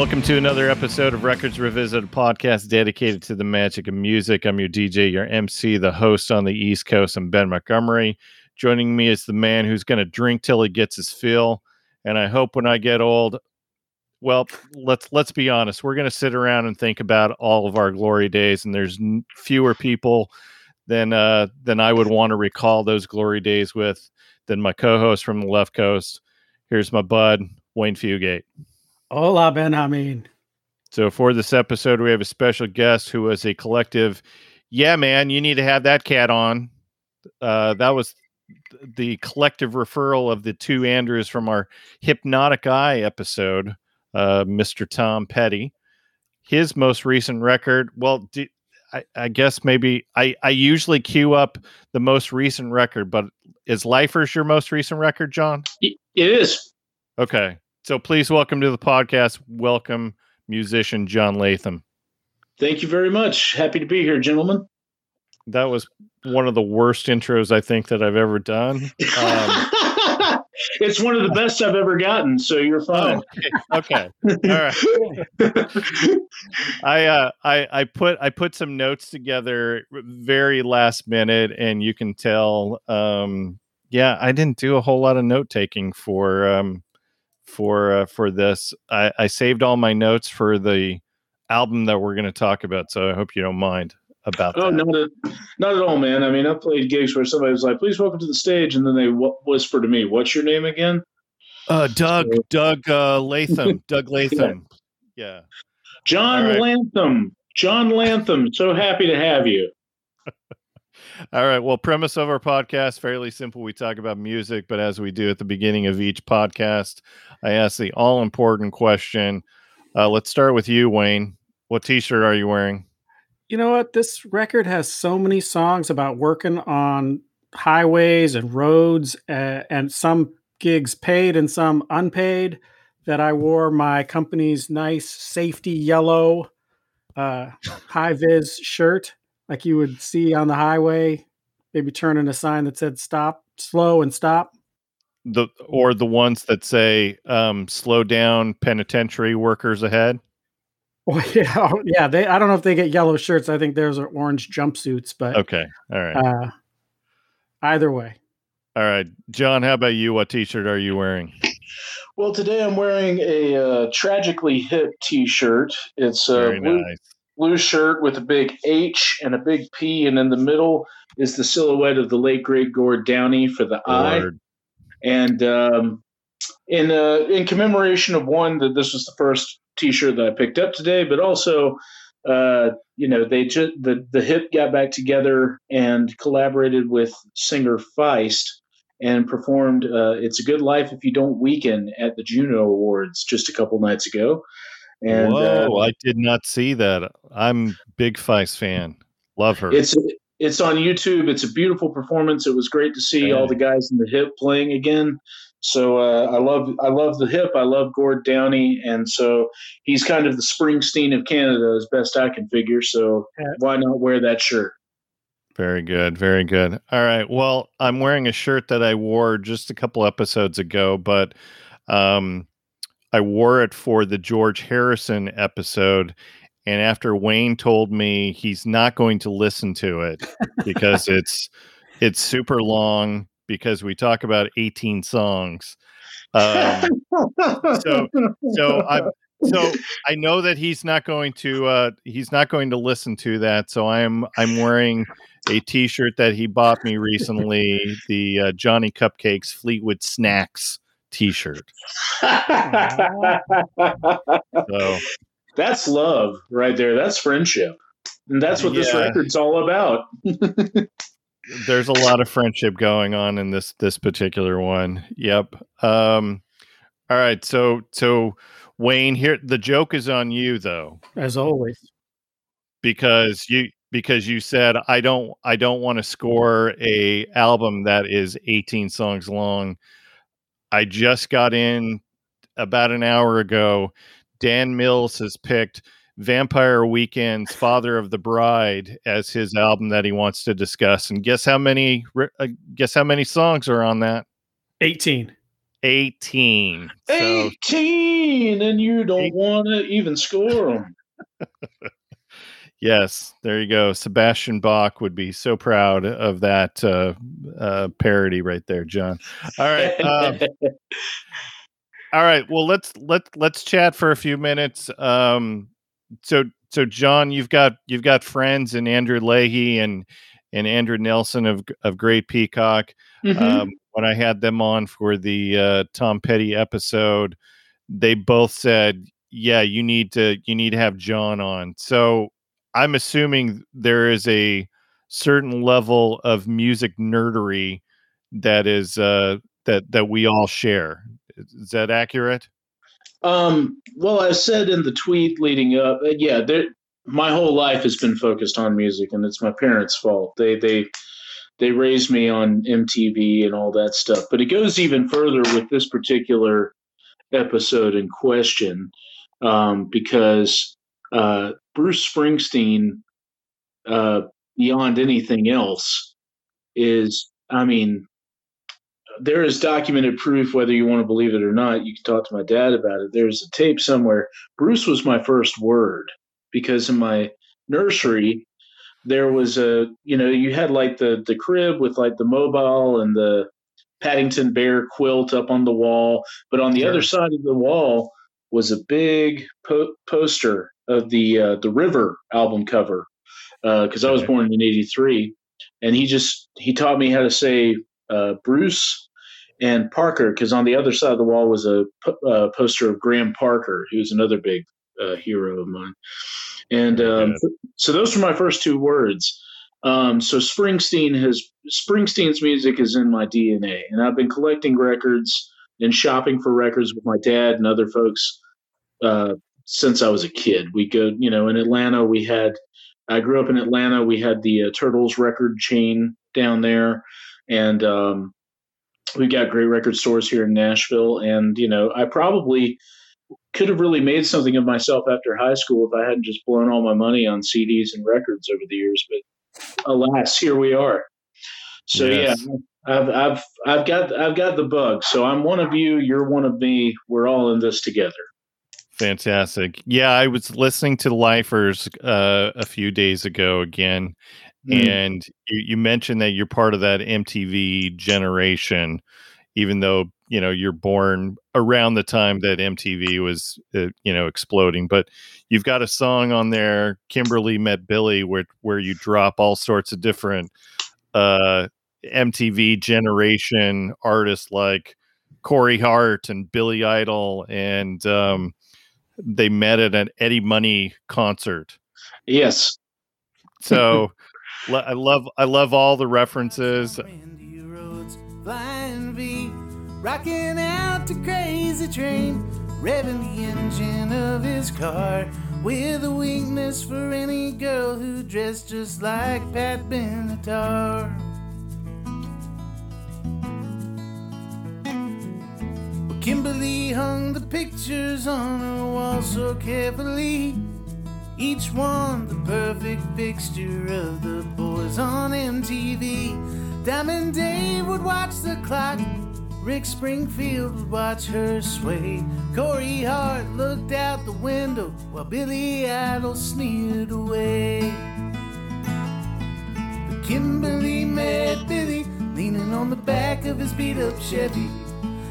welcome to another episode of Records Revisited, podcast dedicated to the magic of music. I'm your DJ, your MC, the host on the East Coast. I'm Ben Montgomery. Joining me is the man who's going to drink till he gets his fill. And I hope when I get old, well, let's let's be honest, we're going to sit around and think about all of our glory days, and there's fewer people than uh, than I would want to recall those glory days with than my co-host from the left coast. Here's my bud, Wayne Fugate. Hola, Ben Hameen. So for this episode, we have a special guest who was a collective. Yeah, man, you need to have that cat on. Uh, that was the collective referral of the two Andrews from our Hypnotic Eye episode, uh, Mr. Tom Petty. His most recent record, well, do, I, I, guess maybe I, I usually queue up the most recent record, but is Lifers your most recent record, John? It is. Okay. So please welcome to the podcast. Welcome, musician John Latham. Thank you very much. Happy to be here, gentlemen. That was one of the worst intros I think that I've ever done. Um, it's one of the best I've ever gotten, so you're fine. Oh, okay. okay. All right. I uh I I put I put some notes together very last minute and you can tell um yeah, I didn't do a whole lot of note taking for um for uh, for this. I, I saved all my notes for the album that we're going to talk about, so I hope you don't mind about oh, that. not at, not at all, man. I mean, I've played gigs where somebody was like, "Please welcome to the stage," and then they w- whisper to me, "What's your name again?" Uh, Doug, so, Doug uh, Latham, Doug Latham. Yeah, yeah. John right. Lantham, John Lantham. So happy to have you. All right. Well, premise of our podcast fairly simple. We talk about music, but as we do at the beginning of each podcast, I ask the all important question. Uh, let's start with you, Wayne. What T-shirt are you wearing? You know what? This record has so many songs about working on highways and roads, uh, and some gigs paid and some unpaid. That I wore my company's nice safety yellow uh, high vis shirt like you would see on the highway, maybe turning a sign that said stop, slow and stop. The or the ones that say um, slow down penitentiary workers ahead. Well, yeah, oh, yeah. They I don't know if they get yellow shirts. I think theirs are orange jumpsuits, but okay, all right. Uh, either way. All right, John. How about you? What T-shirt are you wearing? Well, today I'm wearing a uh, tragically hip T-shirt. It's uh, blue, nice blue shirt with a big H and a big P, and in the middle is the silhouette of the late great Gord Downie for the Lord. eye. And um, in uh, in commemoration of one that this was the first T-shirt that I picked up today, but also uh, you know they just the the hip got back together and collaborated with singer Feist and performed uh, "It's a Good Life If You Don't Weaken" at the Juno Awards just a couple nights ago. And Whoa, uh, I did not see that. I'm big Feist fan. Love her. It's it's on YouTube. It's a beautiful performance. It was great to see all the guys in the hip playing again. So uh, I love I love the hip. I love Gord Downie, and so he's kind of the Springsteen of Canada, as best I can figure. So why not wear that shirt? Very good, very good. All right. Well, I'm wearing a shirt that I wore just a couple episodes ago, but um, I wore it for the George Harrison episode. And after Wayne told me he's not going to listen to it because it's it's super long because we talk about 18 songs. Um, so so I so I know that he's not going to uh, he's not going to listen to that. So I'm I'm wearing a T-shirt that he bought me recently, the uh, Johnny Cupcakes Fleetwood Snacks T-shirt. so that's love right there. That's friendship, and that's what yeah. this record's all about. There's a lot of friendship going on in this this particular one. Yep. Um, all right. So so Wayne, here the joke is on you though, as always, because you because you said I don't I don't want to score a album that is 18 songs long I just got in about an hour ago. Dan Mills has picked Vampire Weekend's Father of the Bride as his album that he wants to discuss. And guess how many uh, guess how many songs are on that? 18. 18. 18, and you don't want to even score them. yes, there you go. Sebastian Bach would be so proud of that uh, uh, parody right there, John. All right. Um, all right. Well, let's let let's chat for a few minutes. Um, so so John, you've got you've got friends in Andrew Leahy and and Andrew Nelson of of Great Peacock. Mm-hmm. Um, when I had them on for the uh, Tom Petty episode, they both said, "Yeah, you need to you need to have John on." So I'm assuming there is a certain level of music nerdery that is uh, that that we all share. Is that accurate? Um, well, I said in the tweet leading up, uh, yeah, my whole life has been focused on music, and it's my parents' fault. They they they raised me on MTV and all that stuff. But it goes even further with this particular episode in question um, because uh, Bruce Springsteen, uh, beyond anything else, is I mean there is documented proof, whether you want to believe it or not. You can talk to my dad about it. There's a tape somewhere. Bruce was my first word because in my nursery, there was a, you know, you had like the the crib with like the mobile and the Paddington Bear quilt up on the wall, but on the sure. other side of the wall was a big po- poster of the uh, the River album cover because uh, I was born in '83, and he just he taught me how to say uh, Bruce and Parker because on the other side of the wall was a uh, poster of Graham Parker, who's another big uh, hero of mine. And um, so those were my first two words. Um, so Springsteen has Springsteen's music is in my DNA, and I've been collecting records and shopping for records with my dad and other folks uh, since I was a kid. We go, you know, in Atlanta we had. I grew up in Atlanta. We had the uh, Turtles record chain down there, and um, we got great record stores here in Nashville. And you know, I probably could have really made something of myself after high school if I hadn't just blown all my money on CDs and records over the years. But alas, here we are. So yes. yeah, I've I've I've got I've got the bug. So I'm one of you. You're one of me. We're all in this together. Fantastic. Yeah, I was listening to Lifers uh, a few days ago again, mm. and you, you mentioned that you're part of that MTV generation, even though you know you're born around the time that MTV was uh, you know exploding. But you've got a song on there, Kimberly Met Billy, where where you drop all sorts of different uh, MTV generation artists like Corey Hart and Billy Idol and um, they met at an Eddie Money concert. Yes. So I love I love all the references. Rocking out to crazy train, revving the engine of his car with a weakness for any girl who dressed just like Pat Benatar. Kimberly hung the pictures on her wall so carefully. Each one the perfect fixture of the boys on MTV. Diamond Dave would watch the clock. Rick Springfield would watch her sway. Corey Hart looked out the window while Billy Idol sneered away. But Kimberly met Billy leaning on the back of his beat up Chevy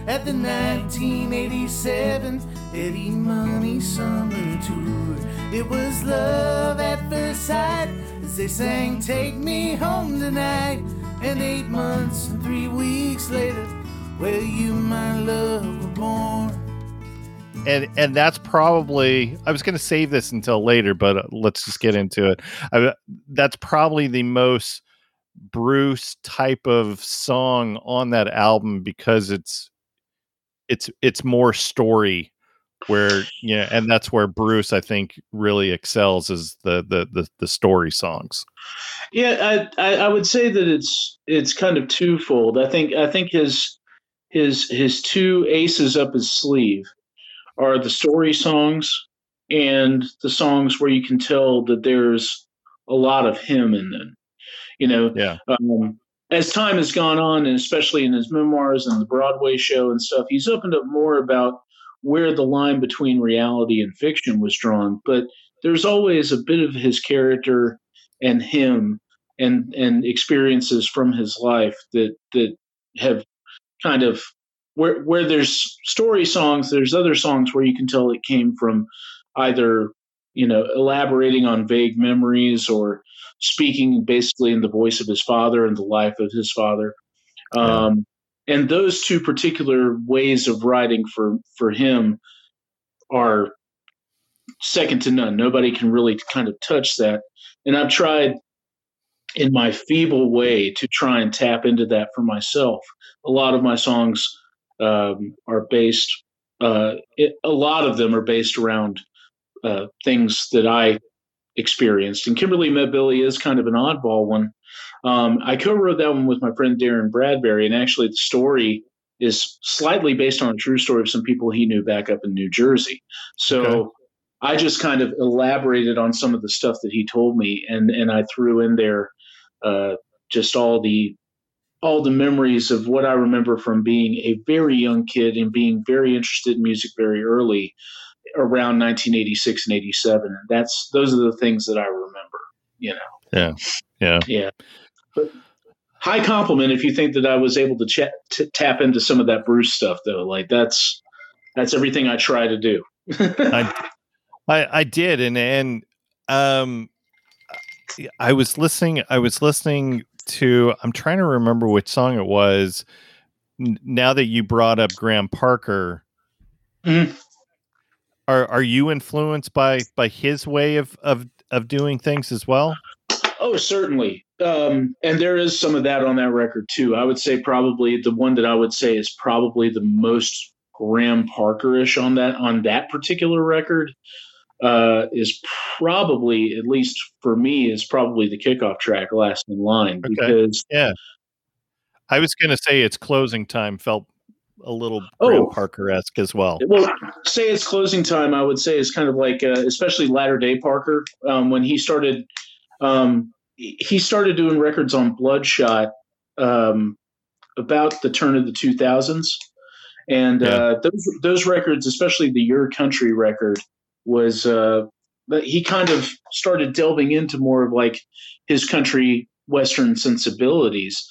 at the 1987 Eddie Money Summer Tour. It was love at first sight as they sang Take Me Home Tonight. And eight months and three weeks later, where you, my love, were born. And and that's probably I was going to save this until later, but uh, let's just get into it. I, that's probably the most Bruce type of song on that album because it's it's it's more story where yeah and that's where bruce i think really excels is the the the, the story songs. Yeah I, I, I would say that it's it's kind of twofold. I think i think his his his two aces up his sleeve are the story songs and the songs where you can tell that there's a lot of him in them. You know yeah. um, as time has gone on, and especially in his memoirs and the Broadway show and stuff, he's opened up more about where the line between reality and fiction was drawn. But there's always a bit of his character and him and and experiences from his life that that have kind of where where there's story songs, there's other songs where you can tell it came from either you know elaborating on vague memories or speaking basically in the voice of his father and the life of his father. Um, and those two particular ways of writing for for him are second to none. Nobody can really kind of touch that. And I've tried in my feeble way to try and tap into that for myself. A lot of my songs um, are based, uh, it, a lot of them are based around uh, things that I experienced. And Kimberly Met Billy is kind of an oddball one. Um, I co wrote that one with my friend Darren Bradbury, and actually the story is slightly based on a true story of some people he knew back up in New Jersey. So okay. I just kind of elaborated on some of the stuff that he told me, and and I threw in there uh, just all the all the memories of what I remember from being a very young kid and being very interested in music very early, around 1986 and 87. And that's those are the things that I remember. You know. Yeah. Yeah. Yeah. But high compliment if you think that I was able to, ch- tap into some of that Bruce stuff, though. Like that's that's everything I try to do. I, I, I did, and and um, I was listening. I was listening to. I'm trying to remember which song it was. Now that you brought up Graham Parker, mm-hmm. Are are you influenced by by his way of of of doing things as well? Oh, certainly. Um, and there is some of that on that record too. I would say probably the one that I would say is probably the most Graham Parker-ish on that on that particular record uh, is probably, at least for me, is probably the kickoff track, "Last in Line," okay. because yeah, I was going to say its closing time felt a little Graham oh, Parker esque as well. Well, say its closing time, I would say is kind of like, uh, especially latter day Parker, um, when he started, um, he started doing records on Bloodshot um, about the turn of the 2000s, and yeah. uh, those those records, especially the Your Country record, was uh, he kind of started delving into more of like his country western sensibilities.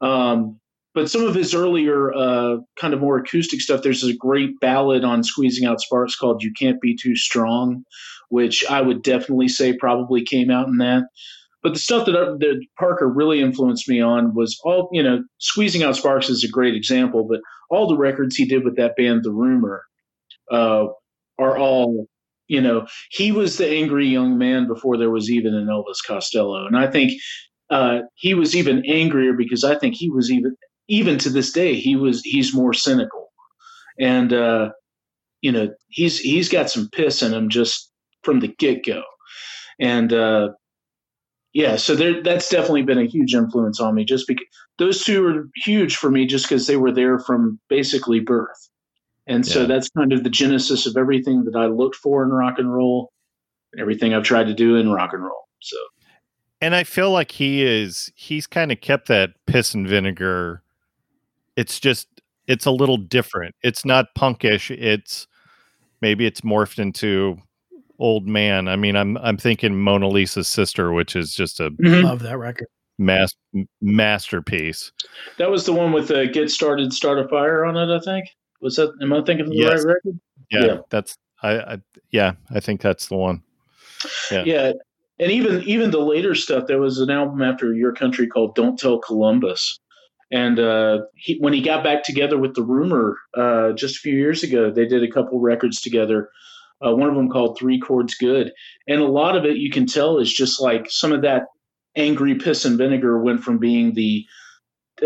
Um, but some of his earlier uh, kind of more acoustic stuff, there's a great ballad on Squeezing Out Sparks called "You Can't Be Too Strong," which I would definitely say probably came out in that. But the stuff that, uh, that Parker really influenced me on was all, you know, Squeezing Out Sparks is a great example, but all the records he did with that band, The Rumor, uh, are all you know, he was the angry young man before there was even an Elvis Costello, and I think uh, he was even angrier because I think he was even even to this day he was he's more cynical, and uh, you know he's he's got some piss in him just from the get go, and uh, yeah, so there that's definitely been a huge influence on me. Just because those two were huge for me, just because they were there from basically birth. And so that's kind of the genesis of everything that I looked for in rock and roll, everything I've tried to do in rock and roll. So, and I feel like he is, he's kind of kept that piss and vinegar. It's just, it's a little different. It's not punkish. It's maybe it's morphed into old man. I mean, I'm, I'm thinking Mona Lisa's sister, which is just a, mm-hmm. love that record. Mas- masterpiece. That was the one with the get started, start a fire on it, I think. Was that? Am I thinking of the yes. right record? Yeah, yeah, that's I, I. Yeah, I think that's the one. Yeah. yeah, and even even the later stuff. There was an album after Your Country called "Don't Tell Columbus," and uh, he, when he got back together with the Rumor uh, just a few years ago, they did a couple records together. Uh, one of them called Three Chords Good, and a lot of it you can tell is just like some of that angry piss and vinegar went from being the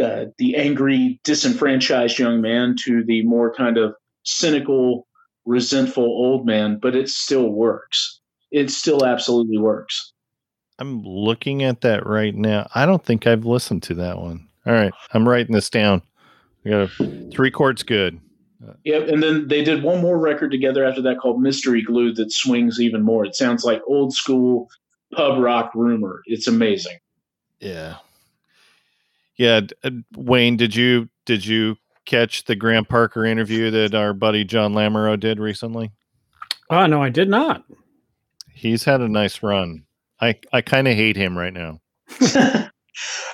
uh, the angry, disenfranchised young man to the more kind of cynical, resentful old man, but it still works. It still absolutely works. I'm looking at that right now. I don't think I've listened to that one. All right, I'm writing this down. We got a, three chords good. Yep, and then they did one more record together after that called Mystery Glue that swings even more. It sounds like old school pub rock rumor. It's amazing. Yeah, Yeah, uh, Wayne, did you did you catch the Graham Parker interview that our buddy John Lamoureux did recently? Oh no, I did not. He's had a nice run. I I kind of hate him right now.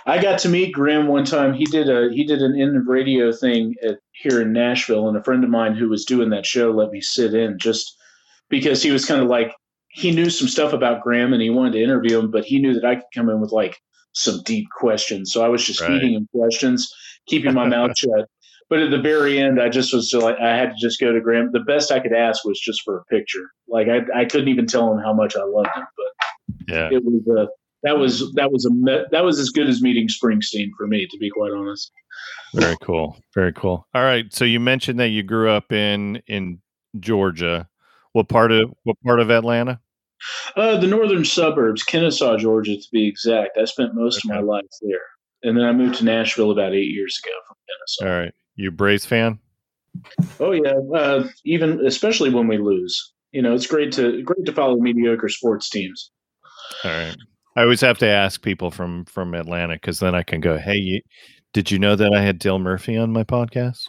I got to meet Graham one time. He did a he did an end of radio thing at, here in Nashville, and a friend of mine who was doing that show let me sit in just because he was kind of like he knew some stuff about Graham and he wanted to interview him, but he knew that I could come in with like some deep questions. So I was just right. feeding him questions, keeping my mouth shut. But at the very end, I just was like, I had to just go to Graham. The best I could ask was just for a picture. Like I, I couldn't even tell him how much I loved him, but yeah, it was a, that was that was a that was as good as meeting Springsteen for me, to be quite honest. Very cool. Very cool. All right. So you mentioned that you grew up in in Georgia. What part of what part of Atlanta? Uh, the northern suburbs, Kennesaw, Georgia, to be exact. I spent most okay. of my life there, and then I moved to Nashville about eight years ago from Kennesaw. All right, you Braves fan? Oh yeah, uh, even especially when we lose. You know, it's great to great to follow mediocre sports teams. All right. I always have to ask people from from Atlanta because then I can go, "Hey, you, did you know that I had Dale Murphy on my podcast?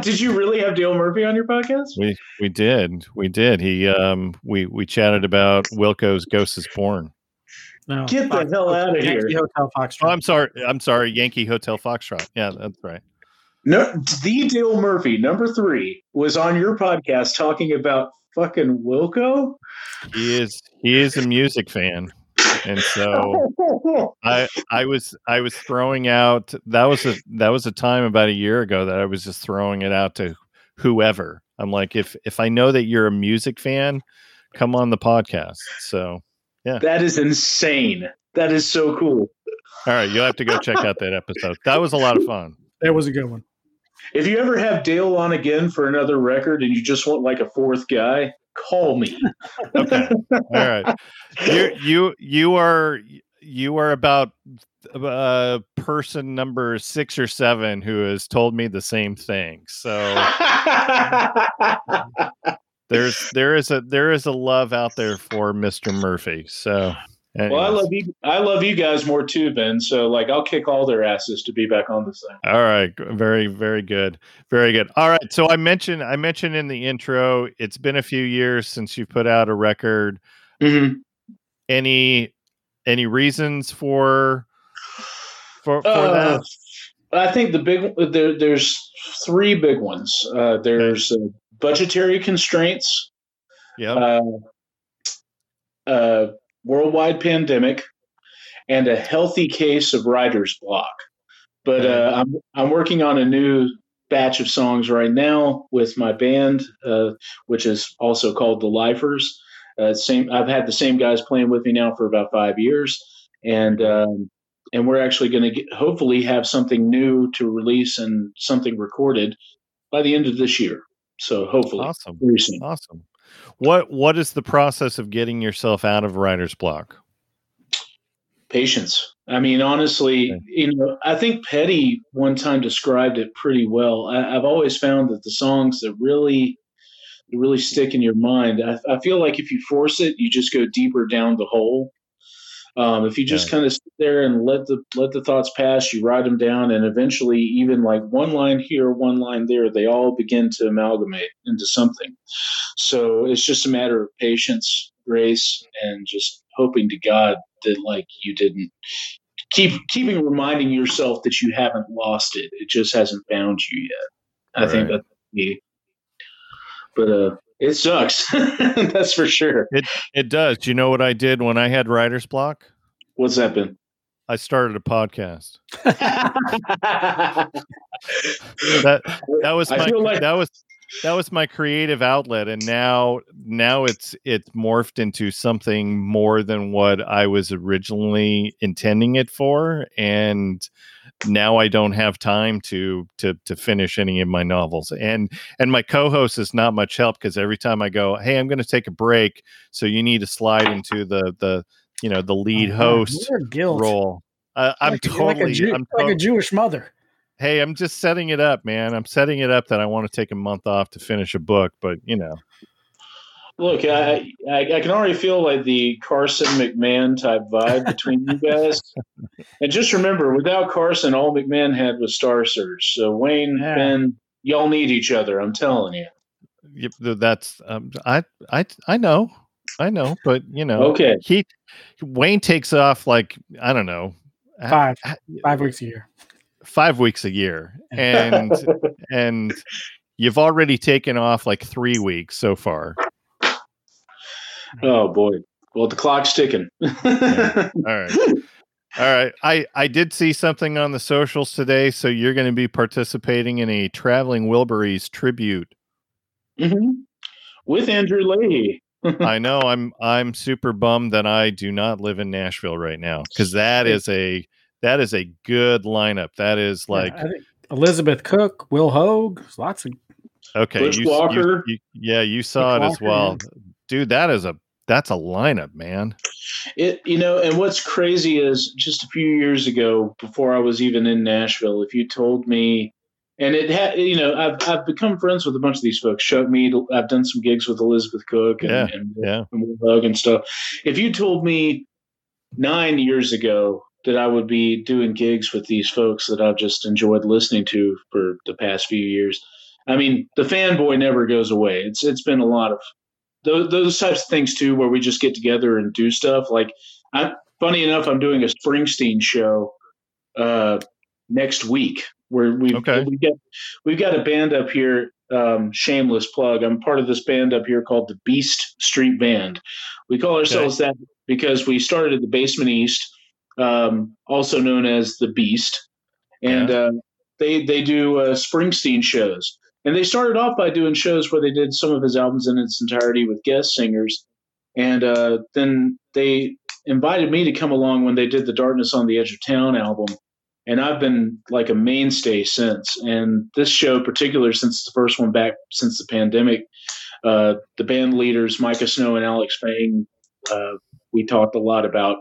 did you really have Dale Murphy on your podcast? We we did. We did. He um we we chatted about Wilco's Ghost is Born. No, Get the hell out of Yankee here. Hotel Foxtrot. Oh, I'm sorry. I'm sorry. Yankee Hotel Foxtrot. Yeah, that's right. No, the Dale Murphy, number three, was on your podcast talking about fucking Wilco. He is he is a music fan and so I I was I was throwing out that was a that was a time about a year ago that I was just throwing it out to whoever. I'm like if if I know that you're a music fan, come on the podcast. So yeah. That is insane. That is so cool. All right, you'll have to go check out that episode. That was a lot of fun. That was a good one. If you ever have Dale on again for another record and you just want like a fourth guy, call me. okay. All right. You you you are you are about uh person number six or seven who has told me the same thing. So there's there is a there is a love out there for Mr. Murphy. So Anyways. Well, I love you. I love you guys more too, Ben. So, like, I'll kick all their asses to be back on the thing. All right, very, very good, very good. All right, so I mentioned, I mentioned in the intro, it's been a few years since you put out a record. Mm-hmm. Any, any reasons for, for, for uh, that? I think the big there, there's three big ones. Uh, there's okay. uh, budgetary constraints. Yeah. Uh, uh worldwide pandemic, and a healthy case of writer's block. But uh, I'm I'm working on a new batch of songs right now with my band, uh, which is also called the Lifers. Uh, same, I've had the same guys playing with me now for about five years, and um, and we're actually going to hopefully have something new to release and something recorded by the end of this year. So hopefully, awesome, awesome. What what is the process of getting yourself out of writer's block? Patience. I mean, honestly, okay. you know, I think Petty one time described it pretty well. I, have always found that the songs that really, really stick in your mind. I, I, feel like if you force it, you just go deeper down the hole. Um, if you just kind of sit there and let the let the thoughts pass, you write them down, and eventually, even like one line here, one line there, they all begin to amalgamate into something. So it's just a matter of patience, grace, and just hoping to God that like you didn't keep keeping reminding yourself that you haven't lost it. It just hasn't found you yet. I right. think that's me. But uh, it sucks. That's for sure. It it does. Do you know what I did when I had writer's block? What's that been? I started a podcast. that that was my like- that was that was my creative outlet and now now it's it's morphed into something more than what I was originally intending it for and now I don't have time to to to finish any of my novels. And and my co-host is not much help because every time I go, "Hey, I'm going to take a break," so you need to slide into the the you know the lead oh, host role. Uh, I'm like, totally like a, Jew, I'm to- like a Jewish mother. Hey, I'm just setting it up, man. I'm setting it up that I want to take a month off to finish a book, but you know. Look, I, I, I can already feel like the Carson McMahon type vibe between you guys. and just remember, without Carson, all McMahon had was Star Search. So Wayne, yeah. Ben, y'all need each other. I'm telling you. Yep, That's um, I I I know, I know, but you know, okay. He Wayne takes off like I don't know, five five weeks a year, five weeks a year, and and you've already taken off like three weeks so far. Oh boy. Well, the clock's ticking. yeah. All right. All right. I, I did see something on the socials today. So you're going to be participating in a Traveling Wilburys tribute. Mm-hmm. With Andrew Leahy. I know. I'm I'm super bummed that I do not live in Nashville right now because that is a that is a good lineup. That is like yeah, Elizabeth Cook, Will Hoge, lots of okay. You, you, you, yeah, you saw Bush it as well, dude. That is a that's a lineup, man. It you know, and what's crazy is just a few years ago, before I was even in Nashville, if you told me, and it had you know, I've I've become friends with a bunch of these folks. Showed me, I've done some gigs with Elizabeth Cook and yeah, and, yeah. and, and stuff. If you told me nine years ago that I would be doing gigs with these folks that I've just enjoyed listening to for the past few years. I mean, the fanboy never goes away. It's it's been a lot of those, those types of things too, where we just get together and do stuff. Like, I'm funny enough, I'm doing a Springsteen show uh, next week where we've okay. we got we've got a band up here. Um, shameless plug. I'm part of this band up here called the Beast Street Band. We call ourselves okay. that because we started at the Basement East, um, also known as the Beast, and yeah. uh, they they do uh, Springsteen shows. And they started off by doing shows where they did some of his albums in its entirety with guest singers. And uh, then they invited me to come along when they did the Darkness on the Edge of Town album. And I've been like a mainstay since. And this show, particular since the first one back since the pandemic, uh, the band leaders, Micah Snow and Alex Fang, uh, we talked a lot about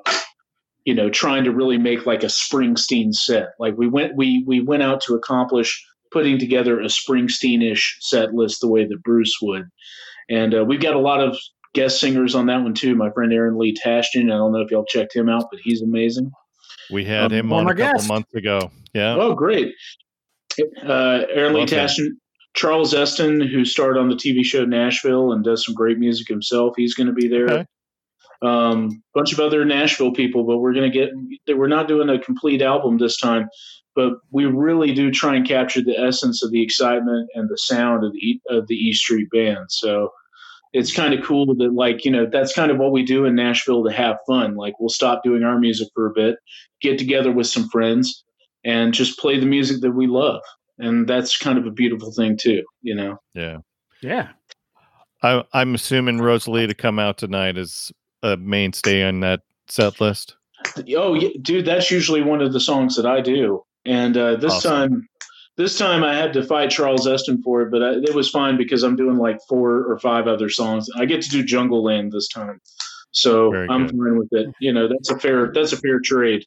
you know trying to really make like a Springsteen set. Like we went we we went out to accomplish putting together a Springsteen-ish set list the way that Bruce would. And uh, we've got a lot of guest singers on that one too. My friend Aaron Lee Tashian. I don't know if y'all checked him out, but he's amazing. We had um, him on a couple guest. months ago. Yeah. Oh, great. Uh, Aaron Lee Tashian. Charles Esten, who starred on the TV show Nashville and does some great music himself, he's going to be there. Okay. Um, bunch of other Nashville people, but we're going to get. We're not doing a complete album this time, but we really do try and capture the essence of the excitement and the sound of the of the E Street Band. So it's kind of cool that like you know that's kind of what we do in Nashville to have fun. Like we'll stop doing our music for a bit, get together with some friends, and just play the music that we love. And that's kind of a beautiful thing too, you know. Yeah. Yeah. I, I'm assuming Rosalita come out tonight is a mainstay on that set list. Oh, yeah, dude, that's usually one of the songs that I do. And uh, this awesome. time, this time I had to fight Charles Esten for it, but I, it was fine because I'm doing like four or five other songs. I get to do Jungleland this time, so I'm fine with it. You know, that's a fair that's a fair trade.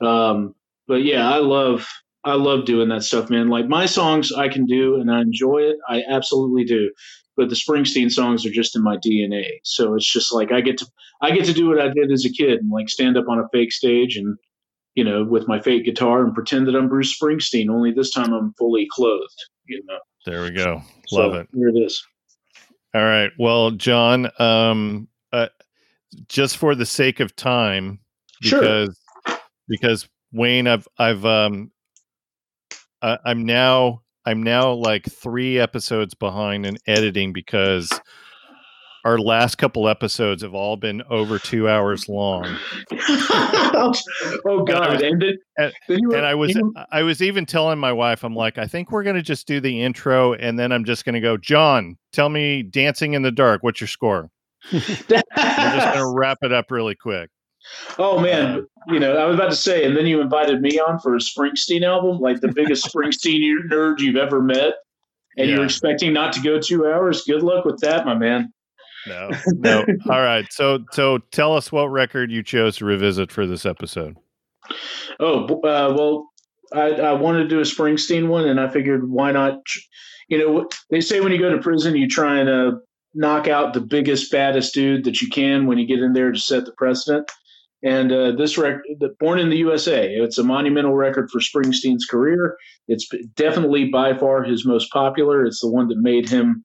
Um, but yeah, I love I love doing that stuff, man. Like my songs, I can do and I enjoy it. I absolutely do. But the Springsteen songs are just in my DNA. So it's just like I get to I get to do what I did as a kid and like stand up on a fake stage and you know, with my fake guitar and pretend that I'm Bruce Springsteen. Only this time I'm fully clothed. You know. There we go. Love so, it. Here it is. All right. Well, John, um, uh, just for the sake of time, because sure. because Wayne, I've I've um, I, I'm now I'm now like three episodes behind in editing because our last couple episodes have all been over two hours long. oh God! And, and, and, and I was I was even telling my wife, I'm like, I think we're gonna just do the intro, and then I'm just gonna go, John, tell me, Dancing in the Dark, what's your score? we're just gonna wrap it up really quick. Oh man, you know, I was about to say, and then you invited me on for a Springsteen album, like the biggest Springsteen nerd you've ever met, and yeah. you're expecting not to go two hours. Good luck with that, my man no, no. All right. So, so tell us what record you chose to revisit for this episode. Oh, uh, well, I, I wanted to do a Springsteen one, and I figured why not? You know, they say when you go to prison, you try and uh, knock out the biggest, baddest dude that you can when you get in there to set the precedent. And uh, this record, Born in the USA, it's a monumental record for Springsteen's career. It's definitely by far his most popular. It's the one that made him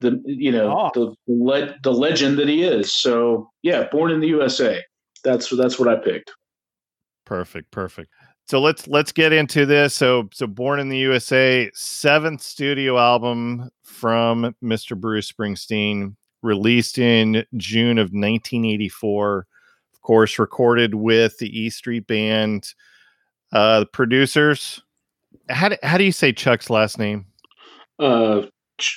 the you know oh. the le- the legend that he is. So yeah, Born in the USA. That's that's what I picked. Perfect, perfect. So let's let's get into this. So so Born in the USA, seventh studio album from Mr. Bruce Springsteen, released in June of 1984 of course, recorded with the E Street Band. Uh, the producers. How do, how do you say Chuck's last name? Uh,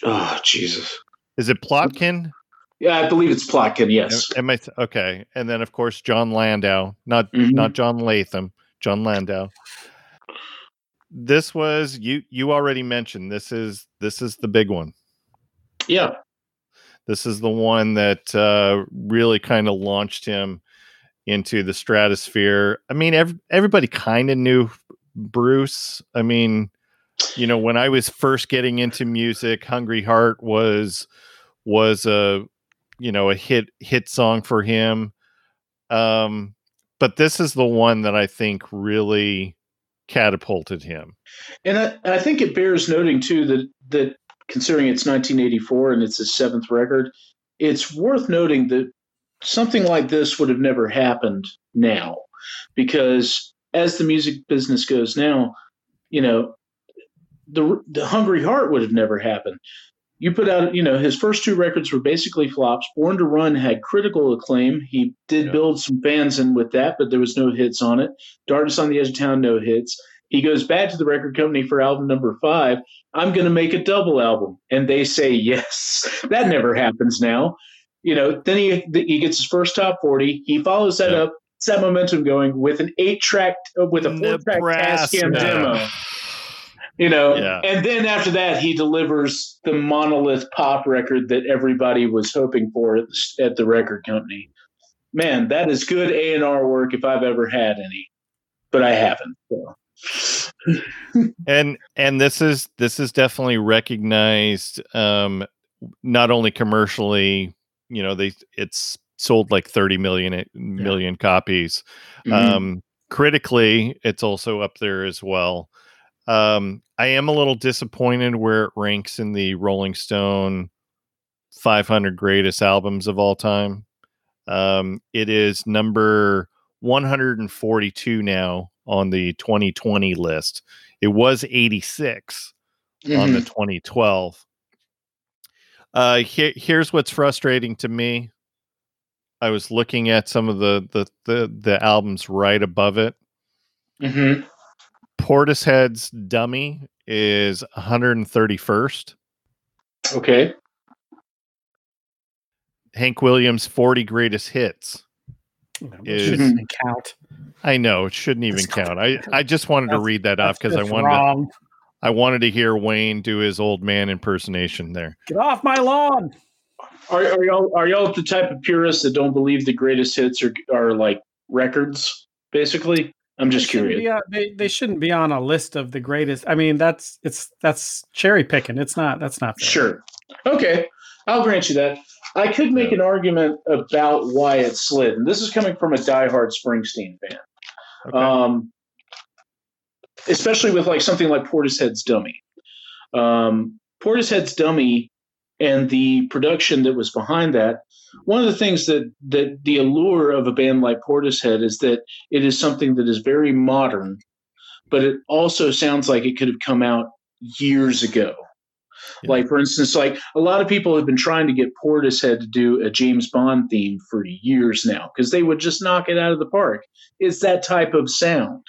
oh Jesus, is it Plotkin? Yeah, I believe it's Plotkin. Yes. Am, am I okay? And then of course Jon Landau, not mm-hmm. not John Latham, Jon Landau. This was you. You already mentioned this is this is the big one. Yeah. This is the one that uh, really kind of launched him into the stratosphere. I mean, ev- everybody kind of knew Bruce. I mean, you know, when I was first getting into music, "Hungry Heart" was was a you know a hit hit song for him. Um, but this is the one that I think really catapulted him. And I, I think it bears noting too that that considering it's 1984 and it's his seventh record, it's worth noting that something like this would have never happened now because as the music business goes now, you know, the the Hungry Heart would have never happened. You put out, you know, his first two records were basically flops. Born to Run had critical acclaim. He did yeah. build some fans in with that, but there was no hits on it. Darkness on the Edge of Town, no hits. He goes back to the record company for album number five. I'm going to make a double album, and they say yes. that never happens now you know, then he he gets his first top forty. He follows that up, set momentum going with an eight track uh, with a four track Tascam demo. You know, yeah. and then after that, he delivers the monolith pop record that everybody was hoping for at the, record company. Man, that is good A and R work if I've ever had any, but I haven't. So. and and this is this is definitely recognized um not only commercially you know they it's sold like 30 million eh, million yeah. copies mm-hmm. um critically it's also up there as well um i am a little disappointed where it ranks in the rolling stone 500 greatest albums of all time um it is number 142 now on the 2020 list it was 86 mm-hmm. on the 2012 mm-hmm. Uh, here, here's what's frustrating to me. I was looking at some of the the the, the albums right above it. Mm-hmm. Portishead's Dummy is 131st. Okay. Hank Williams' 40 Greatest Hits. Is, shouldn't even count. I know it shouldn't even count. I, I just wanted to read that off because I wanted wrong. to I wanted to hear Wayne do his old man impersonation there. Get off my lawn. Are, are y'all are y'all the type of purists that don't believe the greatest hits are are like records? Basically, I'm just they curious. On, they they shouldn't be on a list of the greatest. I mean, that's it's that's cherry picking. It's not. That's not fair. sure. Okay, I'll grant you that. I could make an argument about why it slid, and this is coming from a diehard Springsteen fan. Okay. Um, especially with like something like Portishead's Dummy. Um, Portishead's Dummy and the production that was behind that. One of the things that that the allure of a band like Portishead is that it is something that is very modern, but it also sounds like it could have come out years ago. Yeah. Like for instance, like a lot of people have been trying to get Portishead to do a James Bond theme for years now because they would just knock it out of the park. It's that type of sound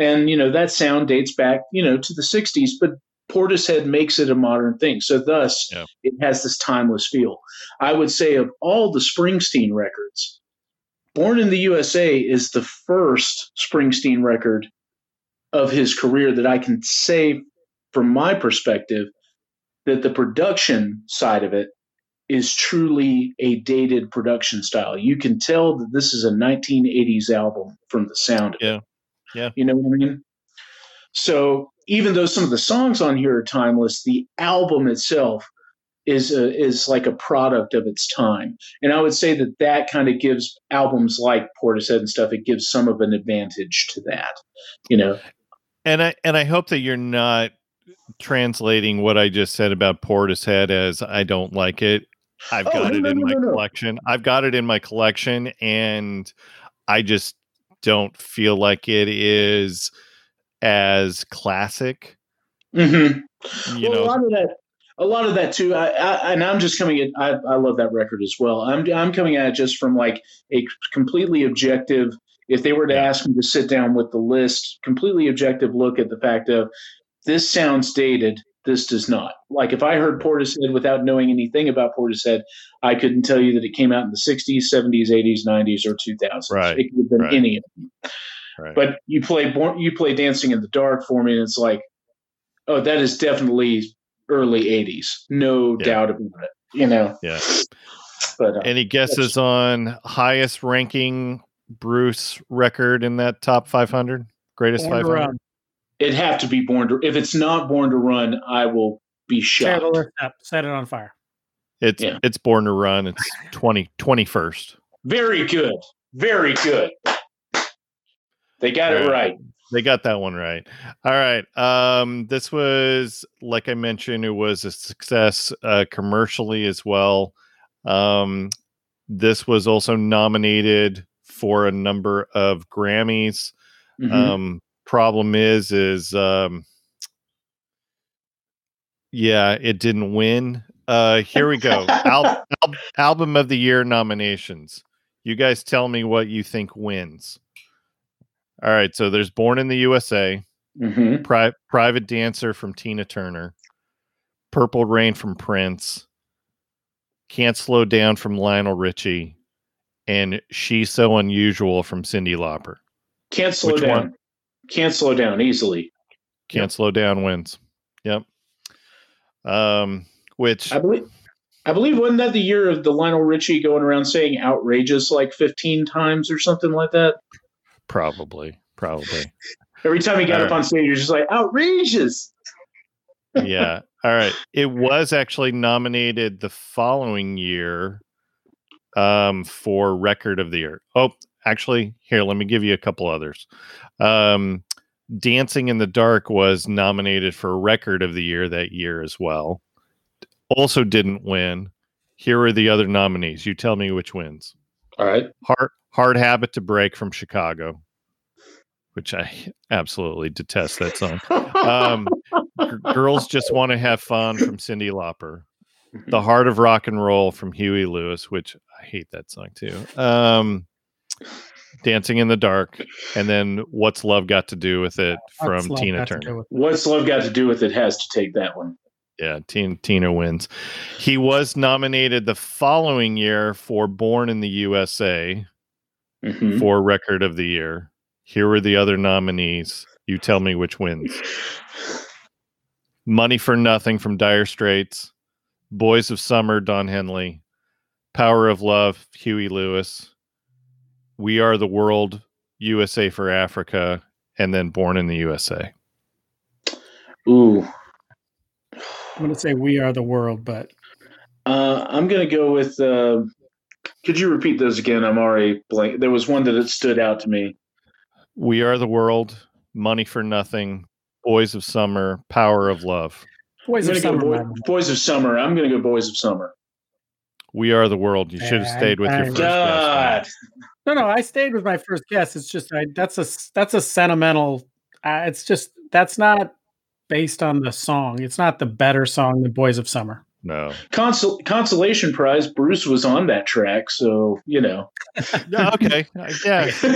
and you know that sound dates back you know to the 60s but portishead makes it a modern thing so thus yeah. it has this timeless feel i would say of all the springsteen records born in the usa is the first springsteen record of his career that i can say from my perspective that the production side of it is truly a dated production style. You can tell that this is a 1980s album from the sound. Yeah. Yeah. You know what I mean? So even though some of the songs on here are timeless, the album itself is a, is like a product of its time. And I would say that that kind of gives albums like Portishead and stuff. It gives some of an advantage to that, you know. And I and I hope that you're not translating what I just said about Portishead as I don't like it. I've oh, got no, it no, in no, my collection. I've got it in my collection, and I just don't feel like it is as classic. Mm-hmm. You well, know, a lot of that, a lot of that too. I, I, and I'm just coming at. I, I love that record as well. I'm I'm coming at it just from like a completely objective. If they were to yeah. ask me to sit down with the list, completely objective look at the fact of this sounds dated. This does not. Like if I heard Portishead without knowing anything about Portishead, I couldn't tell you that it came out in the 60s, 70s, 80s, 90s, or 2000s. Right. It could have been right. any of them. Right. But you play you play Dancing in the Dark for me, and it's like, oh, that is definitely early 80s. No yeah. doubt about it. You know? Yeah. But uh, any guesses on highest ranking Bruce record in that top 500? Greatest 500? It'd have to be Born to. Run. If it's not Born to Run, I will be shocked. Set, set it on fire. It's yeah. it's Born to Run. It's 20, 21st. Very good. Very good. They got it right. They got that one right. All right. Um, this was, like I mentioned, it was a success uh, commercially as well. Um, this was also nominated for a number of Grammys. Mm-hmm. Um, problem is, is um, yeah, it didn't win. Uh, here we go. Al- al- album of the year nominations. You guys tell me what you think wins. All right, so there's Born in the USA, mm-hmm. Pri- Private Dancer from Tina Turner, Purple Rain from Prince, Can't Slow Down from Lionel Richie, and She's So Unusual from Cyndi Lauper. Can't slow Which down. One? Can't slow down easily. Can't yep. slow down wins. Yep. Um, which I believe I believe wasn't that the year of the Lionel Richie going around saying outrageous like 15 times or something like that? Probably, probably. Every time he got All up right. on stage, he was just like outrageous. yeah. All right. It was actually nominated the following year um, for record of the year. Oh, actually, here, let me give you a couple others. Um, Dancing in the Dark was nominated for record of the year that year as well. Also didn't win. Here are the other nominees. You tell me which wins. All right. Hard Hard Habit to Break from Chicago, which I absolutely detest that song. Um, g- Girls Just Want to Have Fun from Cyndi Lauper. The. Heart of Rock and Roll from Huey Lewis, which I hate that song too. Um, Dancing in the Dark, and then What's Love Got to Do with It from What's Tina Turner. What's Love Got to Do with It has to take that one. Yeah, Tina, Tina wins. He was nominated the following year for Born in the USA mm-hmm. for Record of the Year. Here were the other nominees. You tell me which wins. Money for Nothing from Dire Straits, Boys of Summer, Don Henley, Power of Love, Huey Lewis, We Are the World, USA for Africa, and then Born in the USA. Ooh. I'm going to say We Are the World, but. Uh, I'm going to go with uh, could you repeat those again? I'm already blank. There was one that it stood out to me. We are the world. Money for nothing. Boys of summer. Power of love. Boys of summer. Boy, boys of summer. I'm going to go boys of summer. We are the world. You should have stayed with your first God. guess. No, no, I stayed with my first guess. It's just I, that's a that's a sentimental. Uh, it's just that's not based on the song. It's not the better song than Boys of Summer. No. Consol- consolation prize. Bruce was on that track, so you know. yeah, okay. Uh, yeah. So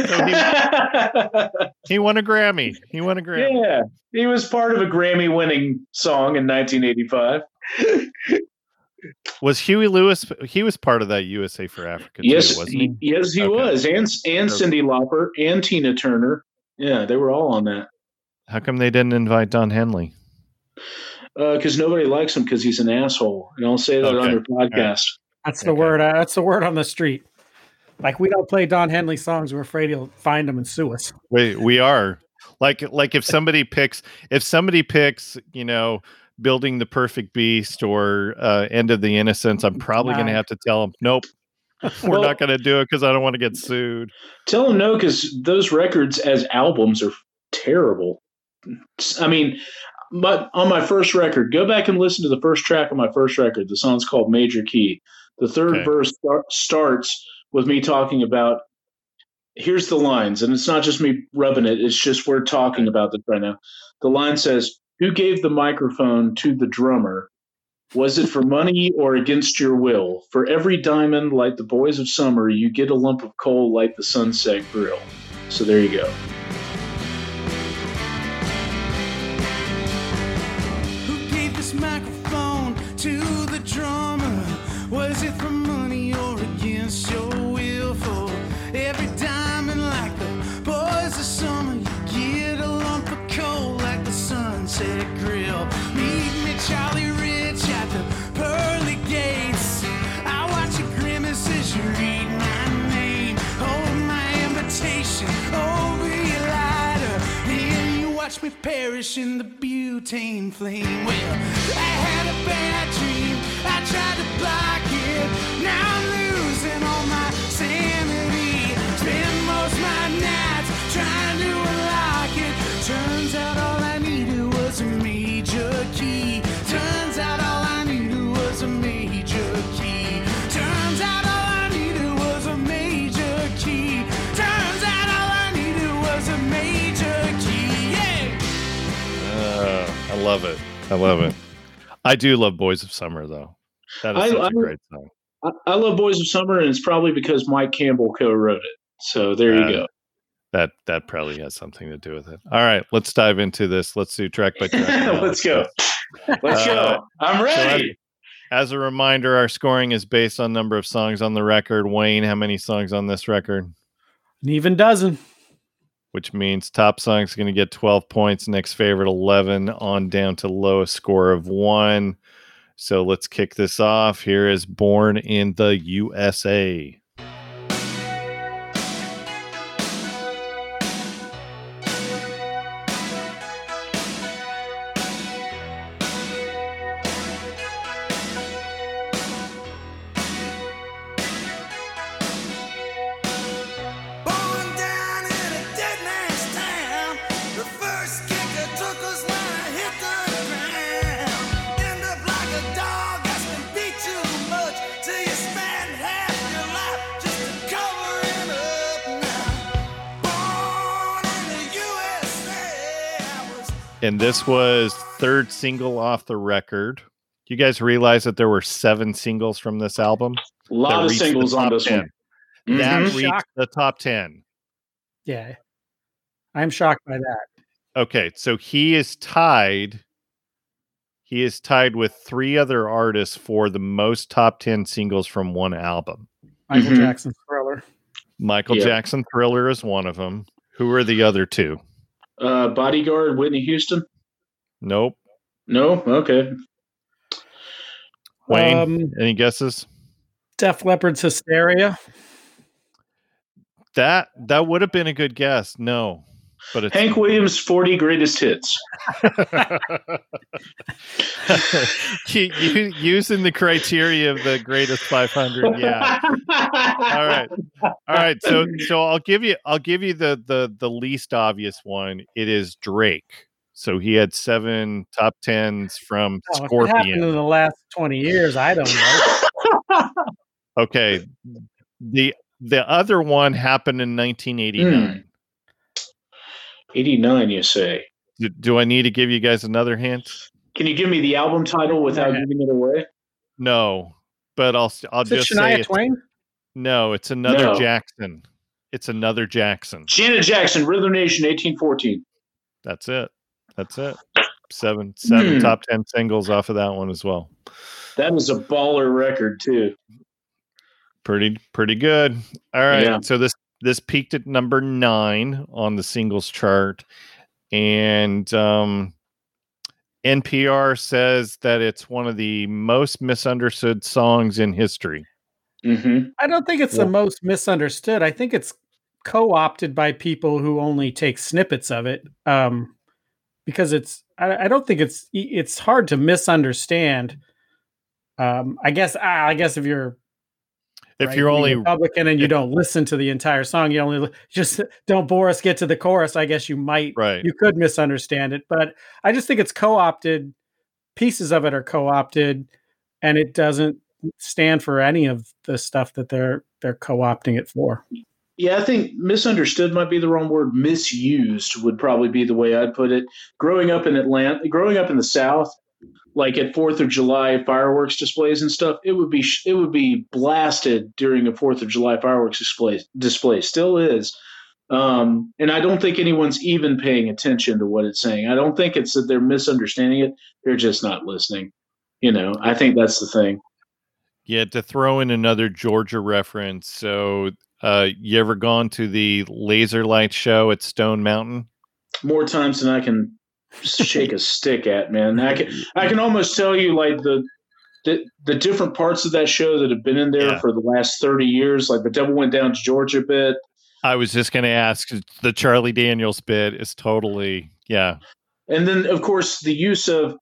he, he, won a Grammy. He won a Grammy. Yeah, he was part of a Grammy-winning song in 1985. was Huey Lewis? He was part of that USA for Africa. Yes, too, wasn't he? Yes, he okay. was, and and Cyndi Lauper and Tina Turner. Yeah, they were all on that. How come they didn't invite Don Henley? because uh, nobody likes him because he's an asshole. And I'll say that okay. on their podcast. That's the okay. word. Uh, that's the word on the street. Like we don't play Don Henley songs. We're afraid he'll find them and sue us. We we are like like if somebody picks if somebody picks you know building the perfect beast or uh, end of the innocence, I'm probably going to have to tell them, nope, we're well, not going to do it because I don't want to get sued. Tell them no because those records as albums are terrible. I mean, but on my first record, go back and listen to the first track of my first record. The song's called Major Key. The third okay. verse start, starts with me talking about here's the lines, and it's not just me rubbing it, it's just we're talking about this right now. The line says, Who gave the microphone to the drummer? Was it for money or against your will? For every diamond, like the boys of summer, you get a lump of coal like the sunset grill. So there you go. Me perish in the butane flame. Well, I had a bad dream. I tried to block it. Now I'm losing all my sanity. Spend most my nights love it. I love it. I do love Boys of Summer, though. That is I, such I, a great song. I, I, love Boys of Summer, and it's probably because Mike Campbell co-wrote it. So there uh, you go. That that probably has something to do with it. All right, let's dive into this. Let's do track by track. let's go. Let's uh, go. I'm ready. So as a reminder, our scoring is based on number of songs on the record. Wayne, how many songs on this record? An even dozen which means top song is going to get 12 points, next favorite 11, on down to lowest score of one. So let's kick this off. Here is Born in the USA. And this was third single off the record. Do you guys realize that there were seven singles from this album? A lot of singles on this 10. one. Mm-hmm. That reached the top ten. Yeah, I'm shocked by that. Okay, so he is tied. He is tied with three other artists for the most top ten singles from one album. Michael mm-hmm. Jackson Thriller. Michael yep. Jackson Thriller is one of them. Who are the other two? Uh, Bodyguard, Whitney Houston. Nope. No. Okay. Wayne, um, any guesses? Def Leppard's Hysteria. That that would have been a good guess. No, but it's Hank Williams' 40 greatest hits. using the criteria of the greatest 500. Yeah. All right. All right. So so I'll give you I'll give you the the the least obvious one. It is Drake. So he had seven top tens from oh, Scorpion. happened in the last 20 years, I don't know. okay. The the other one happened in 1989. Mm. 89, you say? Do, do, I need to give you guys another hint? Can you give me the album title without yeah. giving it away? No, but I'll I'll Is just say Twain? No, it's another no. Jackson. It's another Jackson. Janet Jackson, Rhythm Nation, 1814. That's it. That's it. Seven seven hmm. top ten singles off of that one as well. That was a baller record too. Pretty pretty good. All right. Yeah. So this this peaked at number nine on the singles chart, and um, NPR says that it's one of the most misunderstood songs in history. Mm-hmm. I don't think it's yeah. the most misunderstood. I think it's co-opted by people who only take snippets of it. Um, because it's I, I don't think it's it's hard to misunderstand. Um, I guess I guess if you're if right? you're only Republican and you don't listen to the entire song, you only just don't bore us. Get to the chorus. I guess you might, right? You could misunderstand it, but I just think it's co-opted. Pieces of it are co-opted, and it doesn't stand for any of the stuff that they're they're co-opting it for. Yeah, I think misunderstood might be the wrong word. Misused would probably be the way I'd put it. Growing up in Atlanta, growing up in the South, like at Fourth of July fireworks displays and stuff, it would be it would be blasted during a Fourth of July fireworks display. Display still is, um, and I don't think anyone's even paying attention to what it's saying. I don't think it's that they're misunderstanding it; they're just not listening. You know, I think that's the thing. Yeah, to throw in another Georgia reference. So, uh, you ever gone to the laser light show at Stone Mountain? More times than I can shake a stick at, man. I can I can almost tell you like the the, the different parts of that show that have been in there yeah. for the last 30 years. Like the devil went down to Georgia bit. I was just going to ask the Charlie Daniels bit is totally, yeah. And then of course the use of,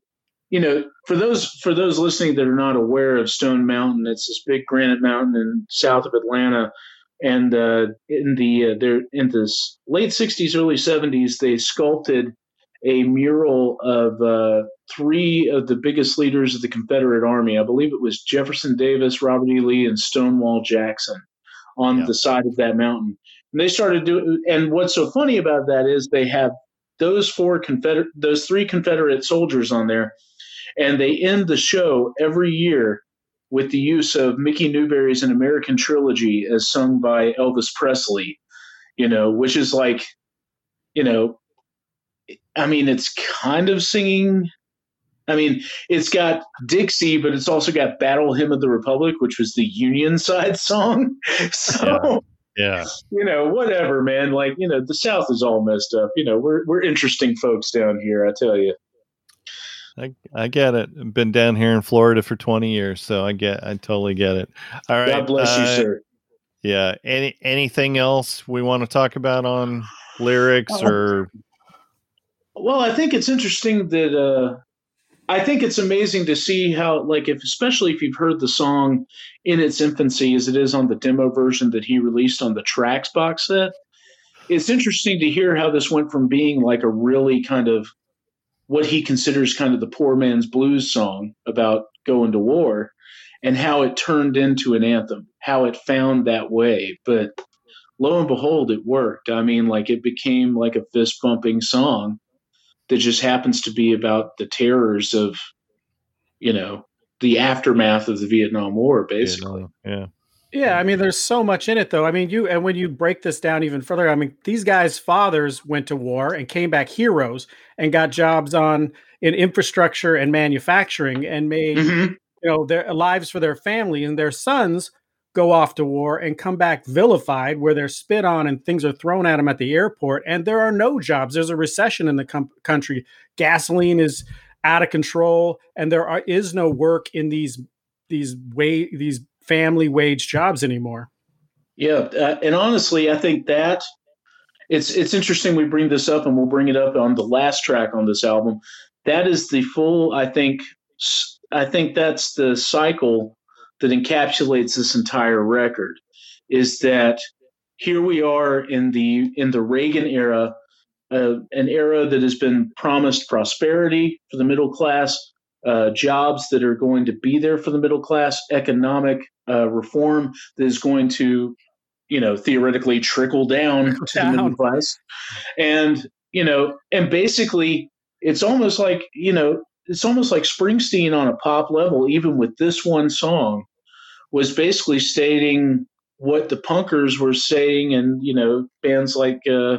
you know, for those, for those listening that are not aware of Stone Mountain, it's this big granite mountain in south of Atlanta. And uh, in the, uh, there in the late 60s, early 70s, they sculpted a mural of uh, three of the biggest leaders of the Confederate Army. I believe it was Jefferson Davis, Robert E. Lee, and Stonewall Jackson on yeah. the side of that mountain. And they started doing. And what's so funny about that is they have those four Confederate, those three Confederate soldiers on there, and they end the show every year with the use of Mickey Newbury's An American Trilogy as sung by Elvis Presley. You know, which is like, you know, I mean, it's kind of singing. I mean, it's got Dixie, but it's also got Battle Hymn of the Republic, which was the Union side song. So, yeah. yeah. you know, whatever, man. Like, you know, the South is all messed up. You know, we're we're interesting folks down here, I tell you. I, I get it. I've been down here in Florida for 20 years, so I get I totally get it. All right. God bless uh, you, sir. Yeah. Any anything else we want to talk about on lyrics uh, or well, I think it's interesting that uh, I think it's amazing to see how, like, if especially if you've heard the song in its infancy, as it is on the demo version that he released on the Tracks box set. It's interesting to hear how this went from being like a really kind of what he considers kind of the poor man's blues song about going to war and how it turned into an anthem, how it found that way. But lo and behold, it worked. I mean, like it became like a fist bumping song that just happens to be about the terrors of, you know, the aftermath of the Vietnam War, basically. Yeah. Yeah, I mean, there's so much in it, though. I mean, you and when you break this down even further, I mean, these guys' fathers went to war and came back heroes and got jobs on in infrastructure and manufacturing and made mm-hmm. you know their lives for their family, and their sons go off to war and come back vilified, where they're spit on and things are thrown at them at the airport, and there are no jobs. There's a recession in the com- country. Gasoline is out of control, and there are, is no work in these these way these family wage jobs anymore. Yeah, uh, and honestly, I think that it's it's interesting we bring this up, and we'll bring it up on the last track on this album. That is the full. I think I think that's the cycle that encapsulates this entire record is that here we are in the in the Reagan era, uh, an era that has been promised prosperity for the middle class, uh, jobs that are going to be there for the middle class, economic uh, reform that is going to, you know, theoretically trickle down to down. the middle class, and you know, and basically, it's almost like you know, it's almost like Springsteen on a pop level, even with this one song was basically stating what the punkers were saying and you know bands like uh,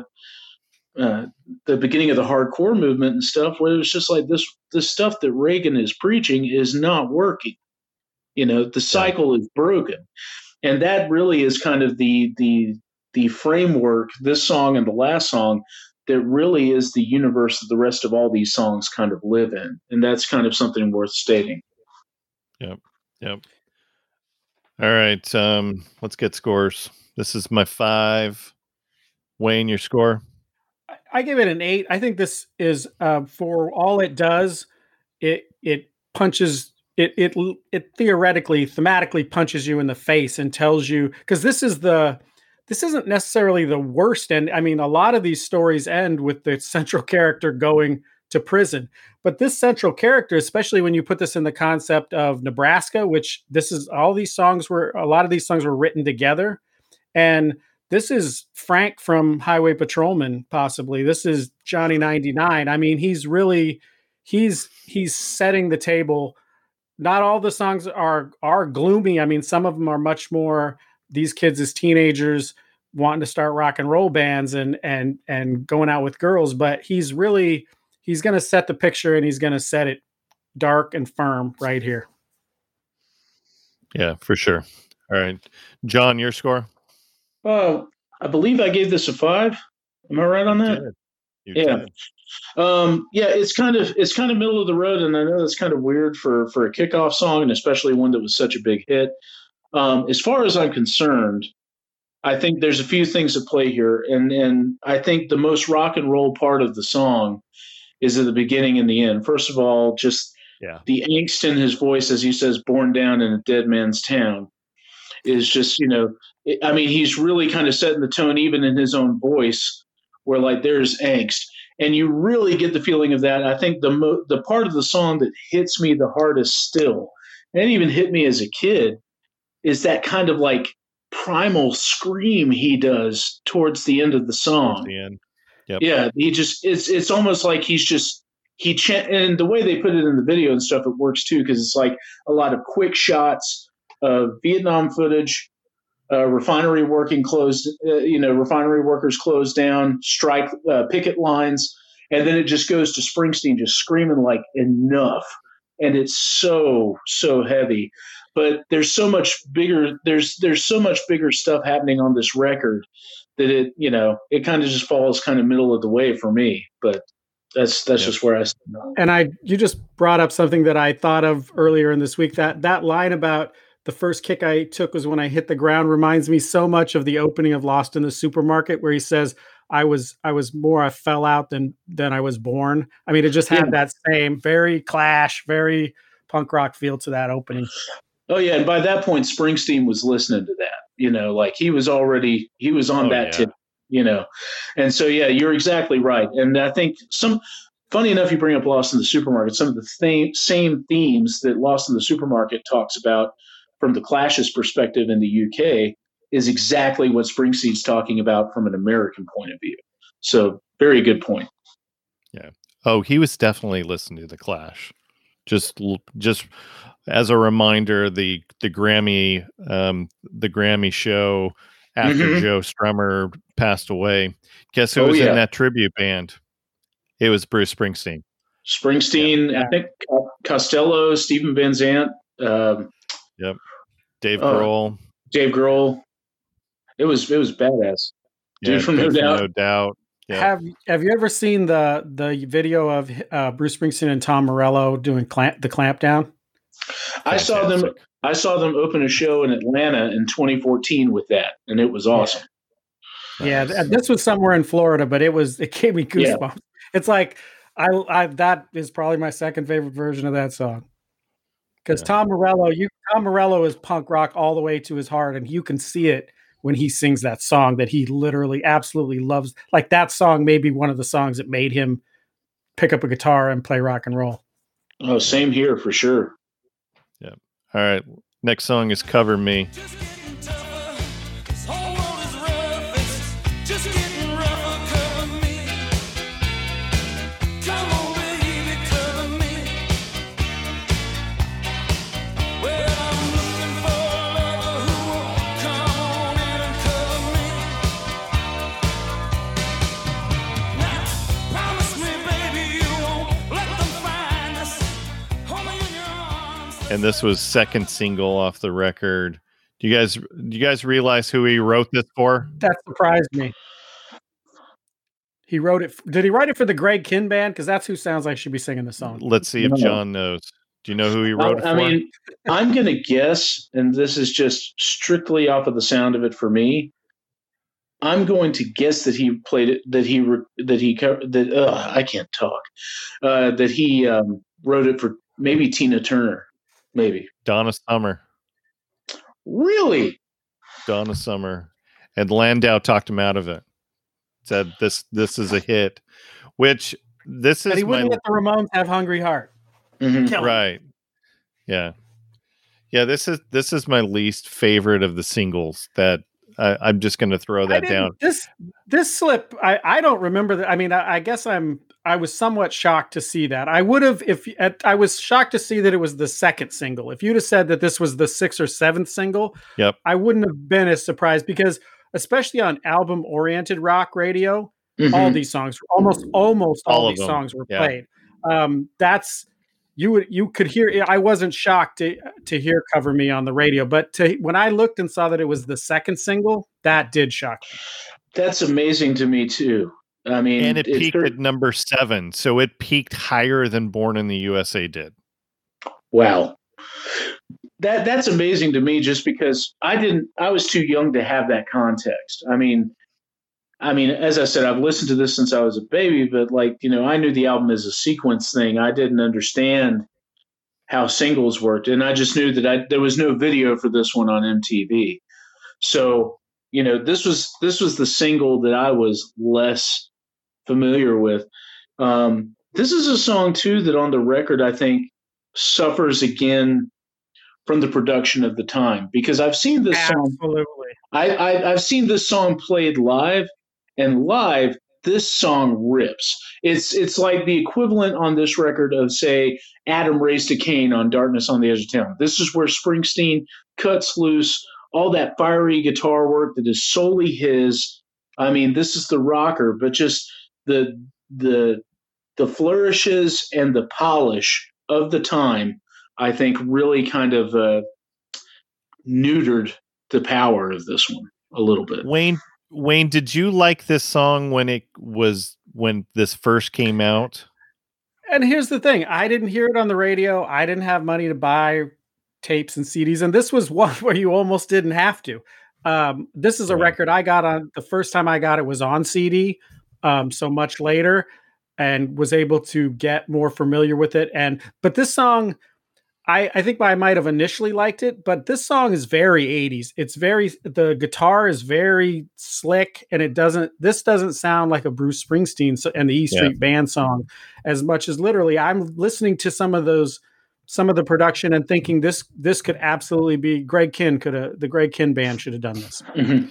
uh, the beginning of the hardcore movement and stuff where it was just like this this stuff that reagan is preaching is not working. You know the cycle is broken. And that really is kind of the the the framework this song and the last song that really is the universe that the rest of all these songs kind of live in. And that's kind of something worth stating. Yep. Yep all right. Um, let's get scores. This is my five. Wayne, your score? I give it an eight. I think this is uh, for all it does. It it punches it it it theoretically thematically punches you in the face and tells you because this is the this isn't necessarily the worst and i mean a lot of these stories end with the central character going to prison. But this central character especially when you put this in the concept of nebraska which this is all these songs were a lot of these songs were written together. And this is frank from highway patrolman possibly. This is johnny 99 i mean he's really he's he's setting the table. Not all the songs are are gloomy. I mean, some of them are much more these kids as teenagers wanting to start rock and roll bands and and and going out with girls, but he's really he's going to set the picture and he's going to set it dark and firm right here. Yeah, for sure. All right. John, your score? Uh, I believe I gave this a 5. Am I right on that? yeah. Um, yeah, it's kind of it's kind of middle of the road, and I know that's kind of weird for for a kickoff song, and especially one that was such a big hit. Um, as far as I'm concerned, I think there's a few things at play here, and and I think the most rock and roll part of the song is at the beginning and the end. First of all, just yeah. the angst in his voice as he says, "Born down in a dead man's town," is just you know, I mean, he's really kind of setting the tone, even in his own voice, where like there's angst and you really get the feeling of that. I think the mo- the part of the song that hits me the hardest still, and even hit me as a kid, is that kind of like primal scream he does towards the end of the song. The end. Yep. Yeah, he just it's it's almost like he's just he ch- and the way they put it in the video and stuff it works too because it's like a lot of quick shots of Vietnam footage uh, refinery working closed, uh, you know, refinery workers closed down, strike uh, picket lines, and then it just goes to Springsteen just screaming like enough, and it's so so heavy. But there's so much bigger. There's there's so much bigger stuff happening on this record that it you know it kind of just falls kind of middle of the way for me. But that's that's yep. just where I stand. And I you just brought up something that I thought of earlier in this week that that line about the first kick I took was when I hit the ground reminds me so much of the opening of Lost in the Supermarket where he says I was I was more I fell out than than I was born. I mean it just had yeah. that same very clash, very punk rock feel to that opening. Oh yeah, and by that point Springsteen was listening to that. You know, like he was already he was on oh, that yeah. tip, you know. And so yeah, you're exactly right. And I think some funny enough you bring up Lost in the Supermarket, some of the th- same themes that Lost in the Supermarket talks about from the Clash's perspective in the UK is exactly what Springsteen's talking about from an American point of view. So, very good point. Yeah. Oh, he was definitely listening to the Clash. Just, just as a reminder, the the Grammy, um, the Grammy show after mm-hmm. Joe Strummer passed away. Guess who oh, was yeah. in that tribute band? It was Bruce Springsteen. Springsteen, yeah. I think Costello, Stephen Van Zandt. Um, yep. Dave uh, Grohl. Dave Grohl. It was it was badass. Dude yeah, from No Doubt. No Doubt. Yeah. Have Have you ever seen the the video of uh, Bruce Springsteen and Tom Morello doing clamp, the clamp down? I saw them. I saw them open a show in Atlanta in 2014 with that, and it was awesome. Yeah, yeah this was somewhere in Florida, but it was it gave me goosebumps. Yeah. It's like I, I that is probably my second favorite version of that song because yeah. Tom Morello, you Tom Morello is punk rock all the way to his heart, and you can see it when he sings that song that he literally absolutely loves. Like that song may be one of the songs that made him pick up a guitar and play rock and roll. Oh, same here for sure. All right. Next song is Cover Me. And this was second single off the record. Do you guys do you guys realize who he wrote this for? That surprised me. He wrote it. Did he write it for the Greg Kihn band? Because that's who sounds like should be singing the song. Let's see if John knows. Do you know who he wrote I, it for? I mean, I'm going to guess, and this is just strictly off of the sound of it for me. I'm going to guess that he played it, that he that he that uh, I can't talk, uh, that he um, wrote it for maybe Tina Turner, maybe Donna Summer. Really, Donna Summer, and Landau talked him out of it. Said this this is a hit, which this is. he wouldn't my, let the Ramones have "Hungry Heart." Mm-hmm. Right. Yeah. Yeah. This is this is my least favorite of the singles that I, am just going to throw that down. This this slip, I, I don't remember that. I mean, I, I, guess I'm I was somewhat shocked to see that. I would have if I was shocked to see that it was the second single. If you'd have said that this was the sixth or seventh single, yep, I wouldn't have been as surprised because especially on album oriented rock radio, mm-hmm. all these songs, almost almost all, all these songs were yeah. played. Um, that's you would you could hear i wasn't shocked to to hear cover me on the radio but to, when i looked and saw that it was the second single that did shock me that's amazing to me too i mean and it peaked at number seven so it peaked higher than born in the usa did wow that that's amazing to me just because i didn't i was too young to have that context i mean I mean, as I said, I've listened to this since I was a baby, but like, you know, I knew the album as a sequence thing. I didn't understand how singles worked. And I just knew that I, there was no video for this one on MTV. So, you know, this was, this was the single that I was less familiar with. Um, this is a song too that on the record, I think suffers again from the production of the time because I've seen this Absolutely. song. I, I, I've seen this song played live and live, this song rips. It's it's like the equivalent on this record of say Adam raised a Cain on Darkness on the Edge of Town. This is where Springsteen cuts loose all that fiery guitar work that is solely his. I mean, this is the rocker, but just the the the flourishes and the polish of the time, I think, really kind of uh, neutered the power of this one a little bit. Wayne, Wayne, did you like this song when it was when this first came out? And here's the thing: I didn't hear it on the radio. I didn't have money to buy tapes and CDs, and this was one where you almost didn't have to. Um, this is a right. record I got on the first time I got it was on CD, um, so much later, and was able to get more familiar with it. And but this song I, I think I might have initially liked it, but this song is very 80s. It's very the guitar is very slick, and it doesn't. This doesn't sound like a Bruce Springsteen and the E Street yeah. Band song as much as literally. I'm listening to some of those, some of the production, and thinking this this could absolutely be Greg Kihn could have the Greg Kihn band should have done this. Mm-hmm.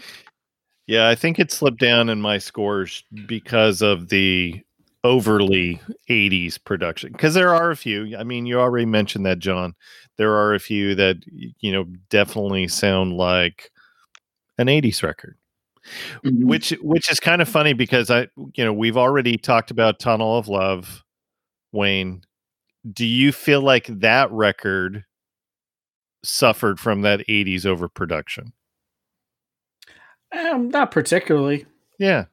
Yeah, I think it slipped down in my scores because of the overly 80s production because there are a few i mean you already mentioned that john. There are a few that you know definitely sound like an 80s record mm-hmm. which which is kind of funny because i you know we've already talked about tunnel of love wayne. Do you feel like that record suffered from that 80s overproduction um not particularly yeah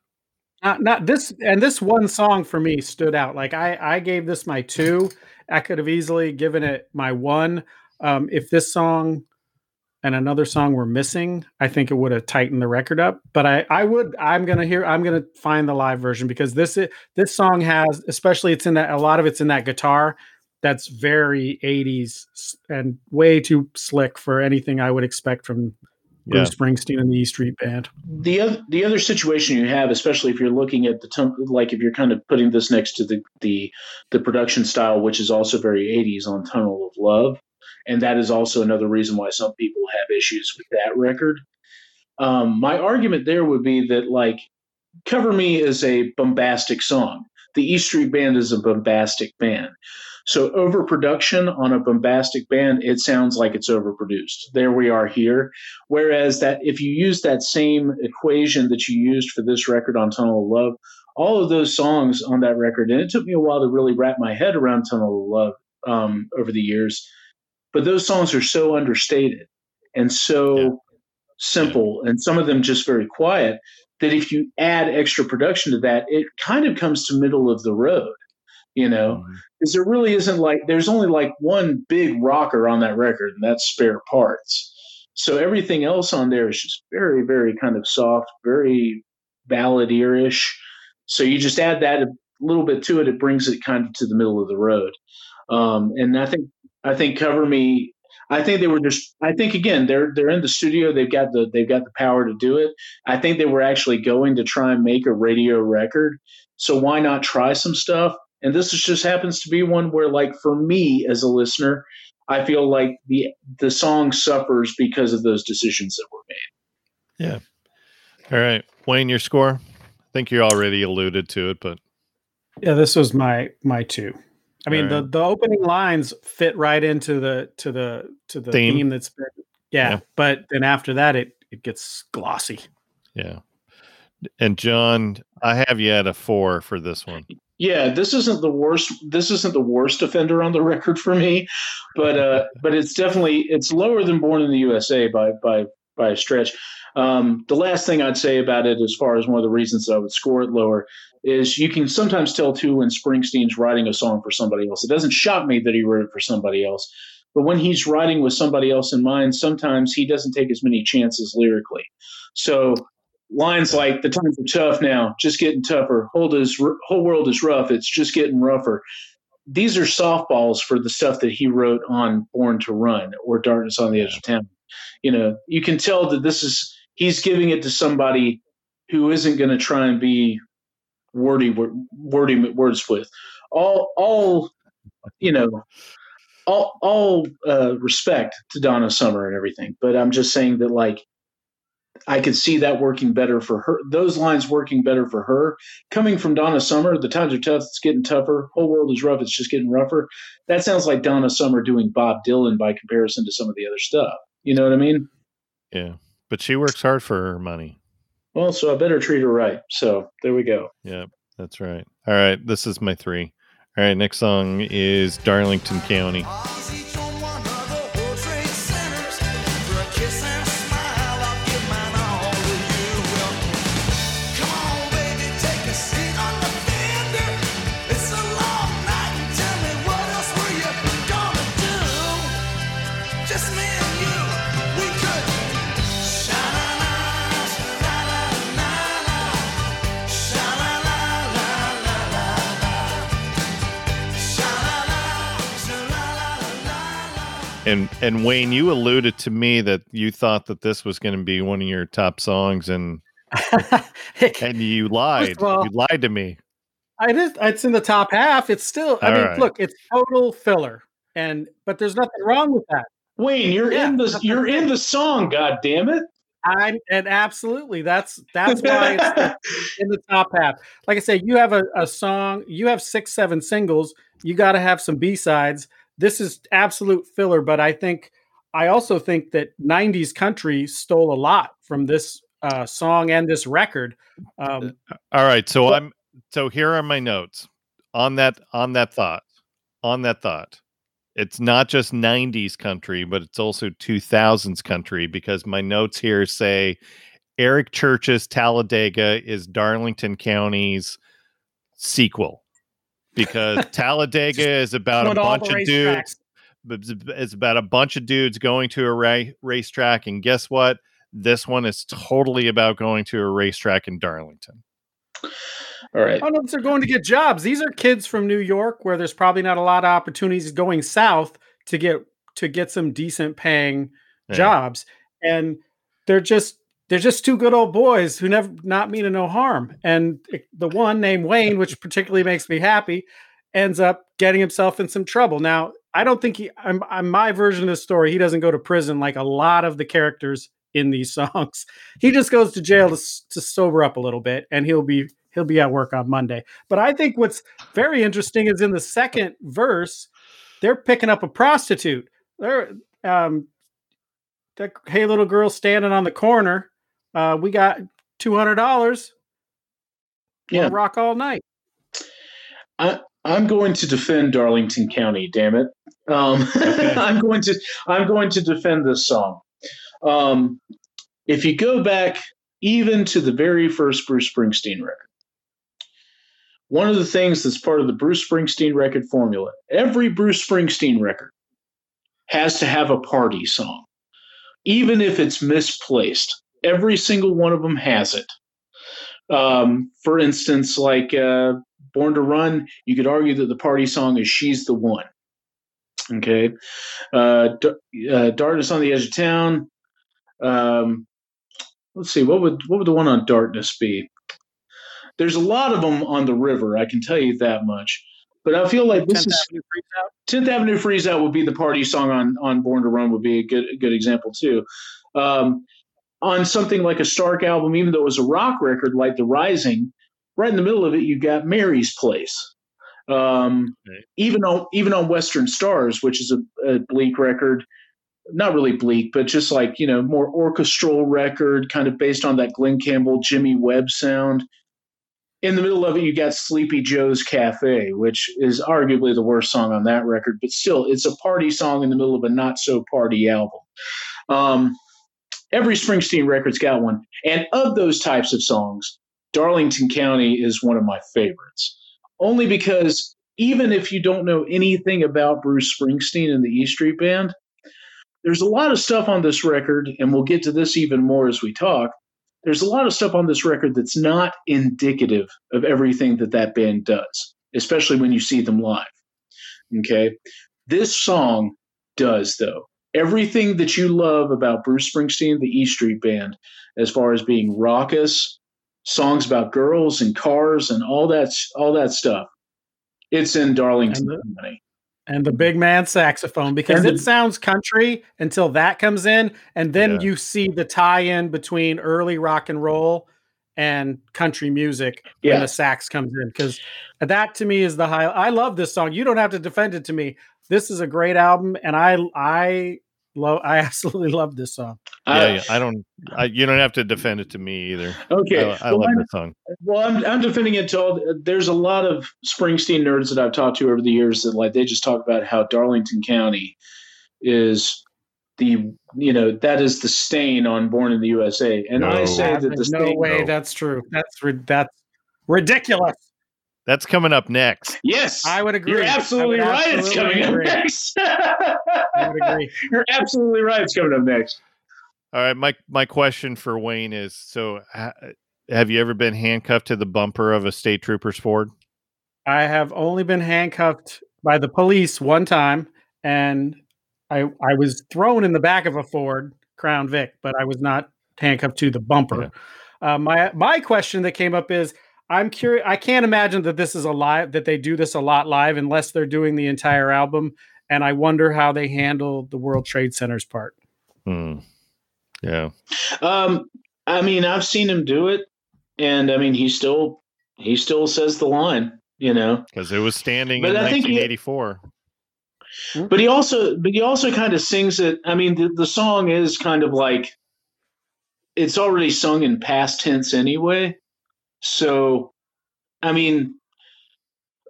not, not this, and this one song for me stood out. Like I, I gave this my two. I could have easily given it my one. Um, if this song and another song were missing, I think it would have tightened the record up. But I, I would, I'm gonna hear, I'm gonna find the live version because this, this song has, especially it's in that a lot of it's in that guitar that's very 80s and way too slick for anything I would expect from Bruce yeah. Springsteen and the E Street Band. The other the other situation you have, especially if you're looking at the t- like if you're kind of putting this next to the the the production style, which is also very 80s on Tunnel of Love, and that is also another reason why some people have issues with that record. Um, my argument there would be that like Cover Me is a bombastic song. The E Street Band is a bombastic band. So overproduction on a bombastic band, it sounds like it's overproduced. There we are here. Whereas that if you use that same equation that you used for this record on Tunnel of Love, all of those songs on that record, and it took me a while to really wrap my head around Tunnel of Love um, over the years, but those songs are so understated and so yeah. simple, and some of them just very quiet that if you add extra production to that, it kind of comes to middle of the road you know, because mm-hmm. there really isn't like there's only like one big rocker on that record, and that's spare parts. So everything else on there is just very, very kind of soft, very balladier-ish. So you just add that a little bit to it. It brings it kind of to the middle of the road. Um, and I think I think Cover Me. I think they were just. I think again, they're they're in the studio. They've got the they've got the power to do it. I think they were actually going to try and make a radio record. So why not try some stuff? And this just happens to be one where, like, for me as a listener, I feel like the the song suffers because of those decisions that were made. Yeah. All right, Wayne, your score. I think you already alluded to it, but yeah, this was my my two. I mean, right. the the opening lines fit right into the to the to the theme, theme that's been yeah, yeah, but then after that it it gets glossy. Yeah. And John, I have you at a four for this one. Yeah, this isn't the worst. This isn't the worst offender on the record for me, but uh, but it's definitely it's lower than Born in the USA by by by a stretch. Um, the last thing I'd say about it, as far as one of the reasons I would score it lower, is you can sometimes tell too when Springsteen's writing a song for somebody else. It doesn't shock me that he wrote it for somebody else, but when he's writing with somebody else in mind, sometimes he doesn't take as many chances lyrically. So lines like "The times are tough now, just getting tougher. Whole is whole world is rough. It's just getting rougher." These are softballs for the stuff that he wrote on "Born to Run" or "Darkness on the Edge of Town." You know, you can tell that this is he's giving it to somebody who isn't going to try and be wordy wordy words with all all you know all all uh, respect to Donna Summer and everything, but I'm just saying that like I could see that working better for her. Those lines working better for her. Coming from Donna Summer, the times are tough. It's getting tougher. Whole world is rough. It's just getting rougher. That sounds like Donna Summer doing Bob Dylan by comparison to some of the other stuff. You know what I mean? Yeah, but she works hard for her money. Well, so I better treat her right. So there we go. Yeah, that's right. All right, this is my three. All right, next song is Darlington County. And and Wayne, you alluded to me that you thought that this was going to be one of your top songs, and and you lied. All, you lied to me. I just it's in the top half. It's still. I All mean, right. look, it's total filler, and but there's nothing wrong with that. Wayne, you're yeah, in the you're in the song. God damn it! I and absolutely that's that's why it's in the top half. Like I said, you have a, a song, you have six, seven singles. You got to have some B sides this is absolute filler, but I think I also think that 90s country stole a lot from this uh, song and this record. Um, uh, All right, so but, I'm so here are my notes on that on that thought. On that thought. It's not just 90s country, but it's also 2000s country because my notes here say Eric Church's Talladega is Darlington County's sequel because Talladega is about a bunch of dudes. It's about a bunch of dudes going to a ra- racetrack, and guess what? This one is totally about going to a racetrack in Darlington. All right. Oh, I don't know if they're going to get jobs. These are kids from New York, where there's probably not a lot of opportunities going south to get to get some decent paying yeah. jobs, and they're just they're just two good old boys who never not mean to no harm. And the one named Wayne, which particularly makes me happy, ends up getting himself in some trouble. Now, I don't think he. I'm, I'm my version of the story. He doesn't go to prison like a lot of the characters in these songs. He just goes to jail to, to sober up a little bit, and he'll be he'll be at work on Monday. But I think what's very interesting is in the second verse, they're picking up a prostitute. They're um, the hey little girl standing on the corner uh, we got two hundred dollars. Yeah, rock all night. I, I'm going to defend Darlington County. Damn it! Um, okay. I'm going to I'm going to defend this song. Um, if you go back even to the very first Bruce Springsteen record, one of the things that's part of the Bruce Springsteen record formula, every Bruce Springsteen record has to have a party song, even if it's misplaced. Every single one of them has it. Um, for instance, like uh, Born to Run, you could argue that the party song is She's the One. Okay. Uh, D- uh, Darkness on the Edge of Town. Um, let's see, what would what would the one on Darkness be? There's a lot of them on the river, I can tell you that much. But I feel like this 10th is Avenue 10th Avenue Freeze Out would be the party song on on Born to Run would be a good a good example too. Um, on something like a Stark album, even though it was a rock record like The Rising, right in the middle of it, you got Mary's Place. Um, right. Even on even on Western Stars, which is a, a, bleak record, not really bleak, but just like you know more orchestral record, kind of based on that Glen Campbell, Jimmy Webb sound. In the middle of it, you got Sleepy Joe's Cafe, which is arguably the worst song on that record, but still, it's a party song in the middle of a not so party album. Um, every Springsteen record's got one. And of those types of songs, Darlington County is one of my favorites. Only because even if you don't know anything about Bruce Springsteen and the E Street Band, there's a lot of stuff on this record, and we'll get to this even more as we talk. There's a lot of stuff on this record that's not indicative of everything that that band does, especially when you see them live. Okay. This song does, though everything that you love about Bruce Springsteen, the E Street Band, as far as being raucous, songs about girls and cars and all that all that stuff. It's in Darlington and the, and the big man saxophone because the, it sounds country until that comes in, and then yeah. you see the tie-in between early rock and roll and country music yeah. when the sax comes in because that to me is the high. I love this song. You don't have to defend it to me this is a great album, and I I love I absolutely love this song. Yeah, uh, yeah I don't. I, you don't have to defend it to me either. Okay, I, I well, love the song. Well, I'm I'm defending it to all. There's a lot of Springsteen nerds that I've talked to over the years that like they just talk about how Darlington County is the you know that is the stain on Born in the USA, and no. I say that the no stain, way no. that's true. That's that's ridiculous. That's coming up next. Yes, I would agree. You're absolutely right. Absolutely it's coming agree. up next. I would agree. You're absolutely right. It's coming up next. All right, my my question for Wayne is: So, have you ever been handcuffed to the bumper of a state trooper's Ford? I have only been handcuffed by the police one time, and I I was thrown in the back of a Ford Crown Vic, but I was not handcuffed to the bumper. Yeah. Uh, my my question that came up is I'm curious. I can't imagine that this is a live that they do this a lot live unless they're doing the entire album. And I wonder how they handle the World Trade Center's part. Hmm. Yeah. Um. I mean, I've seen him do it, and I mean, he still he still says the line. You know, because it was standing but in I 1984. He, but he also, but he also kind of sings it. I mean, the, the song is kind of like it's already sung in past tense anyway. So, I mean,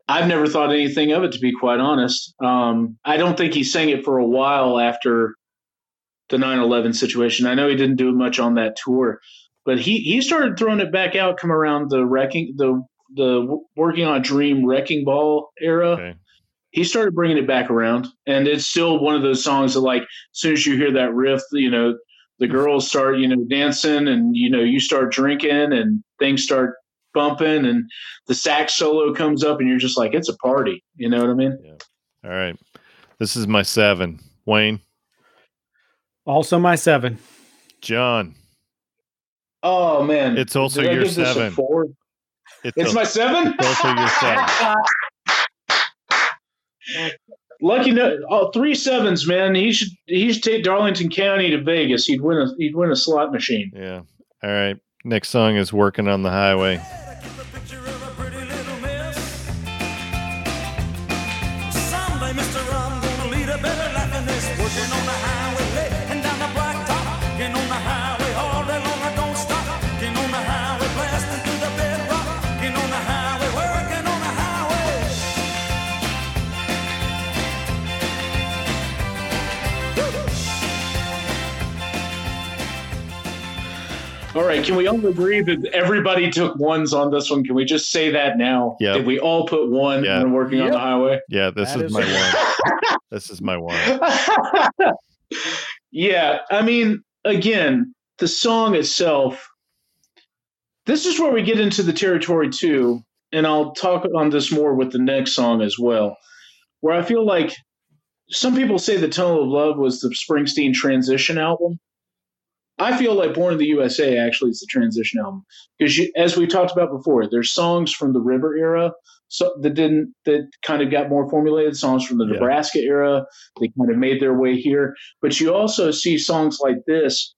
I've never thought anything of it, to be quite honest. Um, I don't think he sang it for a while after the 9 11 situation. I know he didn't do much on that tour, but he, he started throwing it back out come around the wrecking, the, the working on Dream Wrecking Ball era. Okay. He started bringing it back around, and it's still one of those songs that, like, as soon as you hear that riff, you know, the girls start, you know, dancing, and you know, you start drinking, and things start bumping and the sax solo comes up and you're just like it's a party. You know what i mean? Yeah. all right. This is my seven. Wayne? Also my seven. John? Oh man. It's also Did your seven. it's, it's a, my seven? It's also your seven Lucky no, oh, three sevens, man. He should he should take Darlington County to Vegas. He'd win a he'd win a slot machine. Yeah. All right. Next song is "Working on the Highway." Right. Can we all agree that everybody took ones on this one? Can we just say that now? Yeah. Did we all put one yep. when working yep. on the highway? Yeah, this is, is my one. this is my one. yeah. I mean, again, the song itself, this is where we get into the territory too, and I'll talk on this more with the next song as well, where I feel like some people say the Tunnel of Love was the Springsteen transition album. I feel like Born in the USA actually is the transition album because, as we talked about before, there's songs from the River era so that didn't that kind of got more formulated songs from the yeah. Nebraska era. They kind of made their way here, but you also see songs like this.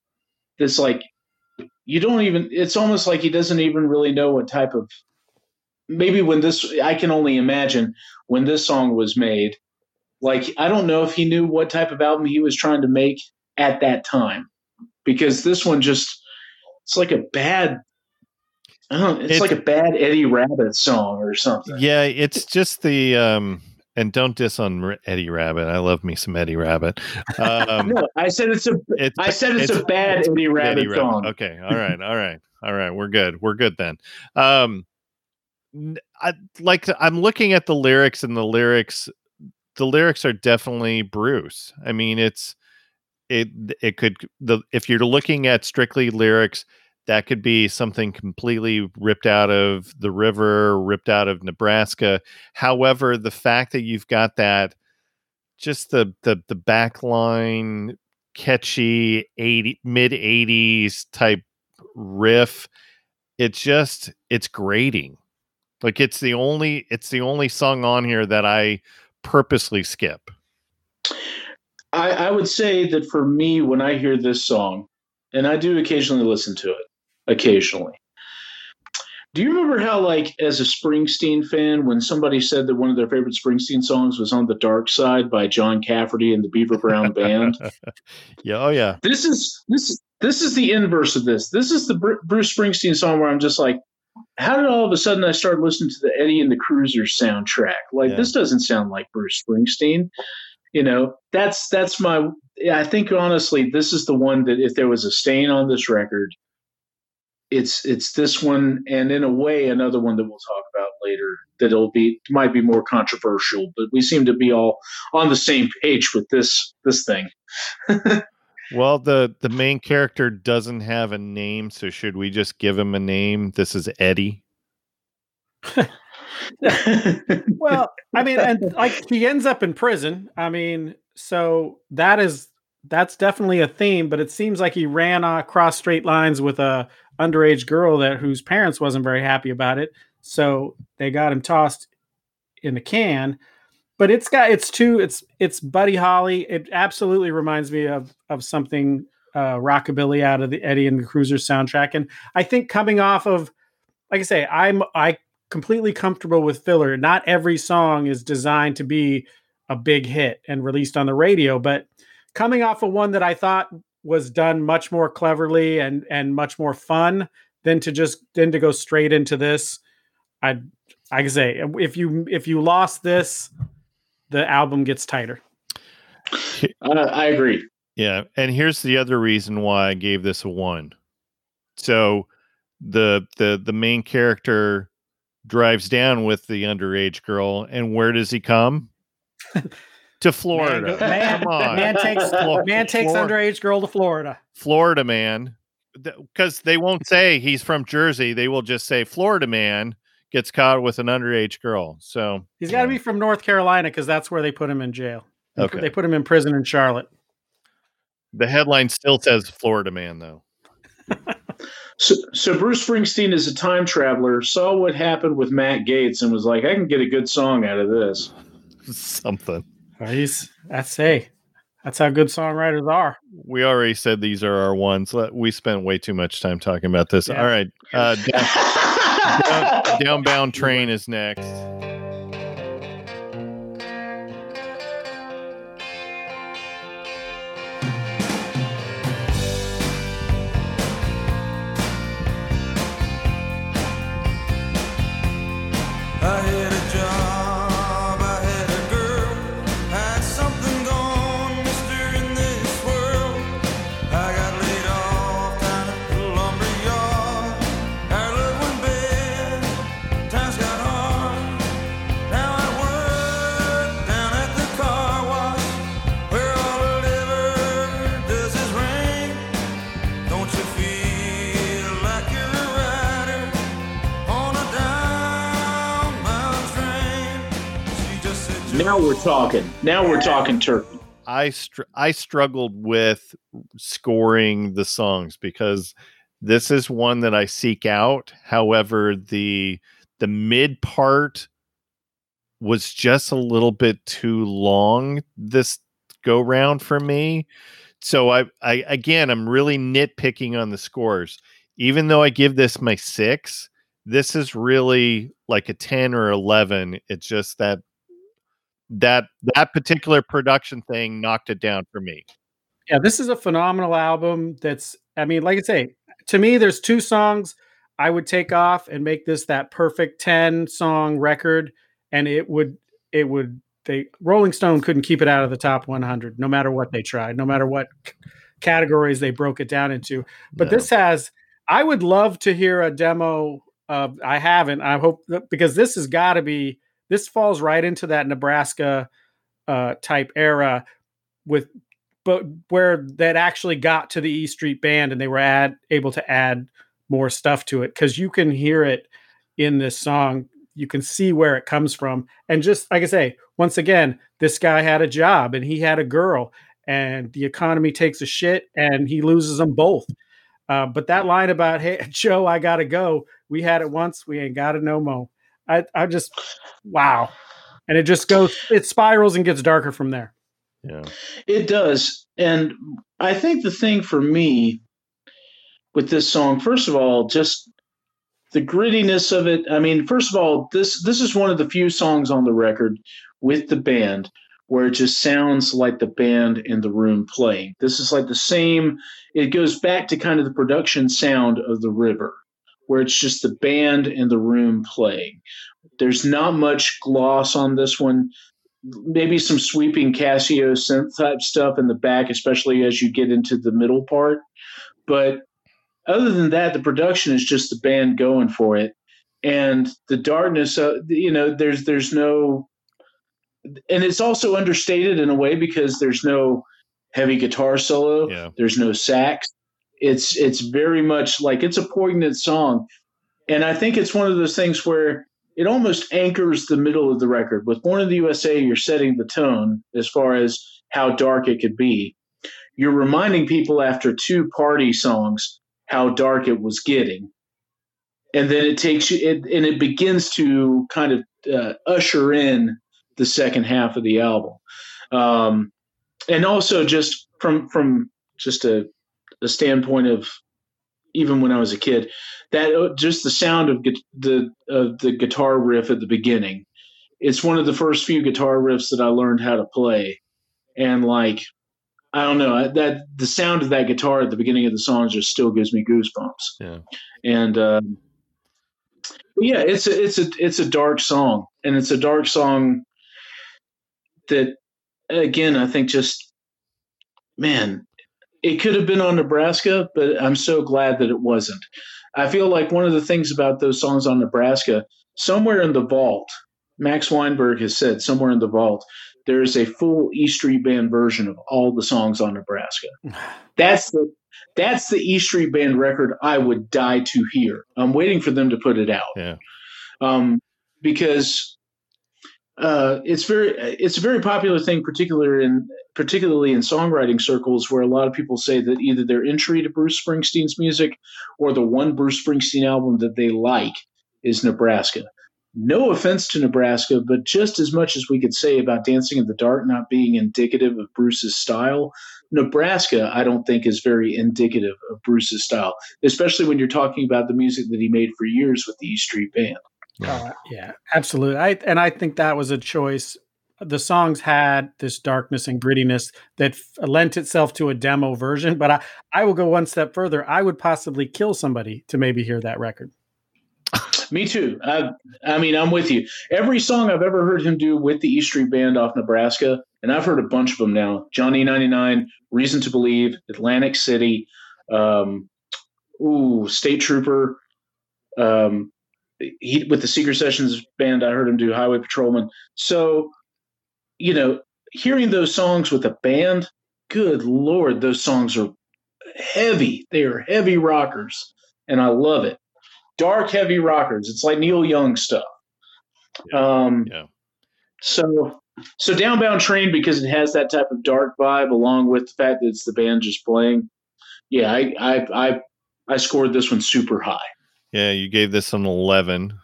This like you don't even. It's almost like he doesn't even really know what type of. Maybe when this, I can only imagine when this song was made. Like I don't know if he knew what type of album he was trying to make at that time because this one just it's like a bad I don't it's, it's like a bad Eddie Rabbitt song or something. Yeah, it's just the um and don't diss on Eddie Rabbitt. I love me some Eddie Rabbitt. Um, no, I said it's a. It's, I said it's, it's a bad it's Eddie Rabbitt Eddie song. Rabbit. Okay, all right, all right, all right. We're good. We're good then. Um, I like. I'm looking at the lyrics, and the lyrics, the lyrics are definitely Bruce. I mean, it's it it could the if you're looking at strictly lyrics that could be something completely ripped out of the river ripped out of nebraska. However the fact that you've got that just the the the backline catchy 80 mid 80s type riff it's just it's grating. Like it's the only it's the only song on here that i purposely skip I, I would say that for me, when I hear this song, and I do occasionally listen to it, occasionally. Do you remember how, like, as a Springsteen fan, when somebody said that one of their favorite Springsteen songs was "On the Dark Side" by John Cafferty and the Beaver Brown Band? yeah, oh yeah. This is this this is the inverse of this. This is the Bruce Springsteen song where I'm just like, how did all of a sudden I start listening to the Eddie and the Cruisers soundtrack? Like, yeah. this doesn't sound like Bruce Springsteen you know that's that's my i think honestly this is the one that if there was a stain on this record it's it's this one and in a way another one that we'll talk about later that'll be might be more controversial but we seem to be all on the same page with this this thing. Well the the main character doesn't have a name so should we just give him a name? This is eddie well, I mean, and like he ends up in prison. I mean, so that is that's definitely a theme. But it seems like he ran across straight lines with a underage girl that whose parents wasn't very happy about it. So they got him tossed in the can. But it's got it's too it's it's Buddy Holly. It absolutely reminds me of of something uh, rockabilly out of the Eddie and the Cruiser soundtrack. And I think coming off of like I say, I'm I completely comfortable with filler. Not every song is designed to be a big hit and released on the radio, but coming off of one that I thought was done much more cleverly and and much more fun than to just than to go straight into this. I I can say if you if you lost this, the album gets tighter. Uh, I agree. Yeah, and here's the other reason why I gave this a one. So the the the main character drives down with the underage girl, and where does he come? to Florida. Man, man, man takes Florida. man takes Florida. underage girl to Florida. Florida man, because they won't say he's from Jersey. They will just say Florida man gets caught with an underage girl. So he's got to be from North Carolina because that's where they put him in jail. Okay. They put him in prison in Charlotte. The headline still says Florida man though. So, so Bruce Springsteen is a time traveler, saw what happened with Matt Gaetz, and was like, "I can get a good song out of this." Something. He's that's hey, that's how good songwriters are. We already said these are our ones. We spent way too much time talking about this. Yeah. All right, uh, down, down, downbound train is next. Now we're talking. Now we're talking turkey. I str- I struggled with scoring the songs because this is one that I seek out. However, the the mid part was just a little bit too long this go round for me. So I, I again I'm really nitpicking on the scores. Even though I give this my 6, this is really like a 10 or 11. It's just that that that particular production thing knocked it down for me. Yeah, this is a phenomenal album that's I mean, like I say, to me there's two songs I would take off and make this that perfect 10 song record and it would it would they Rolling Stone couldn't keep it out of the top 100 no matter what they tried, no matter what categories they broke it down into. But no. this has I would love to hear a demo of I haven't. I hope because this has got to be this falls right into that Nebraska uh, type era with but where that actually got to the E Street Band and they were add, able to add more stuff to it because you can hear it in this song. You can see where it comes from. And just like I say, once again, this guy had a job and he had a girl, and the economy takes a shit and he loses them both. Uh, but that line about, hey, Joe, I got to go. We had it once. We ain't got it no more. I, I just wow, and it just goes, it spirals and gets darker from there. Yeah, it does, and I think the thing for me with this song, first of all, just the grittiness of it. I mean, first of all, this this is one of the few songs on the record with the band where it just sounds like the band in the room playing. This is like the same. It goes back to kind of the production sound of the river where it's just the band in the room playing. There's not much gloss on this one. Maybe some sweeping Casio synth type stuff in the back, especially as you get into the middle part. But other than that, the production is just the band going for it, and the darkness. Uh, you know, there's there's no, and it's also understated in a way because there's no heavy guitar solo. Yeah. There's no sax it's it's very much like it's a poignant song, and I think it's one of those things where it almost anchors the middle of the record. With Born in the USA, you're setting the tone as far as how dark it could be. You're reminding people after two party songs how dark it was getting, and then it takes you it, and it begins to kind of uh, usher in the second half of the album. Um, and also just from from just a the standpoint of even when I was a kid, that uh, just the sound of the of the guitar riff at the beginning. It's one of the first few guitar riffs that I learned how to play, and like I don't know that the sound of that guitar at the beginning of the song just still gives me goosebumps. Yeah, and um, yeah, it's a it's a it's a dark song, and it's a dark song that again I think just man it could have been on Nebraska, but I'm so glad that it wasn't. I feel like one of the things about those songs on Nebraska, somewhere in the vault, Max Weinberg has said somewhere in the vault, there is a full E Street Band version of all the songs on Nebraska. That's the that's the E Street Band record I would die to hear. I'm waiting for them to put it out. Yeah. Um, because uh, it's very it's a very popular thing, particularly in particularly in songwriting circles, where a lot of people say that either their entry to Bruce Springsteen's music or the one Bruce Springsteen album that they like is Nebraska. No offense to Nebraska, but just as much as we could say about Dancing in the Dark not being indicative of Bruce's style, Nebraska, I don't think, is very indicative of Bruce's style, especially when you're talking about the music that he made for years with the E Street Band. Yeah. Uh, yeah, absolutely. I and I think that was a choice. The songs had this darkness and grittiness that f- lent itself to a demo version, but I, I will go one step further. I would possibly kill somebody to maybe hear that record. Me too. I, I mean, I'm with you. Every song I've ever heard him do with the E Street Band off Nebraska, and I've heard a bunch of them now. Johnny 99, Reason to Believe, Atlantic City, um, ooh, State Trooper, um, he with the Seeger Sessions band, I heard him do Highway Patrolman. So, you know, hearing those songs with a band, good lord, those songs are heavy. They are heavy rockers, and I love it. Dark, heavy rockers. It's like Neil Young stuff. Yeah. Um, yeah. So, so Downbound Train because it has that type of dark vibe, along with the fact that it's the band just playing. Yeah, I I I, I scored this one super high. Yeah, you gave this an eleven.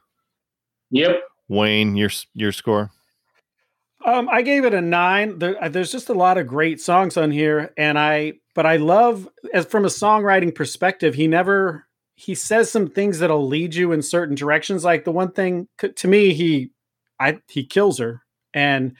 Yep. Wayne, your your score? Um, I gave it a nine. There, uh, there's just a lot of great songs on here, and I but I love as from a songwriting perspective, he never he says some things that'll lead you in certain directions. Like the one thing to me, he I he kills her, and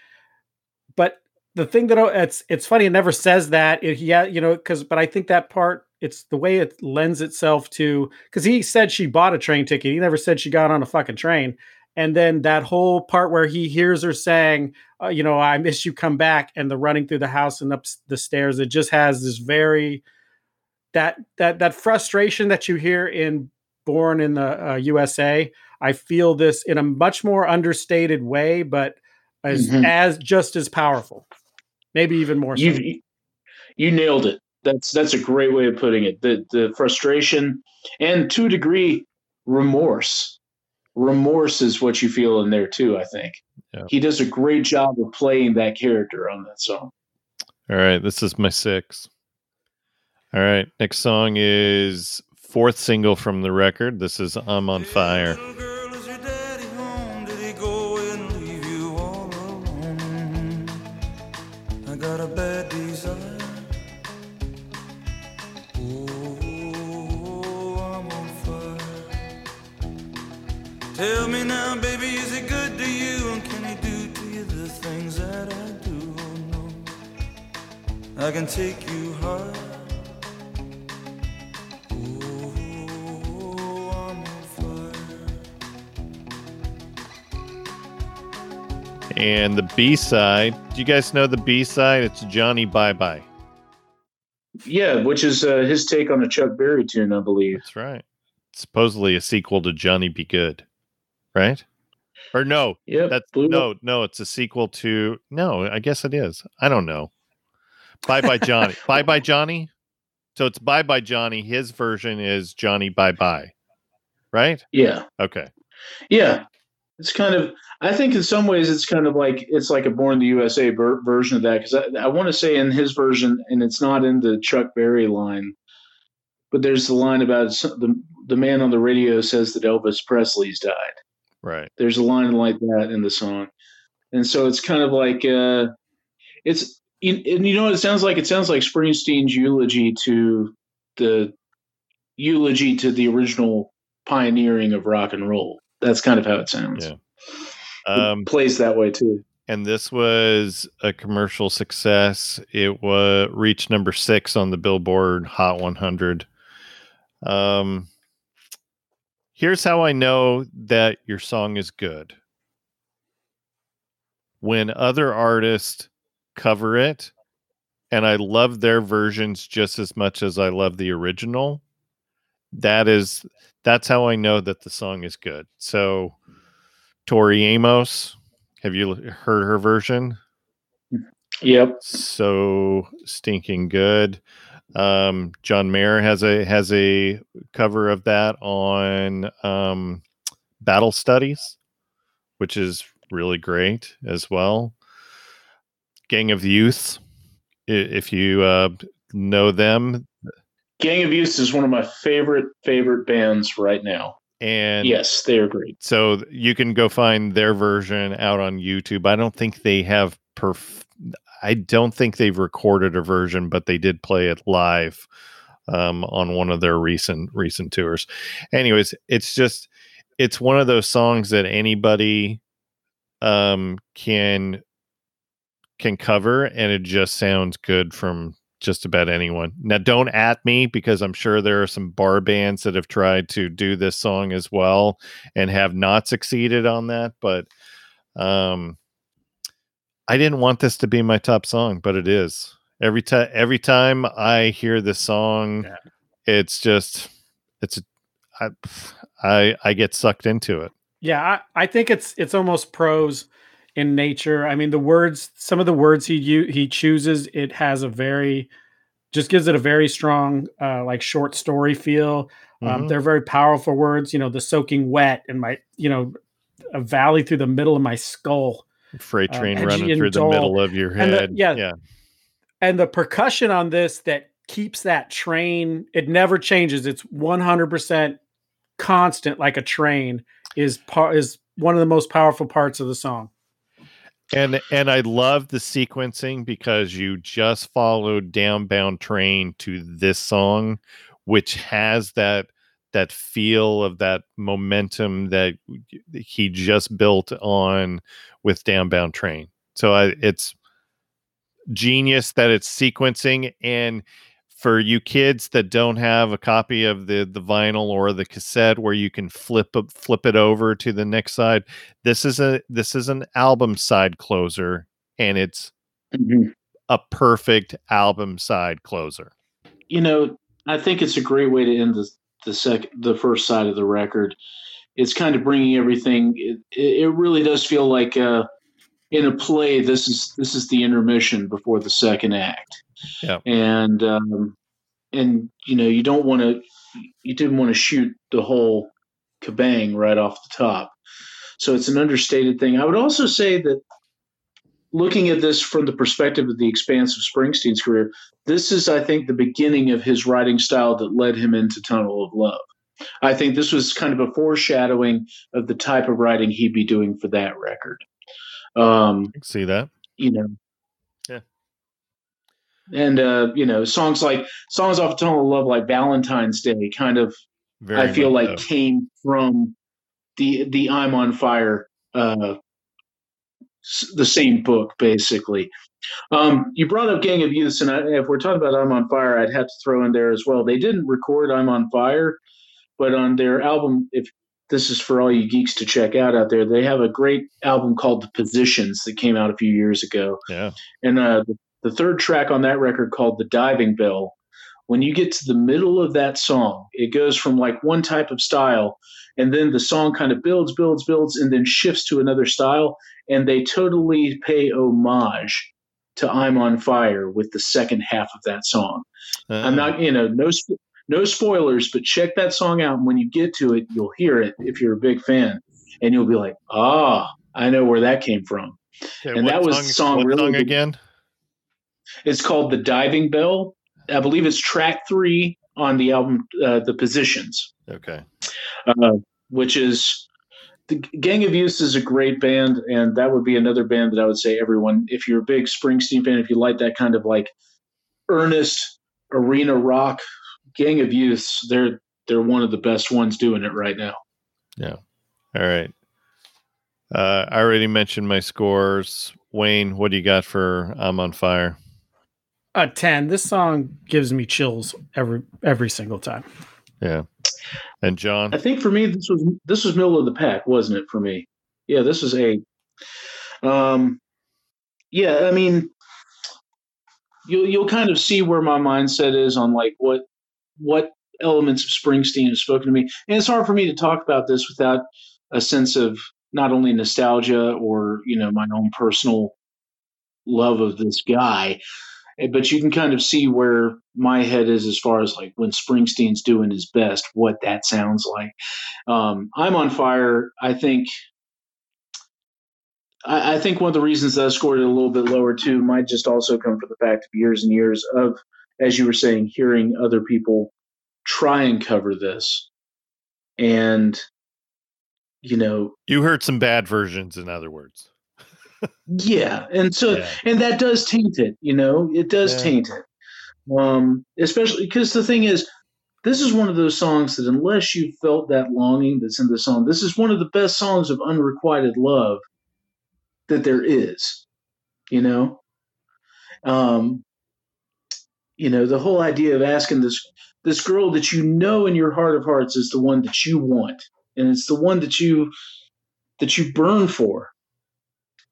but the thing that it's it's funny, it never says that. It, yeah, you know, because but I think that part it's the way it lends itself to because he said she bought a train ticket. He never said she got on a fucking train. And then that whole part where he hears her saying, uh, you know, I miss you, come back, and the running through the house and up the stairs, it just has this very that that that frustration that you hear in Born in the uh, USA. I feel this in a much more understated way, but as mm-hmm. as just as powerful, maybe even more. So. You you nailed it. That's that's a great way of putting it. The the frustration and to a degree remorse remorse is what you feel in there too. I think yeah. he does a great job of playing that character on that song. All right, this is my six. All right, next song is fourth single from the record. This is "I'm on Fire." I can take you high. And the B side, do you guys know the B side? It's Johnny Bye Bye. Yeah, which is uh, his take on a Chuck Berry tune, I believe. That's right. supposedly a sequel to Johnny B. Goode right? Or no? Yeah, that's no, no. It's a sequel to no. I guess it is. I don't know. Bye bye Johnny. bye bye Johnny. So it's bye bye Johnny. His version is Johnny Bye Bye, right? Yeah. Okay. Yeah, it's kind of. I think in some ways it's kind of like it's like a Born in the USA ver- version of that because I, I want to say in his version, and it's not in the Chuck Berry line, but there's the line about the the man on the radio says that Elvis Presley's died. Right. There's a line like that in the song, and so it's kind of like uh, it's and you know what it sounds like? It sounds like Springsteen's eulogy to the eulogy to the original pioneering of rock and roll. That's kind of how it sounds. Yeah. Um, it plays that way too. And this was a commercial success. It was reached number six on the Billboard Hot 100. Um, Here's how I know that your song is good. When other artists cover it, and I love their versions just as much as I love the original, that is that's how I know that the song is good. So Tori Amos, have you heard her version? Yep. So stinking good. Um, John Mayer has a has a cover of that on um, Battle Studies, which is really great as well. Gang of Youth, if you uh, know them. Gang of Youth is one of my favorite favorite bands right now. And yes, they are great. So you can go find their version out on YouTube. I don't think they have perf I don't think they've recorded a version, but they did play it live um, on one of their recent recent tours. Anyways, it's just it's one of those songs that anybody um, can can cover, and it just sounds good from just about anyone. Now, don't at me because I'm sure there are some bar bands that have tried to do this song as well and have not succeeded on that, but um I didn't want this to be my top song, but it is. Every time every time I hear this song, yeah. it's just it's I, I I get sucked into it. Yeah, I, I think it's it's almost prose in nature. I mean, the words, some of the words he he chooses, it has a very just gives it a very strong uh, like short story feel. Um, mm-hmm. They're very powerful words. You know, the soaking wet and my you know a valley through the middle of my skull Freight um, train um, running through dull. the middle of your head. The, yeah, yeah. And the percussion on this that keeps that train. It never changes. It's one hundred percent constant, like a train. Is part is one of the most powerful parts of the song. And and I love the sequencing because you just followed Downbound Train to this song, which has that that feel of that momentum that he just built on with Downbound Train. So I, it's genius that it's sequencing and for you kids that don't have a copy of the the vinyl or the cassette where you can flip flip it over to the next side this is a this is an album side closer and it's mm-hmm. a perfect album side closer. You know i think it's a great way to end the the second the first side of the record. It's kind of bringing everything it, it really does feel like uh in a play this is this is the intermission before the second act yeah. And um, and you know you don't want to you didn't want to shoot the whole kabang right off the top. So it's an understated thing. I would also say that looking at this from the perspective of the expanse of Springsteen's career, this is, I think, the beginning of his writing style that led him into Tunnel of Love. I think this was kind of a foreshadowing of the type of writing he'd be doing for that record. Um, see that. You know, and uh, you know songs like songs off Tunnel of Love like Valentine's Day kind of Very I feel like so. came from the the I'm on Fire uh, the same book basically. Um, you brought up Gang of Youths, and I, if we're talking about I'm on Fire, I'd have to throw in there as well. They didn't record I'm on Fire, but on their album, if this is for all you geeks to check out out there, they have a great album called The Positions that came out a few years ago. Yeah, and uh, the the third track on that record called The Diving Bell, when you get to the middle of that song, it goes from like one type of style, and then the song kind of builds, builds, builds, and then shifts to another style. And they totally pay homage to I'm on Fire with the second half of that song. Uh, I'm not, you know, no, no spoilers, but check that song out. And when you get to it, you'll hear it if you're a big fan, and you'll be like, ah, I know where that came from. Okay, and that was song, the song really song again. It's called The Diving Bell. I believe it's track three on the album, uh, The Positions. Okay. Uh, which is the Gang of Youth is a great band, and that would be another band that I would say everyone, if you're a big Springsteen fan, if you like that kind of like earnest arena rock, Gang of Youth, they're they're one of the best ones doing it right now. Yeah. All right. Uh, I already mentioned my scores. Wayne, what do you got for I'm on Fire? A 10 this song gives me chills every every single time. Yeah. And john? I think for me this was this was middle of the pack wasn't it for me? Yeah this was a um yeah i mean you'll you'll kind of see where my mindset is on like what what elements of springsteen have spoken to me. And it's hard for me to talk about this without a sense of not only nostalgia or you know my own personal love of this guy but you can kind of see where my head is as far as like when Springsteen's doing his best, what that sounds like. Um, I'm on fire. I think. I, I think one of the reasons that I scored it a little bit lower too might just also come from the fact of years and years of, as you were saying, hearing other people try and cover this, and you know, you heard some bad versions. In other words, yeah, and so yeah. and that does taint it. You know, it does yeah. taint it. Um, especially because the thing is, this is one of those songs that unless you felt that longing that's in the song, this is one of the best songs of unrequited love that there is. You know, um, you know the whole idea of asking this this girl that you know in your heart of hearts is the one that you want, and it's the one that you that you burn for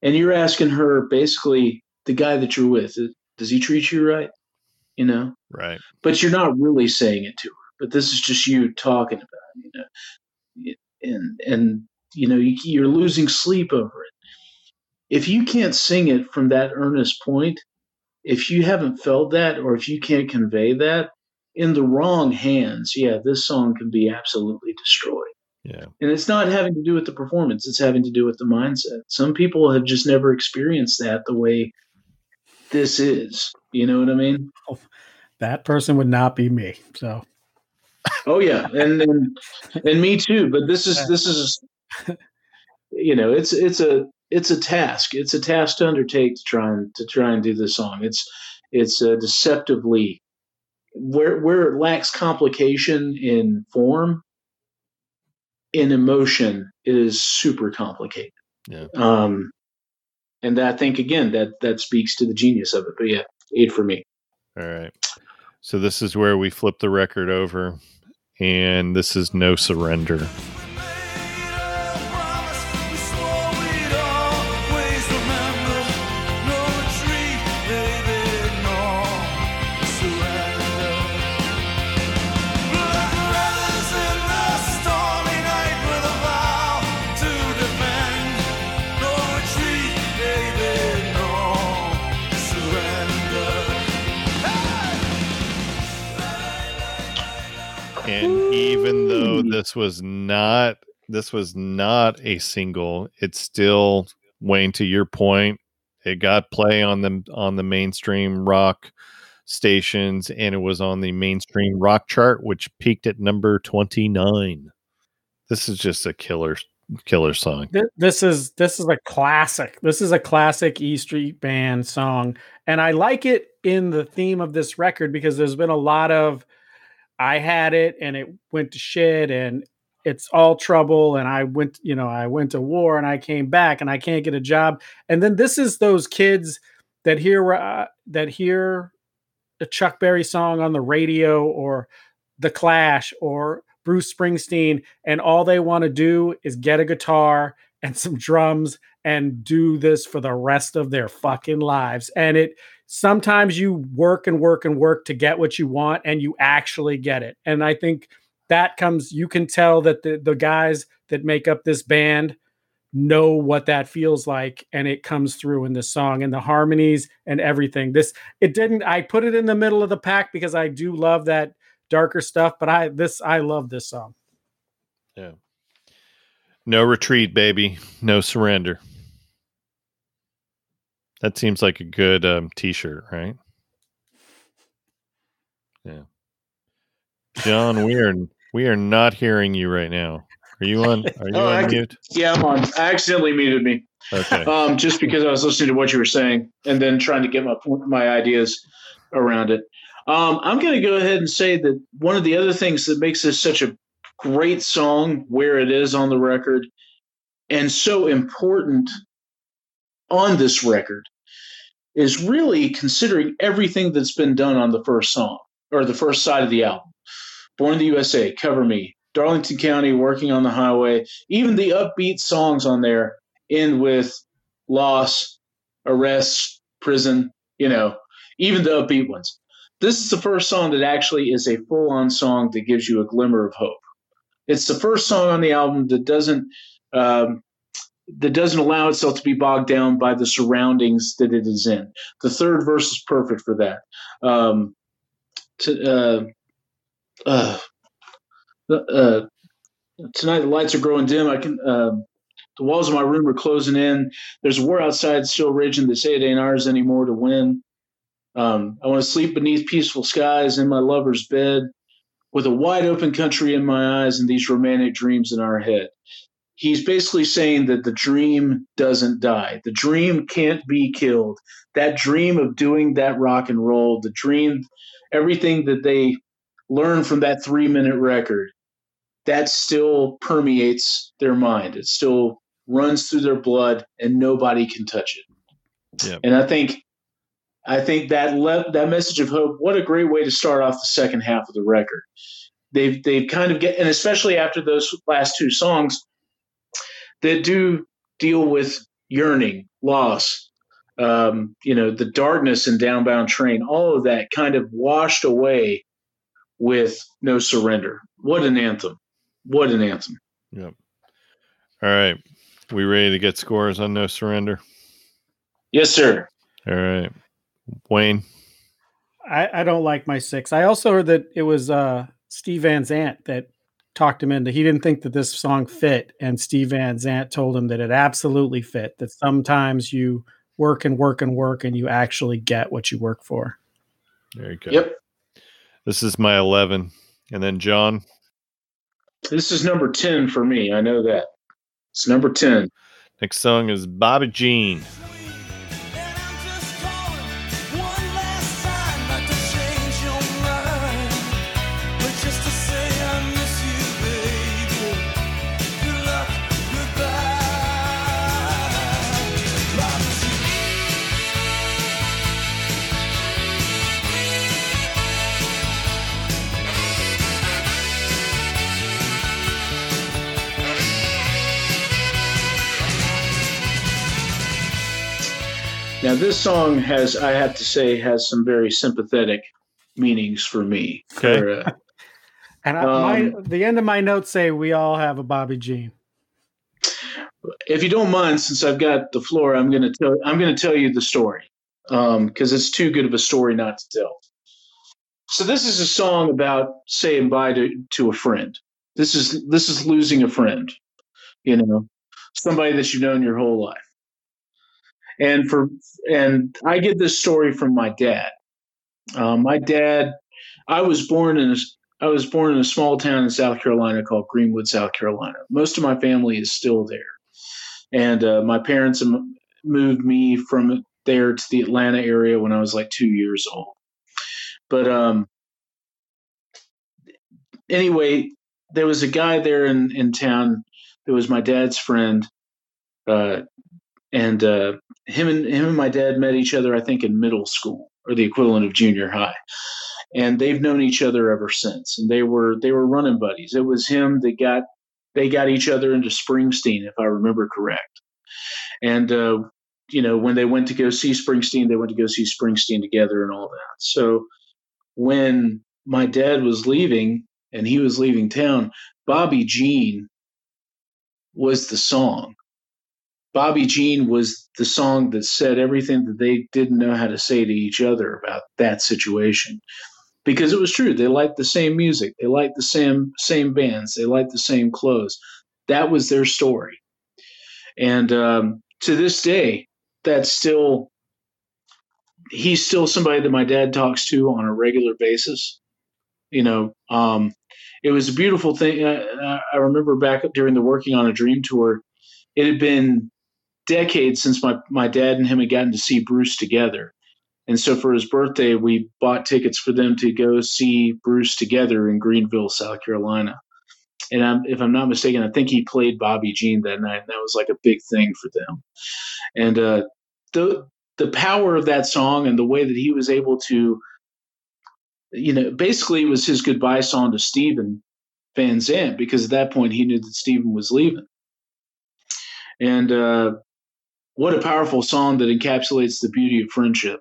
and you're asking her basically the guy that you're with. Does he treat you right? You know? Right. But you're not really saying it to her. But this is just you talking about it, you know? And and you know you, you're losing sleep over it. If you can't sing it from that earnest point if you haven't felt that or if you can't convey that in the wrong hands yeah this song can be absolutely destroyed Yeah. And it's not having to do with the performance, it's having to do with the mindset. Some people have just never experienced that the way this is. You know what I mean? Oh, that person would not be me. So Oh yeah. And and, and me too. But this is this is you know, it's it's a it's a task. It's a task to undertake to try and to try and do this song. It's it's uh, deceptively where where it lacks complication in form in emotion it is super complicated. Yeah. Um and i think again that that speaks to the genius of it but yeah eight for me. All right. So this is where we flip the record over and this is no surrender this was not this was not a single, it's still Wayne to your point, it got play on the on the mainstream rock stations and it was on the mainstream rock chart which peaked at number 29. This is just a killer killer song. This is this is a classic. This is a classic E Street Band song and I like it in the theme of this record because there's been a lot of I had it and it went to shit and it's all trouble and I went, you know, I went to war and I came back and I can't get a job. And then this is those kids that hear uh, that hear a Chuck Berry song on the radio or The Clash or Bruce Springsteen and all they want to do is get a guitar and some drums and do this for the rest of their fucking lives. And it sometimes you work and work and work to get what you want and you actually get it. And I think that comes you can tell that the the guys that make up this band know what that feels like and it comes through in the song and the harmonies and everything. This it didn't I put it in the middle of the pack because I do love that darker stuff, but I this I love this song. Yeah. No retreat, baby. No surrender. That seems like a good um, T-shirt, right? Yeah. John, we are we are not hearing you right now. Are you on? Are you oh, on I, mute? Yeah, I'm on. I accidentally muted me. Okay. Um, just because I was listening to what you were saying and then trying to get my my ideas around it. Um, I'm going to go ahead and say that one of the other things that makes this such a great song, where it is on the record, and so important on this record is really considering everything that's been done on the first song or the first side of the album. Born in the USA, Cover Me, Darlington County, Working on the Highway, even the upbeat songs on there end with loss, arrest, prison, you know, even the upbeat ones. This is the first song that actually is a full on song that gives you a glimmer of hope. It's the first song on the album that doesn't um, that doesn't allow itself to be bogged down by the surroundings that it is in. The third verse is perfect for that. Um, to, uh, uh, uh, tonight the lights are growing dim. I can. Um, the walls of my room are closing in. There's war outside still raging. They say it ain't ours anymore to win. Um, I want to sleep beneath peaceful skies in my lover's bed, with a wide open country in my eyes and these romantic dreams in our head he's basically saying that the dream doesn't die. The dream can't be killed. That dream of doing that rock and roll, the dream, everything that they learn from that three minute record, that still permeates their mind. It still runs through their blood and nobody can touch it. Yep. And I think I think that le- that message of hope, what a great way to start off the second half of the record. They've they've kind of get and especially after those last two songs, that do deal with yearning, loss, um, you know, the darkness and Downbound Train, all of that kind of washed away with No Surrender. What an anthem. What an anthem. Yep. All right. We ready to get scores on No Surrender? Yes, sir. All right. Wayne. I, I don't like my six. I also heard that it was uh, Steve Van Zandt that talked him into. He didn't think that this song fit, and Steve Van Zandt told him that it absolutely fit. That sometimes you work and work and work, and you actually get what you work for. Very good. Yep. This is my eleven, and then John. This is number ten for me. I know that. It's number ten. Next song is Bobby Jean. Now, this song has, I have to say, has some very sympathetic meanings for me. Okay. For, uh, and I, um, my, the end of my notes say we all have a Bobby Jean. If you don't mind, since I've got the floor, I'm going to tell I'm going to tell you the story because um, it's too good of a story not to tell. So this is a song about saying bye to, to a friend. This is this is losing a friend, you know, somebody that you've known your whole life and for and I get this story from my dad. Uh, my dad, I was born in a, I was born in a small town in South Carolina called Greenwood, South Carolina. Most of my family is still there, and uh, my parents moved me from there to the Atlanta area when I was like two years old. But um, anyway, there was a guy there in in town that was my dad's friend. Uh, and uh, him and him and my dad met each other, I think, in middle school or the equivalent of junior high, and they've known each other ever since. And they were they were running buddies. It was him that got they got each other into Springsteen, if I remember correct. And uh, you know, when they went to go see Springsteen, they went to go see Springsteen together and all that. So when my dad was leaving and he was leaving town, Bobby Jean was the song Bobby Jean was the song that said everything that they didn't know how to say to each other about that situation. Because it was true. They liked the same music. They liked the same same bands. They liked the same clothes. That was their story. And um, to this day, that's still he's still somebody that my dad talks to on a regular basis. You know, um, it was a beautiful thing. I, I remember back during the working on a dream tour, it had been decades since my, my dad and him had gotten to see Bruce together. And so for his birthday, we bought tickets for them to go see Bruce together in Greenville, South Carolina. And I'm, if I'm not mistaken, I think he played Bobby Jean that night. And that was like a big thing for them. And uh, the the power of that song and the way that he was able to, you know, basically it was his goodbye song to Steven Van Zandt because at that point he knew that Steven was leaving. And uh, what a powerful song that encapsulates the beauty of friendship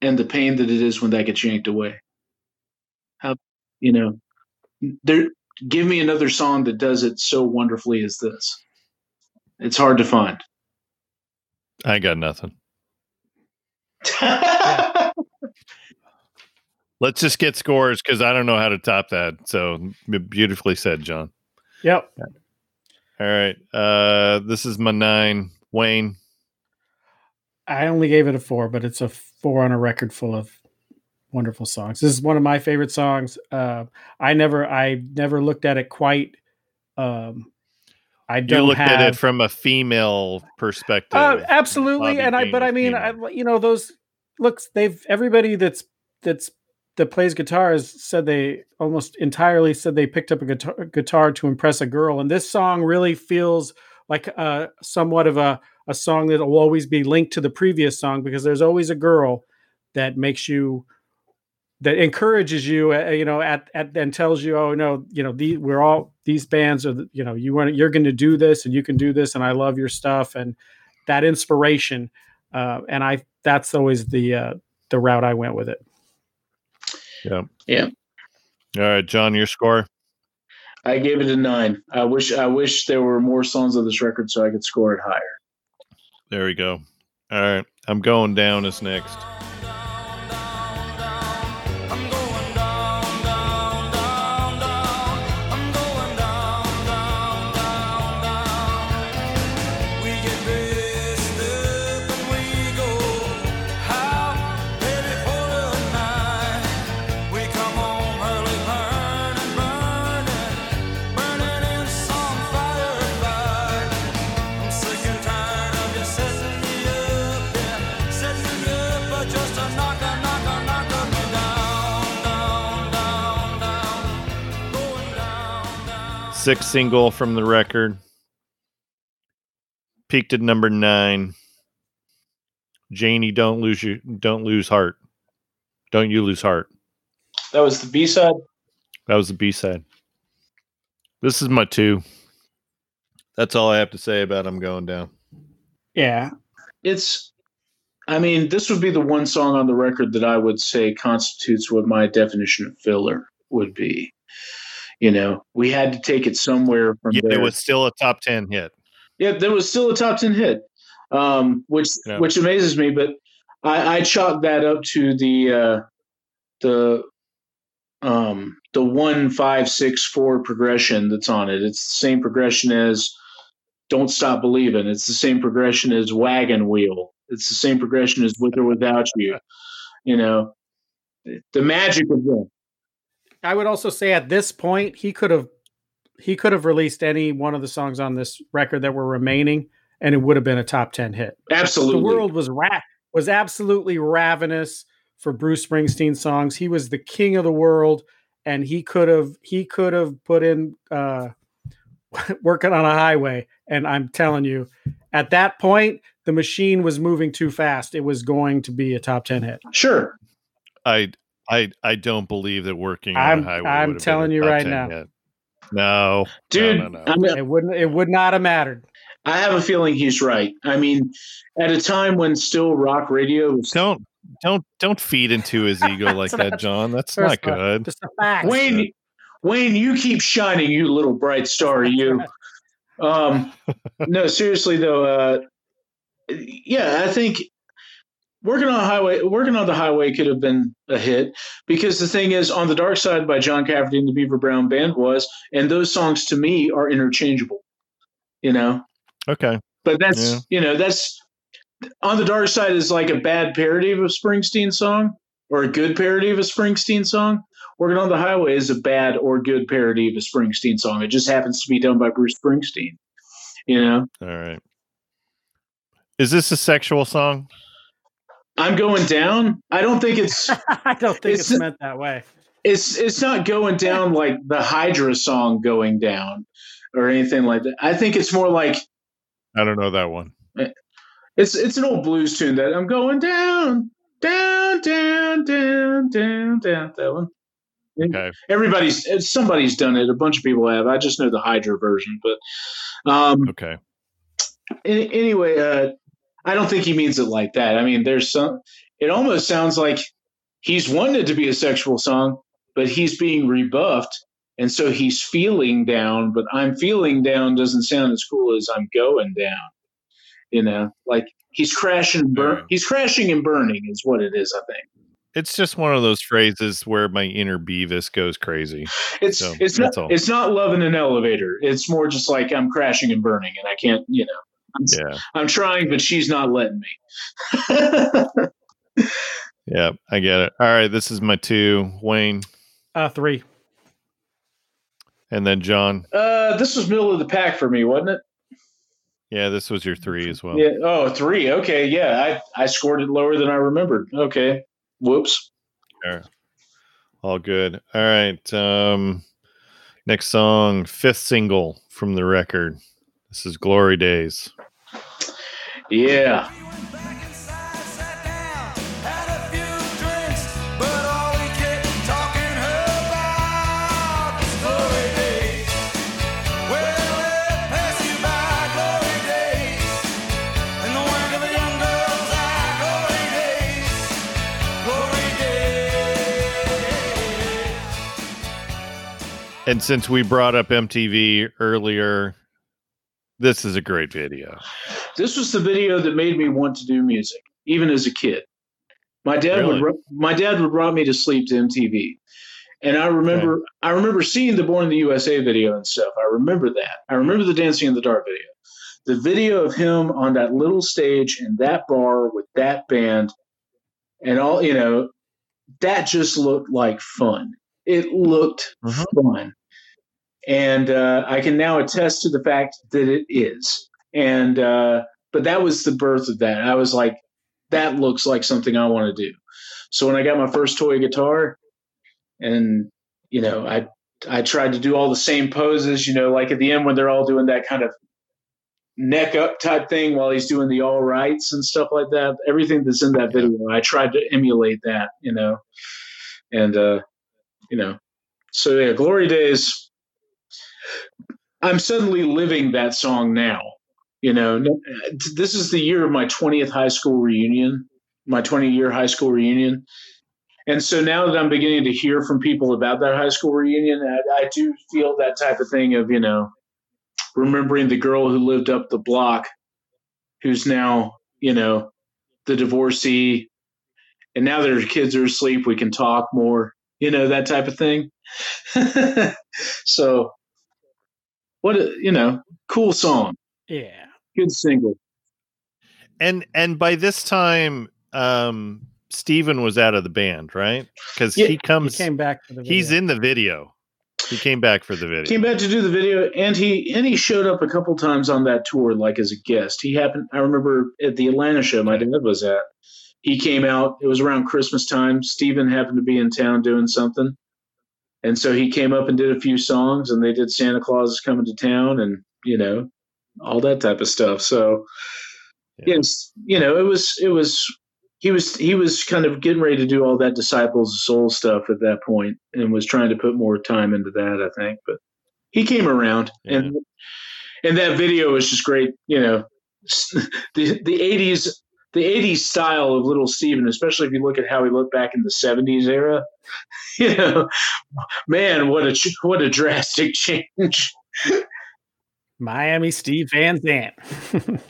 and the pain that it is when that gets yanked away. How you know, there give me another song that does it so wonderfully as this. It's hard to find. I got nothing. Let's just get scores because I don't know how to top that. So beautifully said, John. Yep. All right. Uh, this is my nine. Wayne? I only gave it a four, but it's a four on a record full of wonderful songs. This is one of my favorite songs. Uh, I never, I never looked at it quite. Um, I don't you looked have, at it from a female perspective. Uh, absolutely, Bobby and I, but I mean, I, you know, those looks. They've everybody that's that's that plays guitar has said they almost entirely said they picked up a guitar, guitar to impress a girl, and this song really feels like uh, somewhat of a, a song that will always be linked to the previous song because there's always a girl that makes you that encourages you uh, you know at, at and tells you oh no you know these we're all these bands are you know you want you're going to do this and you can do this and I love your stuff and that inspiration uh, and I that's always the uh, the route I went with it. Yeah. Yeah. All right, John, your score. I gave it a nine. I wish I wish there were more songs on this record so I could score it higher. There we go. All right, I'm going down as next. Sixth single from the record. Peaked at number nine. Janie, don't lose you. Don't lose heart. Don't you lose heart. That was the B side. That was the B side. This is my two. That's all I have to say about "I'm Going Down." Yeah, it's. I mean, this would be the one song on the record that I would say constitutes what my definition of filler would be. You know, we had to take it somewhere from yeah, there. It was still a top ten hit. Yeah, there was still a top ten hit, um, which yeah. which amazes me. But I, I chalk that up to the uh, the um, the one five six four progression that's on it. It's the same progression as "Don't Stop Believing." It's the same progression as "Wagon Wheel." It's the same progression as "With or Without You." You know, the magic of them. I would also say at this point he could have he could have released any one of the songs on this record that were remaining, and it would have been a top ten hit. Absolutely, the world was ra- was absolutely ravenous for Bruce Springsteen songs. He was the king of the world, and he could have he could have put in uh, working on a highway. And I'm telling you, at that point, the machine was moving too fast. It was going to be a top ten hit. Sure. I I I don't believe that working I'm, on a highway. I'm telling you right now. Hit. No, dude, no, no, no. it wouldn't. It would not have mattered. I have a feeling he's right. I mean, at a time when still rock radio was don't don't don't feed into his ego like that, John. That's not good. Just a fact. Wayne, Wayne, you keep shining, you little bright star, you. um, no, seriously though, uh, yeah, I think working on highway, working on the highway could have been a hit because the thing is, on the dark side by John Cafferty and the Beaver Brown Band was, and those songs to me are interchangeable. You know. Okay. But that's yeah. you know that's on the dark side is like a bad parody of a Springsteen song or a good parody of a Springsteen song. Working on the Highway is a bad or good parody of a Springsteen song. It just happens to be done by Bruce Springsteen. You know. All right. Is this a sexual song? I'm going down. I don't think it's. I don't think it's, it's, meant that way. It's it's not going down like the Hydra song going down or anything like that. I think it's more like. I don't know that one. It's it's an old blues tune that I'm going down, down, down, down, down, down. That one. Okay. Everybody's somebody's done it. A bunch of people have. I just know the Hydra version, but um, okay. Anyway, uh, I don't think he means it like that. I mean, there's some. It almost sounds like he's wanted to be a sexual song, but he's being rebuffed, and so he's feeling down. But I'm feeling down doesn't sound as cool as I'm going down. You know, like he's crashing, burn. Yeah. He's crashing and burning is what it is. I think it's just one of those phrases where my inner Beavis goes crazy. It's so, it's not all. it's not love in an elevator. It's more just like I'm crashing and burning, and I can't. You know, I'm, yeah. I'm trying, but she's not letting me. yeah, I get it. All right, this is my two. Wayne, uh, three, and then John. Uh, this was middle of the pack for me, wasn't it? Yeah, this was your three as well. Yeah. Oh, three. Okay. Yeah, I I scored it lower than I remembered. Okay. Whoops. Sure. All good. All right. Um, next song, fifth single from the record. This is Glory Days. Yeah. And since we brought up MTV earlier, this is a great video. This was the video that made me want to do music, even as a kid. My dad really? would my dad would rock me to sleep to MTV, and I remember okay. I remember seeing the Born in the USA video and stuff. I remember that. I remember the Dancing in the Dark video. The video of him on that little stage in that bar with that band, and all you know, that just looked like fun it looked mm-hmm. fun. And uh, I can now attest to the fact that it is. And, uh, but that was the birth of that. I was like, that looks like something I want to do. So when I got my first toy guitar, and, you know, I I tried to do all the same poses, you know, like at the end when they're all doing that kind of neck up type thing while he's doing the all rights and stuff like that. Everything that's in that video, I tried to emulate that, you know, and uh, you know, so yeah, Glory Days. I'm suddenly living that song now. You know, this is the year of my 20th high school reunion, my 20 year high school reunion. And so now that I'm beginning to hear from people about that high school reunion, I, I do feel that type of thing of, you know, remembering the girl who lived up the block, who's now, you know, the divorcee, and now that her kids are asleep, we can talk more, you know, that type of thing. so, what a, you know, cool song. Yeah, good single. And and by this time, um, Steven was out of the band, right? Because yeah, he comes, he came back. He's in the video. He came back for the video. Came back to do the video, and he and he showed up a couple times on that tour, like as a guest. He happened. I remember at the Atlanta show my dad was at. He came out. It was around Christmas time. Steven happened to be in town doing something, and so he came up and did a few songs. And they did Santa Claus is coming to town, and you know, all that type of stuff. So, yeah. yes, you know, it was it was he was he was kind of getting ready to do all that disciples of soul stuff at that point and was trying to put more time into that i think but he came around yeah. and and that video was just great you know the the 80s the 80s style of little steven especially if you look at how he looked back in the 70s era you know man what a what a drastic change miami steve van zandt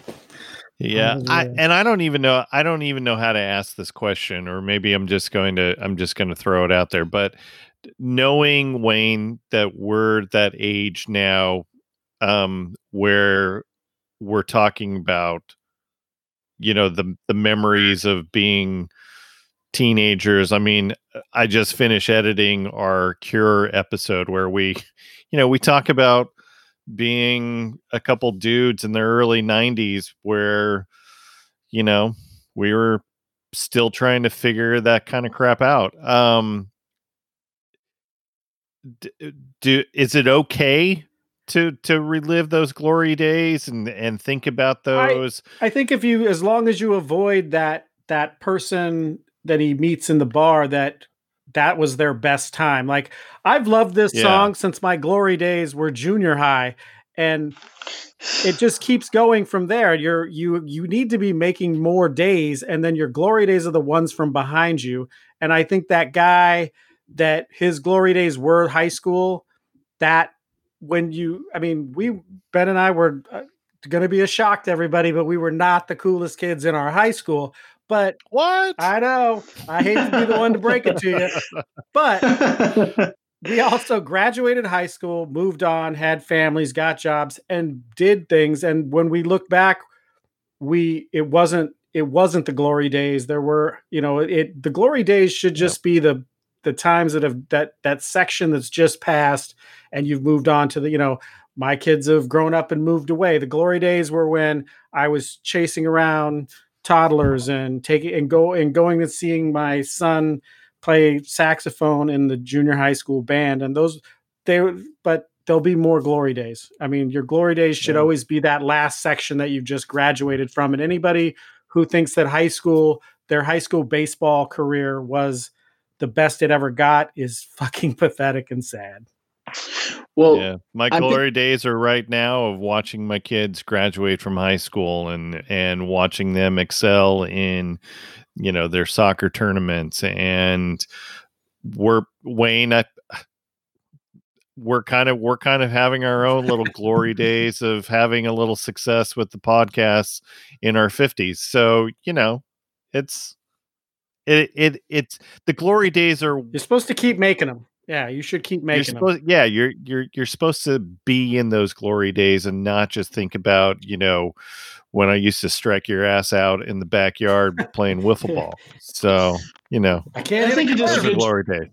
Yeah, I, and I don't even know. I don't even know how to ask this question, or maybe I'm just going to. I'm just going to throw it out there. But knowing Wayne, that we're that age now, um, where we're talking about, you know, the the memories of being teenagers. I mean, I just finished editing our Cure episode where we, you know, we talk about being a couple dudes in the early 90s where you know we were still trying to figure that kind of crap out um do is it okay to to relive those glory days and and think about those I, I think if you as long as you avoid that that person that he meets in the bar that that was their best time. Like I've loved this yeah. song since my glory days were junior high and it just keeps going from there. You're you you need to be making more days and then your glory days are the ones from behind you. And I think that guy that his glory days were high school that when you I mean we Ben and I were uh, going to be a shock to everybody but we were not the coolest kids in our high school but what? I know. I hate to be the one to break it to you. But we also graduated high school, moved on, had families, got jobs, and did things. And when we look back, we it wasn't it wasn't the glory days. There were, you know, it the glory days should just be the the times that have that that section that's just passed and you've moved on to the, you know, my kids have grown up and moved away. The glory days were when I was chasing around toddlers and taking and go and going and seeing my son play saxophone in the junior high school band and those they but there'll be more glory days i mean your glory days should yeah. always be that last section that you've just graduated from and anybody who thinks that high school their high school baseball career was the best it ever got is fucking pathetic and sad well, yeah, my glory days are right now of watching my kids graduate from high school and and watching them excel in, you know, their soccer tournaments. And we're Wayne, I, we're kind of we're kind of having our own little glory days of having a little success with the podcast in our 50s. So, you know, it's it it it's the glory days are you're supposed to keep making them yeah, you should keep making supposed, them. Yeah, you're you're you're supposed to be in those glory days and not just think about you know when I used to strike your ass out in the backyard playing wiffle ball. So you know, I can't. I think he does a good glory day.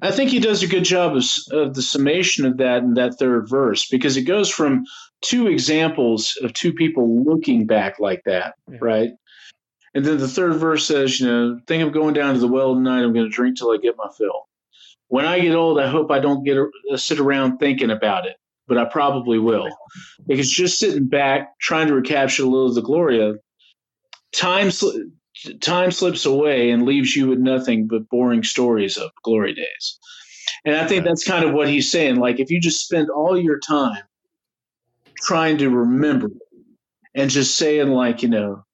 I think he does a good job of, of the summation of that in that third verse because it goes from two examples of two people looking back like that, yeah. right? And then the third verse says, you know, think of going down to the well tonight. I'm going to drink till I get my fill when I get old, I hope I don't get a, sit around thinking about it, but I probably will. Because just sitting back, trying to recapture a little of the Gloria, time sl- time slips away and leaves you with nothing but boring stories of glory days. And I think that's kind of what he's saying. Like, if you just spend all your time trying to remember and just saying, like, you know,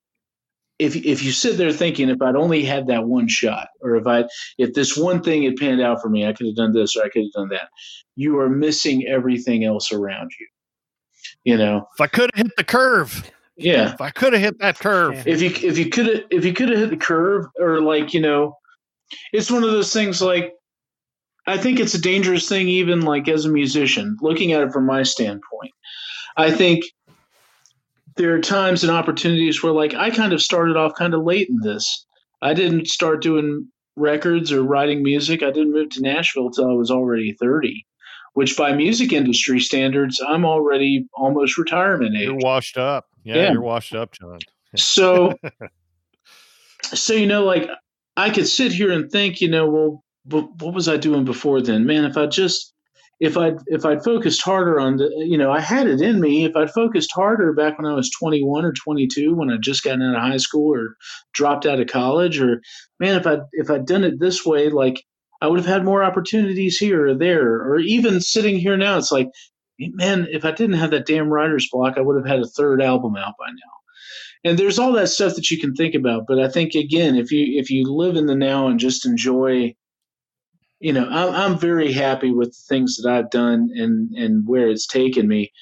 if if you sit there thinking if I'd only had that one shot, or if I if this one thing had panned out for me, I could have done this or I could have done that. You are missing everything else around you. You know, if I could have hit the curve, yeah. If I could have hit that curve, if you if you could have if you could have hit the curve, or like you know, it's one of those things. Like I think it's a dangerous thing, even like as a musician, looking at it from my standpoint. I think there are times and opportunities where like I kind of started off kind of late in this. I didn't start doing records or writing music. I didn't move to Nashville till I was already 30, which by music industry standards, I'm already almost retirement age. You're washed up. Yeah, yeah. you're washed up, John. so so you know like I could sit here and think, you know, well, what was I doing before then? Man, if I just if I'd if I'd focused harder on the you know I had it in me. If I'd focused harder back when I was 21 or 22 when I just gotten out of high school or dropped out of college or man if I if I'd done it this way like I would have had more opportunities here or there. Or even sitting here now it's like man if I didn't have that damn writer's block I would have had a third album out by now. And there's all that stuff that you can think about but I think again if you if you live in the now and just enjoy you know, I'm, I'm very happy with the things that I've done and, and where it's taken me.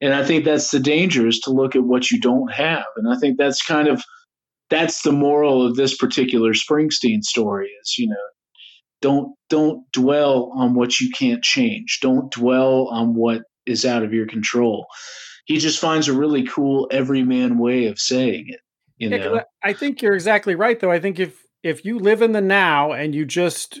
And I think that's the danger is to look at what you don't have. And I think that's kind of, that's the moral of this particular Springsteen story is, you know, don't, don't dwell on what you can't change. Don't dwell on what is out of your control. He just finds a really cool everyman way of saying it. You know? I think you're exactly right, though. I think if if you live in the now and you just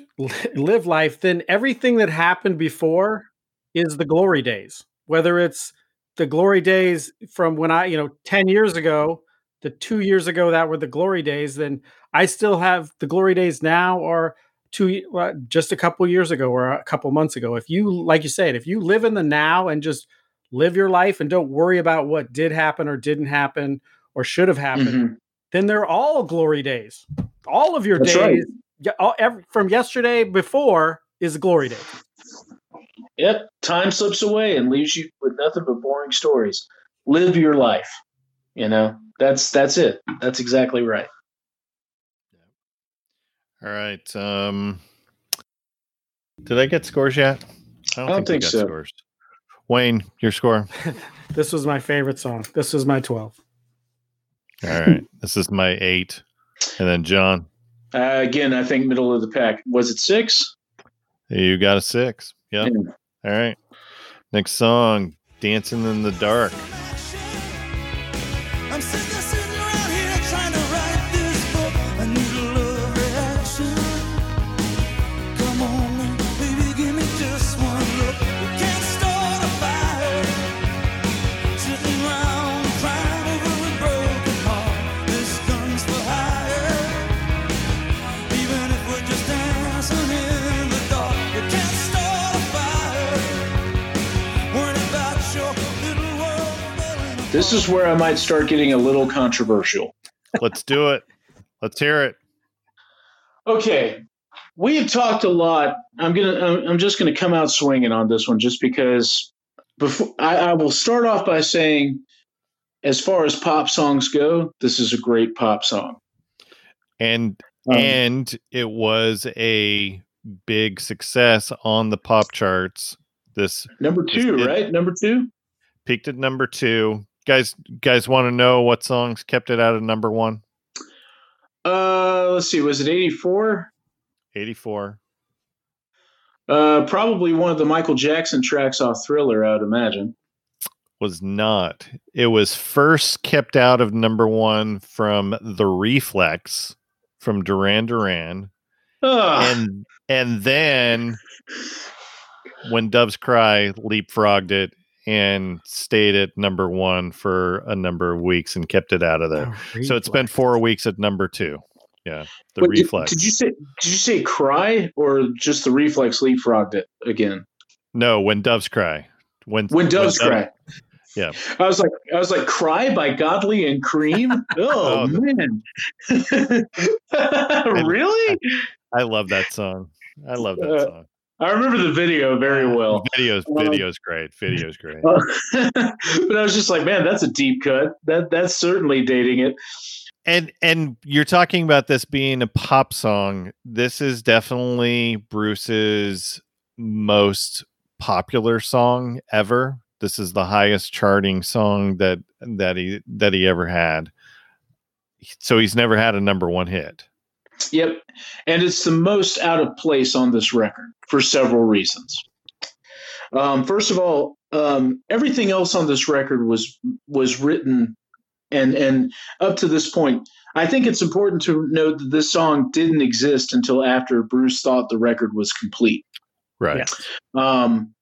live life, then everything that happened before is the glory days. Whether it's the glory days from when I, you know, 10 years ago, the two years ago that were the glory days, then I still have the glory days now or two, just a couple years ago or a couple months ago. If you, like you said, if you live in the now and just live your life and don't worry about what did happen or didn't happen or should have happened, mm-hmm. Then they're all glory days all of your That's days right. all, every, from yesterday before is a glory day. Yep, time slips away and leaves you with nothing but boring stories. Live your life. You know, that's that's it. That's exactly right. All right. Um Did I get scores yet? I don't, I don't think, think so. Scores. Wayne, your score. this was my favorite song. This was my 12. All right. this is my 8. And then John. Uh, again, I think middle of the pack. Was it six? You got a six. Yep. Yeah. All right. Next song, Dancing in the Dark. This is where I might start getting a little controversial. Let's do it. Let's hear it. Okay, we have talked a lot. I'm gonna. I'm just gonna come out swinging on this one, just because. Before I, I will start off by saying, as far as pop songs go, this is a great pop song. And um, and it was a big success on the pop charts. This number two, this, right? Number two peaked at number two guys guys want to know what songs kept it out of number one? Uh, let's see. Was it eighty four? Eighty four. Uh, probably one of the Michael Jackson tracks off Thriller. I would imagine. Was not. It was first kept out of number one from the Reflex from Duran Duran, Ugh. and and then when Doves Cry leapfrogged it and stayed at number one for a number of weeks and kept it out of there. So it's been four weeks at number two. Yeah, the Wait, reflex. Did, did, you say did you say cry or just the reflex leapfrogged it again? No, when doves cry. When when doves when cry. yeah. I was like I was like cry by Godley and Creme. Oh, oh man. really? I, I, love that song. I love that uh, song. I remember the video very well. Videos, videos great. Videos great. Uh, but I was just like, man, that's a deep cut. That that's certainly dating it. And and you're talking about this being a pop song. This is definitely Bruce's most popular song ever. This is the highest charting song that that he that he ever had. So he's never had a number one hit. Yep. And it's the most out of place on this record for several reasons. Um, first of all, um, everything else on this record was was written and and up to this point, I think it's important to note that this song didn't exist until after Bruce thought the record was complete. Right. Um,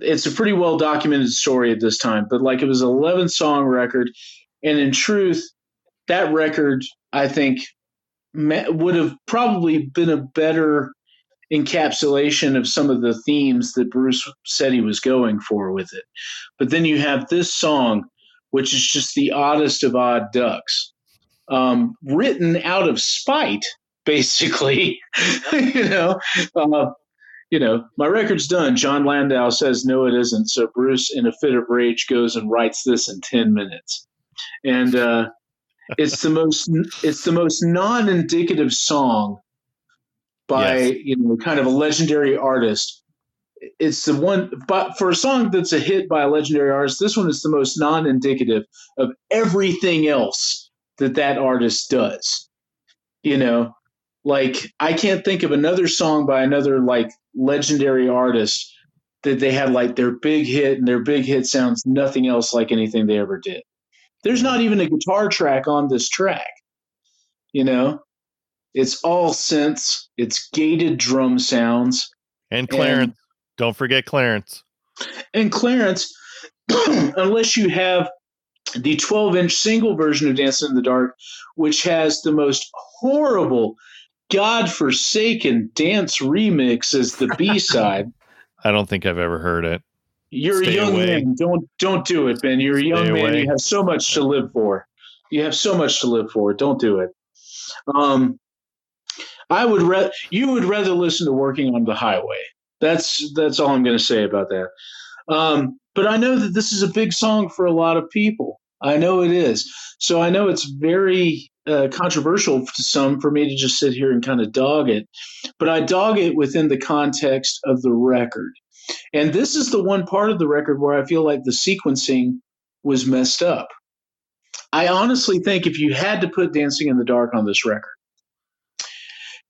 it's a pretty well documented story at this time, but like it was an 11 song record, and in truth, that record I think would have probably been a better encapsulation of some of the themes that Bruce said he was going for with it. But then you have this song, which is just the oddest of odd ducks, um, written out of spite, basically. you know, uh, you know, my record's done. Jon Landau says no, it isn't. So Bruce, in a fit of rage, goes and writes this in ten minutes, and uh, it's the most it's the most non-indicative song by yes. you know kind of a legendary artist. It's the one, but for a song that's a hit by a legendary artist, this one is the most non-indicative of everything else that that artist does. You know, like I can't think of another song by another like legendary artist that they had like their big hit and their big hit sounds nothing else like anything they ever did. There's not even a guitar track on this track. You know, it's all synths, it's gated drum sounds. And Clarence. And, Don't forget Clarence. And Clarence, unless you have the 12 inch single version of Dancing in the Dark, which has the most horrible godforsaken dance remix as the B side. I don't think I've ever heard it. You're Stay a young away. man. Don't don't do it, Ben. You're a young Stay man. Away. You have so much to live for. You have so much to live for. Don't do it. Um, I would re- you would rather listen to "Working on the Highway." That's that's all I'm going to say about that. Um, but I know that this is a big song for a lot of people. I know it is. So I know it's very uh, controversial to some for me to just sit here and kind of dog it, but I dog it within the context of the record. And this is the one part of the record where I feel like the sequencing was messed up. I honestly think if you had to put Dancing in the Dark on this record,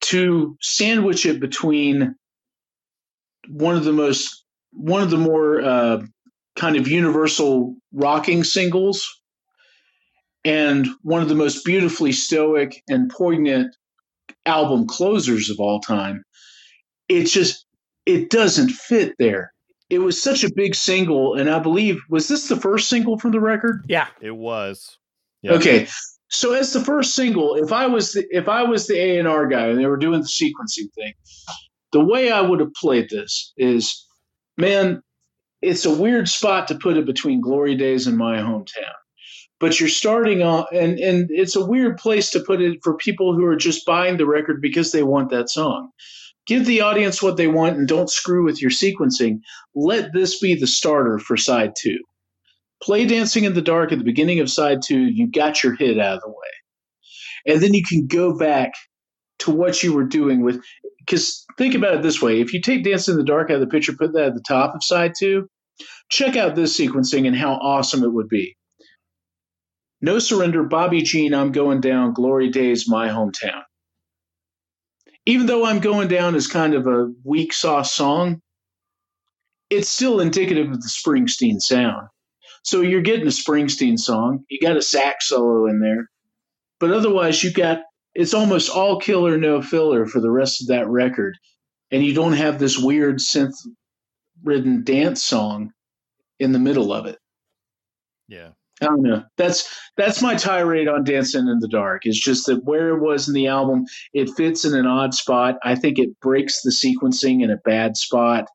to sandwich it between one of the most, one of the more uh, kind of universal rocking singles and one of the most beautifully stoic and poignant album closers of all time. It just it doesn't fit there. It was such a big single, and I believe was this the first single from the record? Yeah, it was. Yep. Okay, so as the first single, if I was the, if I was the A and R guy and they were doing the sequencing thing, the way I would have played this is, man, it's a weird spot to put it between Glory Days and my hometown but you're starting on and and it's a weird place to put it for people who are just buying the record because they want that song give the audience what they want and don't screw with your sequencing. Let this be the starter for side two. Play dancing in the dark at the beginning of side two. You got your hit out of the way. And then you can go back to what you were doing with because think about it this way. If you take dancing in the dark out of the picture put that at the top of side two check out this sequencing and how awesome it would be. No surrender, Bobby Jean, I'm going down, glory days, my hometown. Even though I'm going down as kind of a weak sauce song, it's still indicative of the Springsteen sound. So you're getting a Springsteen song, you got a sax solo in there, but otherwise you got it's almost all killer no filler for the rest of that record, and you don't have this weird synth ridden dance song in the middle of it. Yeah. I don't know. That's that's my tirade on Dancing in the Dark. It's just that where it was in the album, it fits in an odd spot. I think it breaks the sequencing in a bad spot.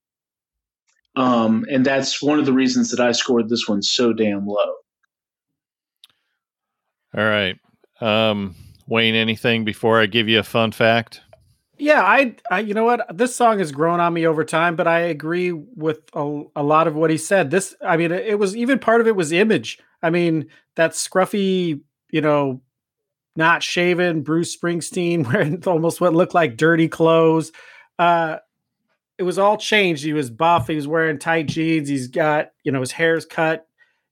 Um, and that's one of the reasons that I scored this one so damn low. All right. Um, Wayne, anything before I give you a fun fact? Yeah, I, I, you know what? This song has grown on me over time, but I agree with a, a lot of what he said. This, I mean, it was even part of it was image. I mean, that scruffy, you know, not shaven Bruce Springsteen wearing almost what looked like dirty clothes. Uh, it was all changed. He was buff. He was wearing tight jeans. He's got, you know, his hair's cut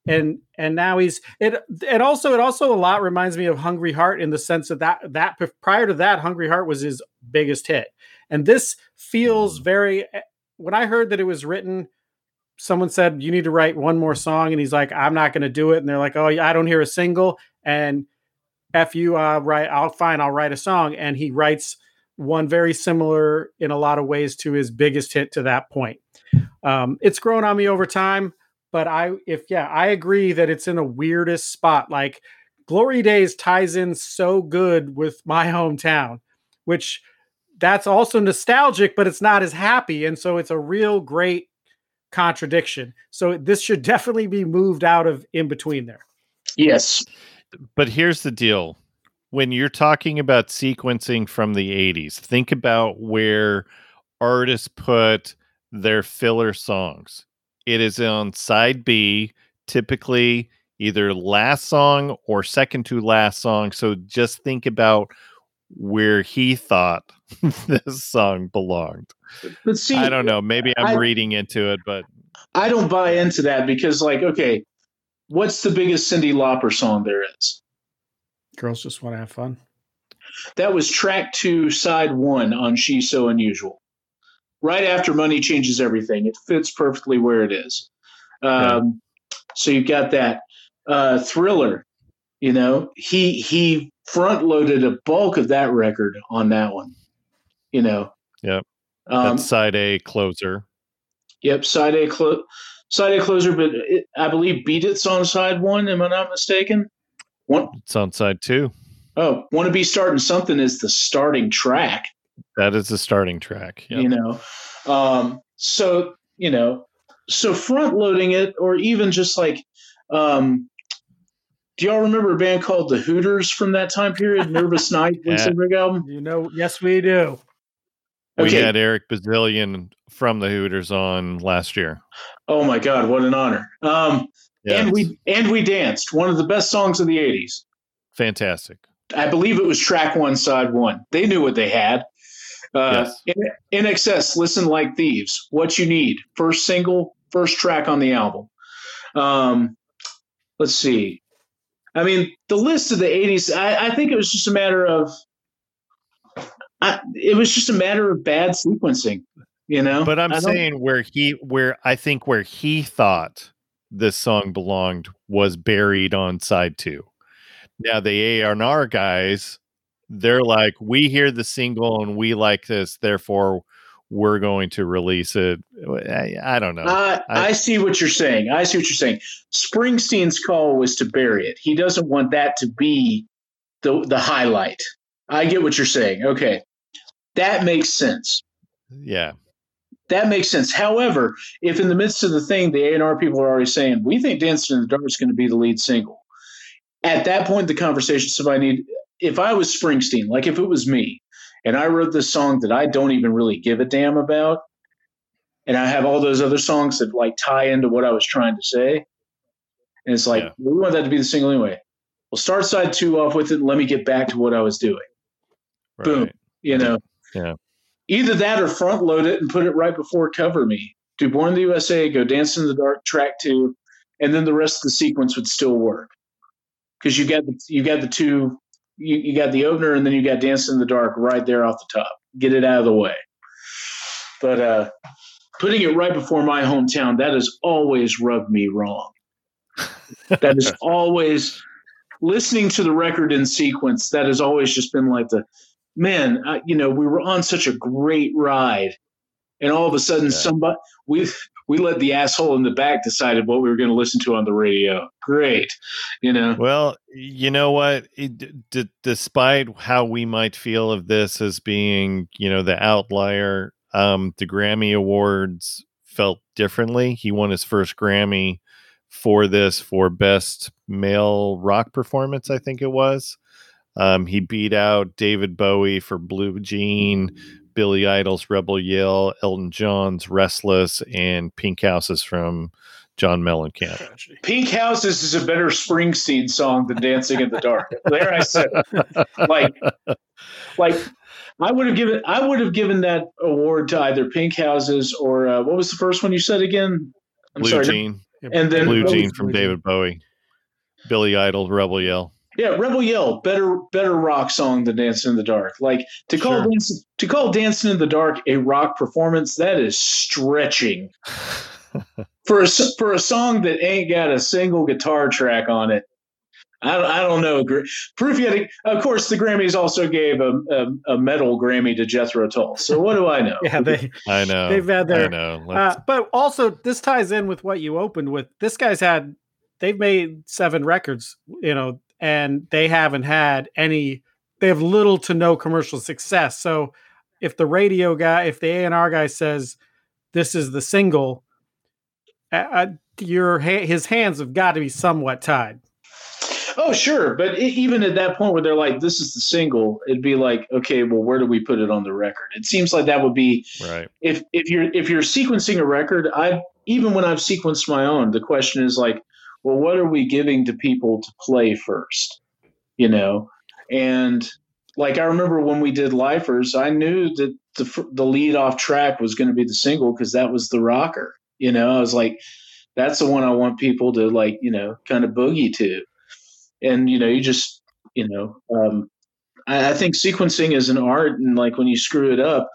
and and now he's it it also it also a lot reminds me of hungry heart in the sense of that that prior to that hungry heart was his biggest hit. And this feels mm. very eh, when i heard that it was written someone said you need to write one more song and he's like i'm not going to do it and they're like oh i don't hear a single and f you uh right i'll fine i'll write a song and he writes one very similar in a lot of ways to his biggest hit to that point. Um, it's grown on me over time but I if yeah, I agree that it's in the weirdest spot. Like Glory Days ties in so good with my hometown, which that's also nostalgic, but it's not as happy. And so it's a real great contradiction. So this should definitely be moved out of in between there. Yes. But here's the deal. When you're talking about sequencing from the 80s, think about where artists put their filler songs it is on side B, typically either last song or second to last song. So just think about where he thought this song belonged. But see, I don't know. Maybe I'm I, reading into it, but I don't buy into that because, like, okay, what's the biggest Cyndi Lauper song there is? Girls just want to have fun. That was track two, side one on She's So Unusual right after money changes everything. It fits perfectly where it is. Um, So you've got that uh, thriller. You know, he he front loaded a bulk of that record on that one. You know. Yep. Um, side A closer. Yep, side A clo- side A closer, but it, I believe Beat It's on side one. Am I not mistaken? One. It's on side two. Oh, want to be starting something is the starting track. That is the starting track. Yep. You know, um, so you know, so front loading it, or even just like, um, do y'all remember a band called the Hooters from that time period? Nervous Night, yeah. album. You know, yes, we do. We okay. had Eric Bazilian from the Hooters on last year. Oh my God, what an honor! Um, yes. And we and we danced one of the best songs of the '80s. Fantastic. I believe it was track one, side one. They knew what they had. Uh, yes. INXS, listen like thieves. What you need. First single, first track on the album. Um, let's see. I mean, the list of the '80s. I, I think it was just a matter of. I, it was just a matter of bad sequencing, you know. But I'm saying where he, where I think where he thought this song belonged was buried on side two. Now the A&R guys they're like, we hear the single and we like this, therefore we're going to release it. I, I don't know. Uh, I, I, see what you're saying. I see what you're saying. Springsteen's call was to bury it. He doesn't want that to be the the highlight. I get what you're saying. Okay, that makes sense. Yeah, that makes sense. However, if in the midst of the thing, the A and R people are already saying we think "Dancing in the Dark" is going to be the lead single, at that point, the conversation somebody need if I was Springsteen, like if it was me, and I wrote this song that I don't even really give a damn about, and I have all those other songs that like tie into what I was trying to say, and it's like yeah. we want that to be the single anyway. Well, start side two off with it. And let me get back to what I was doing. Right. Boom. You know. Yeah. Either that or front load it and put it right before Cover Me. Do Born in the USA, go Dance in the Dark, track two, and then the rest of the sequence would still work because you got the, you got the two you, you got the opener and then you got Dance in the Dark right there off the top. Get it out of the way. But uh, putting it right before my hometown, that has always rubbed me wrong. that is always listening to the record in sequence. That has always just been like the man. Uh, you know, we were on such a great ride, and all of a sudden, yeah. somebody we we let the asshole in the back decided what we were going to listen to on the radio. Great, you know. Well, you know what? D- despite how we might feel of this as being, you know, the outlier, um, the Grammy Awards felt differently. He won his first Grammy for this for best male rock performance, I think it was. Um, he beat out David Bowie for Blue Jean, Billy Idol's Rebel Yell, Elton John's Restless, and Pink Houses from John Mellencamp. Pink Houses is a better Springsteen song than Dancing in the Dark. there I said, like, like I would have given I would have given that award to either Pink Houses or uh, what was the first one you said again? I'm Blue sorry, Jean. And then Blue Jean from Blue David? Bowie. Billy Idol, Rebel Yell. Yeah, Rebel Yell, better better rock song than Dancing in the Dark. Like to call sure. Dancing, to call Dancing in the Dark a rock performance, that is stretching. for a for a song that ain't got a single guitar track on it. I don't, I don't know. Proof yet. Of course, the Grammys also gave a, a, a, metal Grammy to Jethro Tull. So what do I know? yeah, they. I know. They've had their. I know. Uh, but also, this ties in with what you opened with. This guy's had. They've made seven records. You know, and they haven't had any they have little to no commercial success. So if the radio guy if the A&R guy says this is the single uh, your his hands have got to be somewhat tied. Oh sure. But even at that point where they're like this is the single it'd be like okay well where do we put it on the record? It seems like that would be right. if if you're if you're sequencing a record i even when i've sequenced my own the question is like well, what are we giving to people to play first? You know, and like I remember when we did Lifers, I knew that the the lead off track was going to be the single because that was the rocker. You know, I was like, that's the one I want people to like, you know, kind of boogie to. And you know, you just, you know, um, I, I think sequencing is an art, and like when you screw it up,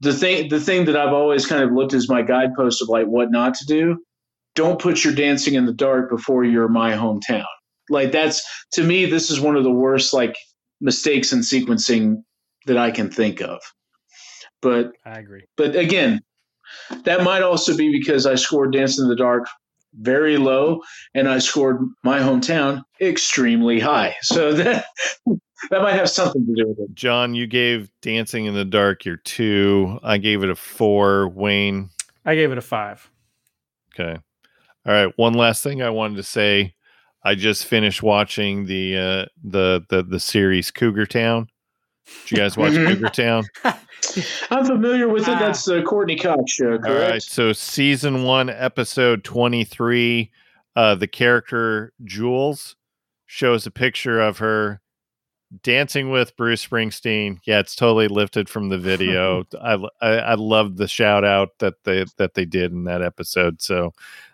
the thing the thing that I've always kind of looked as my guidepost of like what not to do don't put your dancing in the dark before you're my hometown. Like that's to me, this is one of the worst like mistakes in sequencing that I can think of. But I agree. But again, that might also be because I scored Dance in the Dark very low and I scored my hometown extremely high. So that that might have something to do with it. John, you gave Dancing in the Dark your two. I gave it a four. Wayne. I gave it a five. Okay. All right, one last thing I wanted to say. I just finished watching the uh, the the the series Cougar Town. Did you guys watch mm-hmm. Cougar Town? I'm familiar with it. That's the Courteney Cox show. Correct? All right, so season one, episode twenty three. Uh, the character Jules shows a picture of her dancing with Bruce Springsteen. Yeah, it's totally lifted from the video. I, I I love the shout out that they that they did in that episode. So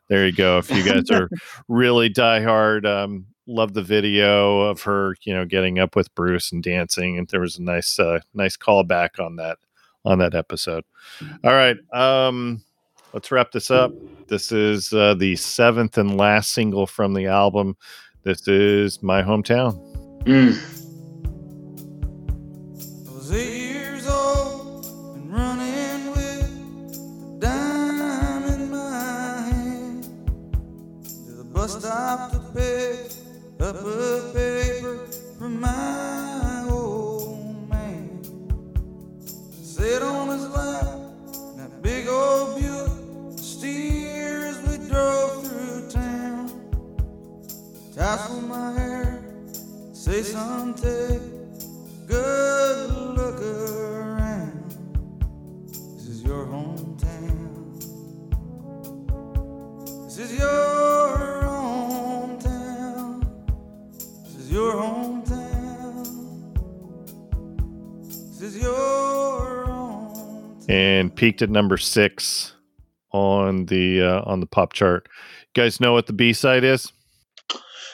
there you go. If you guys are really diehard, um, love the video of her, you know, getting up with Bruce and dancing, and there was a nice, uh, nice callback on that on that episode. All right, um, let's wrap this up. This is uh, the seventh and last single from the album. This is my hometown. Mm. Up a paper from my old man. Sit on his lap, that big old Buick steer as we drove through town. Tassel my hair, say something, good look peaked at number six on the uh, on the pop chart. You guys know what the B side is?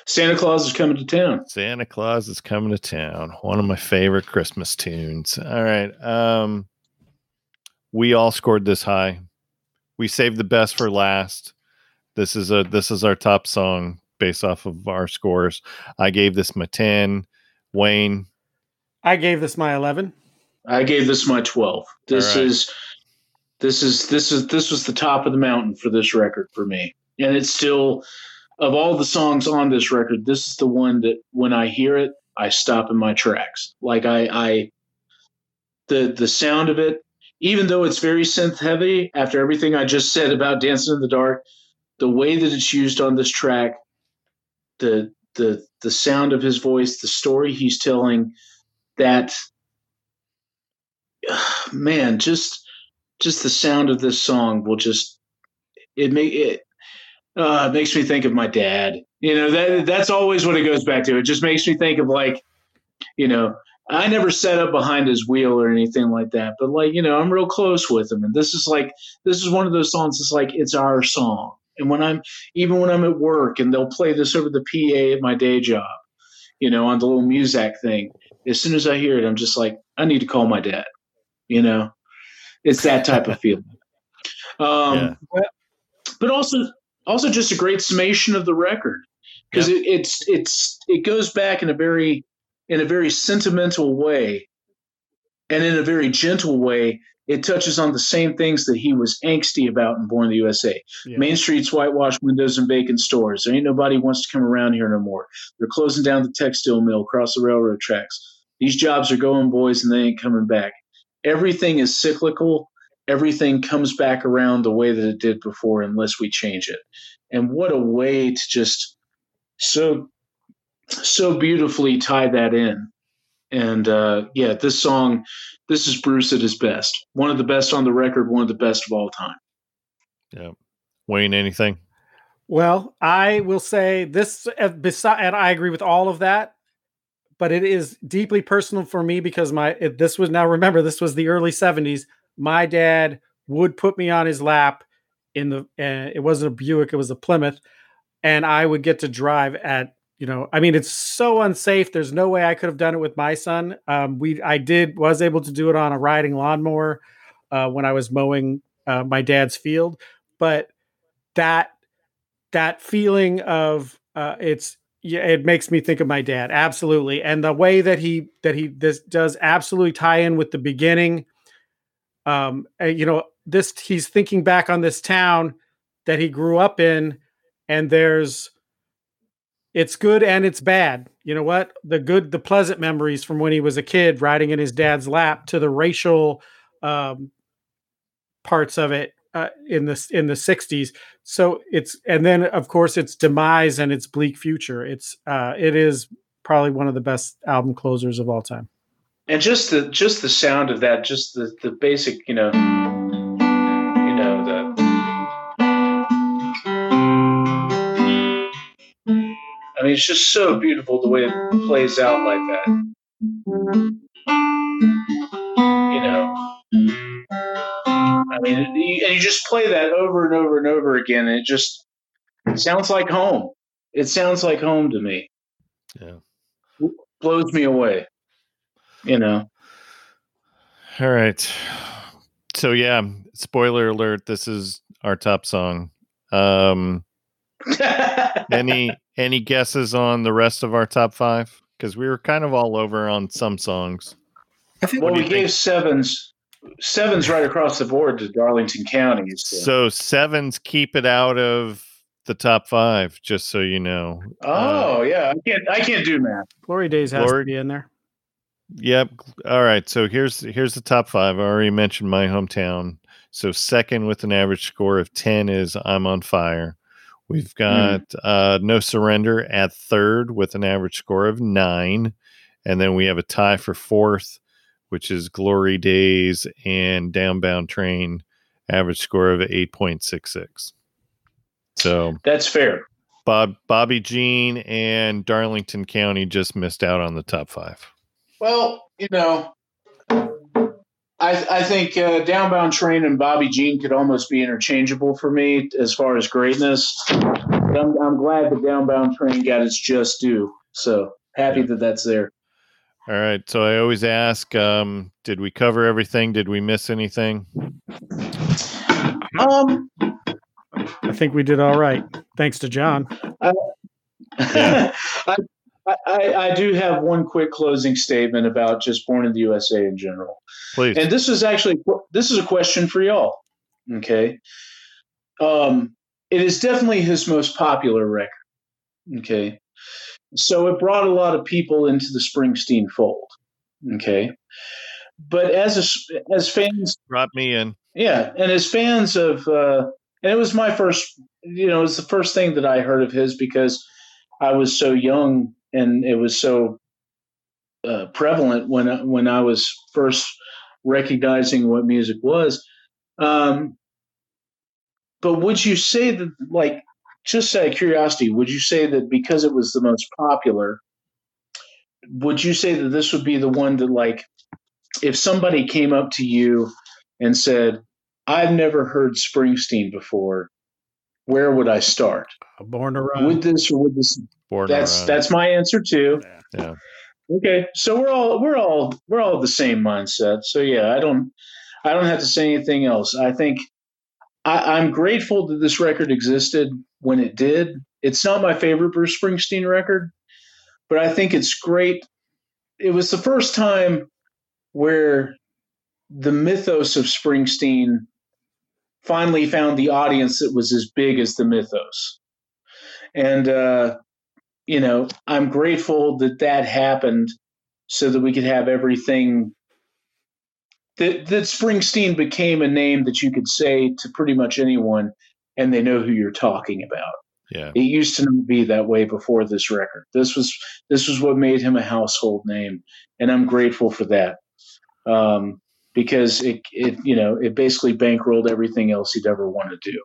Santa Claus is coming to town. Santa Claus is coming to town. One of my favorite Christmas tunes. All right. Um, we all scored this high. We saved the best for last. This is a this is our top song based off of our scores. I gave this my 10. Wayne. I gave this my 11. I gave this my 12. This right. is This is this is this was the top of the mountain for this record for me, and it's still of all the songs on this record, this is the one that when I hear it, I stop in my tracks. Like I, I the the sound of it, even though it's very synth heavy, after everything I just said about Dancing in the Dark, the way that it's used on this track, the the the sound of his voice, the story he's telling, that man, just just the sound of this song will just it make it uh, makes me think of my dad. You know that that's always what it goes back to. It just makes me think of like, you know, I never sat up behind his wheel or anything like that, but like you know, I'm real close with him, and this is like this is one of those songs. It's like it's our song, and when I'm even when I'm at work, and they'll play this over the PA at my day job, you know, on the little Muzak thing. As soon as I hear it, I'm just like, I need to call my dad. You know, it's that type of feeling. Um, yeah. but, but also also just a great summation of the record because it, it's it's it goes back in a very in a very sentimental way and in a very gentle way it touches on the same things that he was angsty about in Born in the USA. Yeah. Main streets, whitewashed windows, and vacant stores. There ain't nobody wants to come around here no more. They're closing down the textile mill across the railroad tracks. These jobs are going, boys, and they ain't coming back. Everything is cyclical everything comes back around the way that it did before unless we change it. And what a way to just so so beautifully tie that in. And uh, yeah, this song, this is Bruce at his best. One of the best on the record, one of the best of all time. Yeah. Wayne, anything? Well, I will say this, uh, beside, and I agree with all of that, but it is deeply personal for me because my, this was now remember, this was the early 70s my dad would put me on his lap in the uh, it wasn't a Buick, it was a Plymouth, and I would get to drive at you know I mean it's so unsafe. There's no way I could have done it with my son. Um, we I did was able to do it on a riding lawnmower uh, when I was mowing uh, my dad's field, but that that feeling of uh, it's yeah, it makes me think of my dad absolutely, and the way that he that he this does absolutely tie in with the beginning um, you know, this he's thinking back on this town that he grew up in, and there's it's good and it's bad. You know what? The good, the pleasant memories from when he was a kid riding in his dad's lap to the racial um, parts of it uh, in the in the 60s. So it's and then of course its demise and its bleak future. It's uh, it is probably one of the best album closers of all time and just the just the sound of that, just the the basic, you know, you know the. I mean, it's just so beautiful the way it plays out like that. I mean, and you just play that over and over and over again, and it just it sounds like home. It sounds like home to me. Yeah, blows me away you know. All right. So yeah, spoiler alert, this is our top song. Um any any guesses on the rest of our top 5? Cuz we were kind of all over on some songs. I think well, we gave sevens sevens right across the board to Darlington County. So. so sevens keep it out of the top five, just so you know. Oh uh, yeah, I can't. I can't do math. Glory Days has Glory, to be in there. Yep. All right. So here's here's the top five. I already mentioned my hometown. So second with an average score of ten is I'm on fire. We've hmm. got mm. uh, No Surrender at third with an average score of nine, and then we have a tie for fourth, which is Glory Days and Downbound Train, average score of eight point six six. So that's fair. Bob Bobby Jean and Darlington County just missed out on the top five. Well, you know, I, I think uh, Downbound Train and Bobby Jean could almost be interchangeable for me as far as greatness. But I'm, I'm glad the Downbound Train got its just due. So happy that that's there. All right. So I always ask, um, did we cover everything? Did we miss anything? Um, I think we did all right. Thanks to John. Uh, yeah. I, I, I, do have one quick closing statement about just born in the USA in general. Please. And this is actually this is a question for y'all. Okay. Um, it is definitely his most popular record. Okay. So it brought a lot of people into the Springsteen fold. Okay. But as a, as fans brought me in. Yeah, and as fans of uh, and it was my first you know, it was the first thing that I heard of his because I was so young and it was so uh, prevalent when when I was first recognizing what music was. Um, but would you say that, like, just out of curiosity, would you say that because it was the most popular, would you say that this would be the one that, like, if somebody came up to you and said, "I've never heard Springsteen before," where would I start? Born to Run. Would this or would this? Born that's that's my answer too. Yeah. yeah. Okay, so we're all we're all we're all the same mindset. So yeah, I don't I don't have to say anything else. I think I, I'm grateful that this record existed when it did. It's not my favorite Bruce Springsteen record, but I think it's great. It was the first time where the mythos of Springsteen finally found the audience that was as big as the mythos. And uh, you know, I'm grateful that that happened so that we could have everything that that Springsteen became a name that you could say to pretty much anyone and they know who you're talking about. Yeah. It used to be that way before this record. This was this was what made him a household name and I'm grateful for that. Um, because it it you know, it basically bankrolled everything else he'd ever want to do.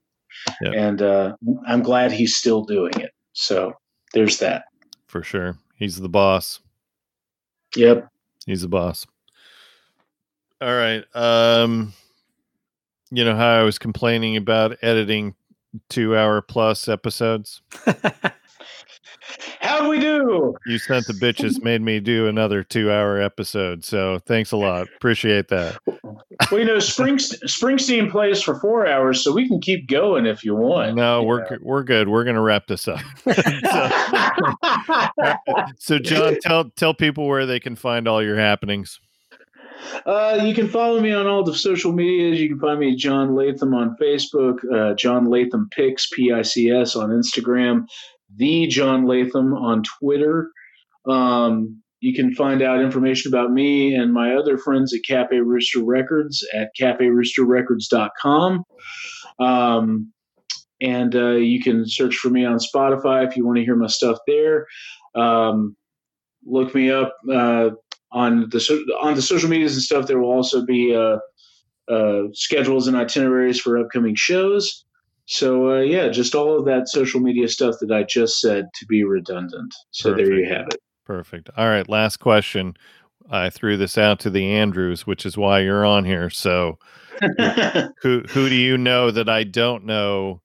Yep. And uh, I'm glad he's still doing it. So there's that. For sure. He's the boss. Yep. He's the boss. All right. Um you know how I was complaining about editing 2 hour plus episodes? How'd we do? You sent the bitches made me do another two hour episode. So thanks a lot. Appreciate that. Well, you know, Springs, Springsteen plays for four hours, so we can keep going if you want. No, we're we're good. We're gonna wrap this up. so, so, John, tell tell people where they can find all your happenings. Uh, you can follow me on all the social medias. You can find me John Latham on Facebook, uh, John Latham Pics, P I C S on Instagram, the John Latham on Twitter. Um, you can find out information about me and my other friends at Cafe Rooster Records at caferoosterrecords.com. Um, and uh, you can search for me on Spotify if you want to hear my stuff there. Um, look me up uh, on the on the social medias and stuff. There will also be uh, uh schedules and itineraries for upcoming shows. So uh, yeah, just all of that social media stuff that I just said to be redundant. So Perfect. there you have it. Perfect. All right, last question. I threw this out to the Andrews, which is why you're on here. So who who do you know that I don't know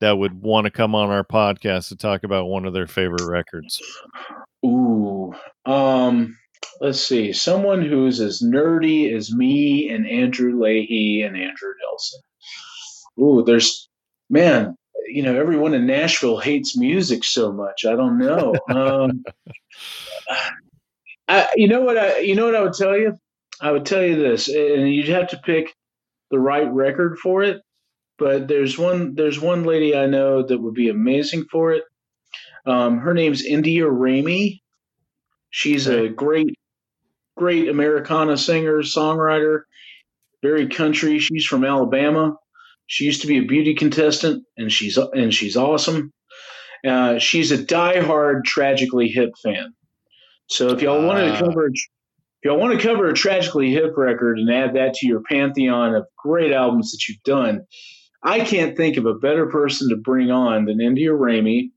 that would want to come on our podcast to talk about one of their favorite records? Ooh. Um let's see. Someone who's as nerdy as me and Andrew Leahy and Andrew Nelson. Ooh, there's man, you know, everyone in Nashville hates music so much. I don't know. Um, I, you know what I, you know what I would tell you? I would tell you this, and you'd have to pick the right record for it. But there's one, there's one lady I know that would be amazing for it. Um, her name's India Ramey. She's a great, great Americana singer, songwriter, very country. She's from Alabama. She used to be a beauty contestant, and she's and she's awesome. Uh, she's a diehard Tragically Hip fan. So if y'all uh, wanted to ah. cover, if y'all want to cover a Tragically Hip record and add that to your pantheon of great albums that you've done, I can't think of a better person to bring on than India Ramey.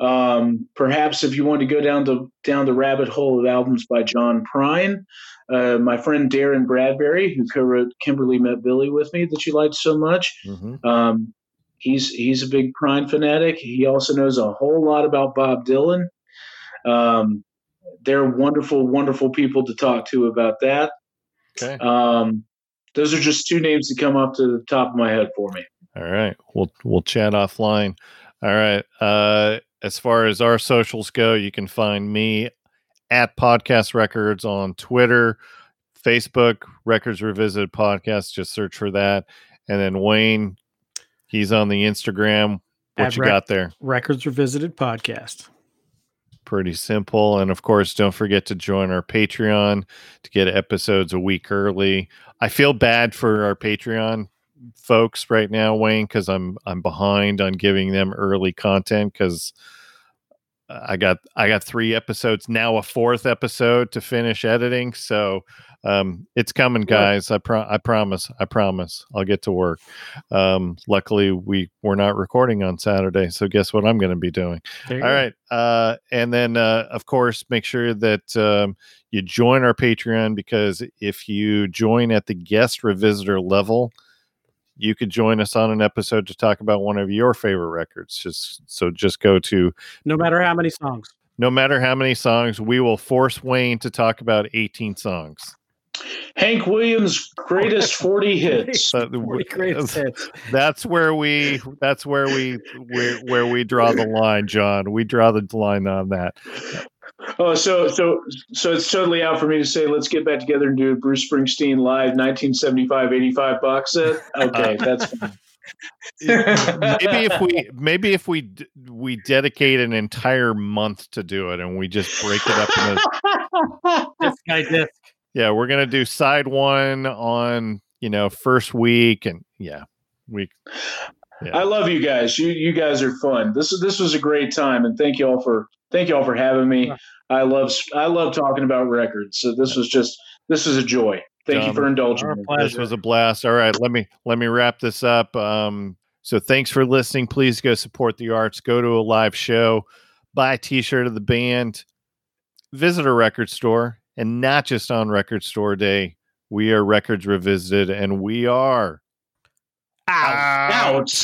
Um, perhaps if you want to go down the down the rabbit hole of albums by John Prine, uh, my friend Darren Bradbury, who co-wrote "Kimberly Met Billy" with me, that you liked so much. Mm-hmm. Um, he's he's a big Prine fanatic. He also knows a whole lot about Bob Dylan. Um, they're wonderful, wonderful people to talk to about that. Okay. Um, those are just two names that come up to the top of my head for me. All right, we'll we'll chat offline. All right. Uh, as far as our socials go, you can find me at Podcast Records on Twitter, Facebook, Records Revisited Podcast. Just search for that. And then Wayne, he's on the Instagram. What At you rec- got there? Records Revisited podcast. Pretty simple. And of course, don't forget to join our Patreon to get episodes a week early. I feel bad for our Patreon folks right now, Wayne, because I'm I'm behind on giving them early content because I got I got three episodes now, a fourth episode to finish editing. So um, it's coming, guys. I pro- I promise. I promise. I'll get to work. Um, luckily, we we're not recording on Saturday, so guess what I'm going to be doing. All go. right, uh, and then uh, of course, make sure that um, you join our Patreon because if you join at the guest revisitor level, you could join us on an episode to talk about one of your favorite records. Just so just go to no matter how many songs. No matter how many songs, we will force Wayne to talk about 18 songs. Hank Williams' greatest 40 hits. 40 greatest hits. That's where we that's where we where, where we draw the line, John. We draw the line on that. Oh, so so so it's totally out for me to say let's get back together and do a Bruce Springsteen live 1975-85 box set. Okay, that's fine. maybe if we maybe if we we dedicate an entire month to do it and we just break it up into disc by disc. Yeah, we're gonna do side one on you know first week and yeah week. Yeah. I love you guys. You you guys are fun. This is this was a great time, and thank you all for thank you all for having me. I love I love talking about records. So this was just this was a joy. Thank John, you for indulging me. This was a blast. All right, let me let me wrap this up. Um, so thanks for listening. Please go support the arts. Go to a live show, buy a T-shirt of the band, visit a record store, and not just on Record Store Day. We are Records Revisited, and we are out. out.